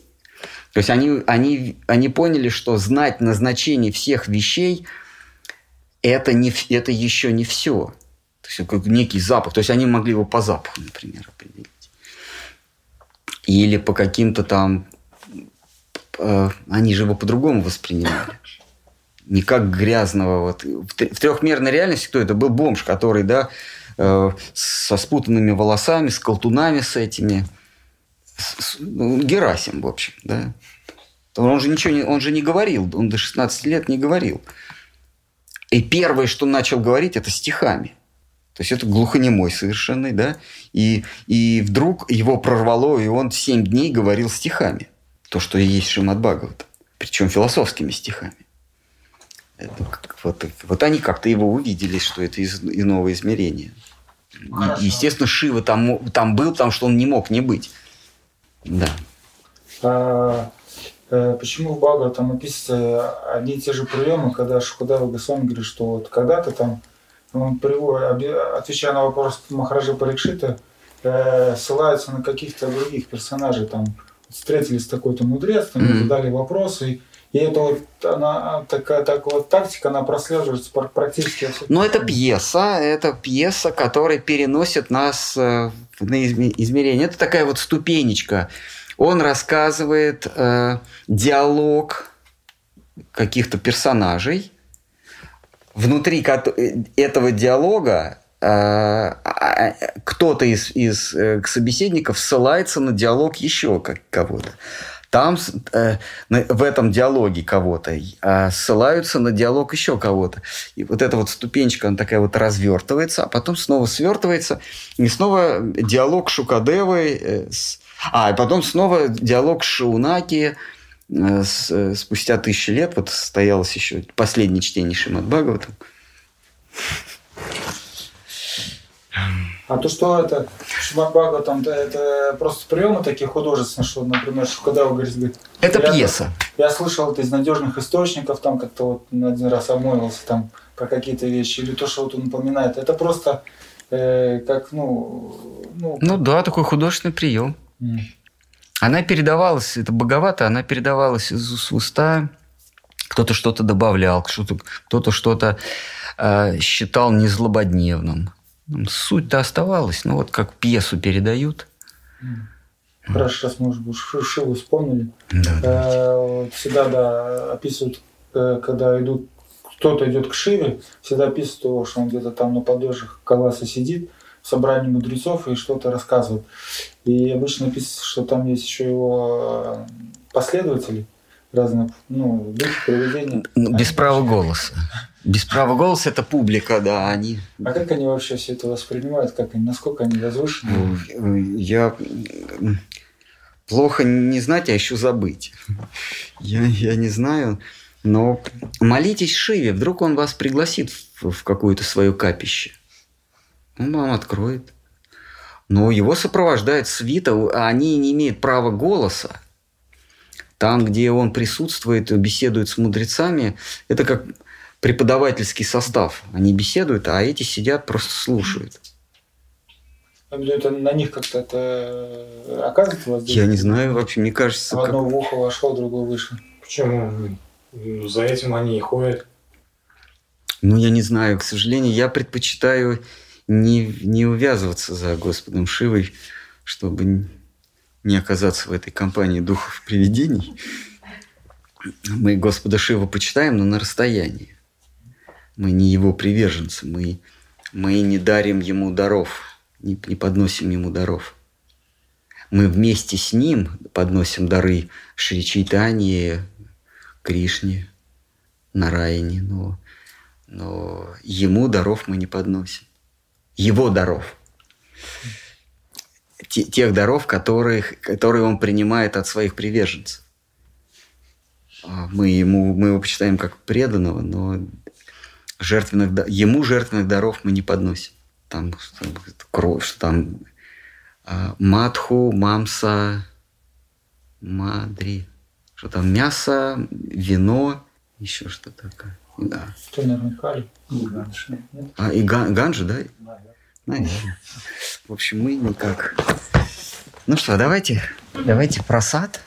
То есть они, они, они поняли, что знать назначение всех вещей это, не, это еще не все. То есть как некий запах. То есть они могли его по запаху, например, определить. Или по каким-то там... Э, они же его по-другому воспринимали. Не как грязного. Вот. В трехмерной реальности кто это? Был бомж, который, да, э, со спутанными волосами, с колтунами с этими ну, Герасим, в общем, да. Он же ничего не, он же не говорил, он до 16 лет не говорил. И первое, что начал говорить, это стихами. То есть это глухонемой совершенный, да. И, и вдруг его прорвало, и он 7 дней говорил стихами. То, что и есть Шимат Бхагават. Причем философскими стихами. Это, вот, вот они как-то его увидели, что это из иного измерения. И, естественно, Шива там, там был, потому что он не мог не быть. Да. А, э, почему в Бага там описываются одни и те же приемы, когда Шукадава Госвами говорит, что вот когда-то там он приводит, отвечая на вопрос Махараджа Парикшита, э, ссылается на каких-то других персонажей, там встретились с такой-то мудрец, там mm-hmm. задали вопросы, и это вот она такая, такая вот тактика, она прослеживается практически. Но это пьеса, это пьеса, которая переносит нас э, на измерение. Это такая вот ступенечка. Он рассказывает э, диалог каких-то персонажей, внутри этого диалога а, а, кто-то из, из э, собеседников ссылается на диалог еще кого-то. Там э, в этом диалоге кого-то а ссылаются на диалог еще кого-то. И вот эта вот ступенечка, она такая вот развертывается, а потом снова свертывается, и снова диалог Шукадевы, э, с... а, и потом снова диалог Шаунаки, э, с, э, спустя тысячи лет, вот состоялось еще последнее чтение Шимат Бхагавата. А то, что это Шмакбага, там, это просто приемы такие художественные, что, например, когда вы говорите, это я, пьеса. Я слышал это из надежных источников, там как-то вот один раз обмолвился там про какие-то вещи, или то, что вот он напоминает. Это просто э, как, ну, ну... Ну да, такой художественный прием. Mm. Она передавалась, это боговато, она передавалась из уст в уста, кто-то что-то добавлял, кто-то кто-то что-то э, считал незлободневным. Суть-то оставалась, но вот как пьесу передают. Хорошо, сейчас мы уже Шиву вспомнили. Да, э, всегда, да, описывают, э, когда идут, кто-то идет к Шиве, всегда описывают его, что он где-то там на подножьях Каласа сидит, в собрании мудрецов и что-то рассказывает. И обычно описывается, что там есть еще его э, последователи, разных, ну, духи, привидения. Ну, без права голоса. Без права голоса это публика, да, они... А как они вообще все это воспринимают? Как они, насколько они возвышены? Ну, я плохо не знать, а еще забыть. Я, я не знаю. Но молитесь Шиве, вдруг он вас пригласит в, в какое-то свое капище. Он вам откроет. Но его сопровождает свита, а они не имеют права голоса. Там, где он присутствует, беседует с мудрецами, это как преподавательский состав. Они беседуют, а эти сидят, просто слушают. Это на них как-то это оказывает воздействие? Я не знаю вообще, мне кажется... В одно как... в ухо вошел, другое вышел. Почему? Ну, за этим они и ходят. Ну, я не знаю, к сожалению, я предпочитаю не, не увязываться за Господом Шивой, чтобы не оказаться в этой компании духов привидений. Мы Господа Шива почитаем, но на расстоянии. Мы не его приверженцы, мы, мы не дарим ему даров, не, не подносим ему даров. Мы вместе с ним подносим дары Шри Чайтанье, Кришне, Нараяне, но, но ему даров мы не подносим. Его даров. Тех даров, которых, которые он принимает от своих приверженцев. А мы, ему, мы его почитаем как преданного, но жертвенных, ему жертвенных даров мы не подносим. Там кровь, что там а, матху, мамса, мадри, что там мясо, вино, еще что такое. Да. Что, наверное, кали? А, и ган, ганжи, да? Наверное. В общем, мы никак. Ну что, давайте, давайте просад.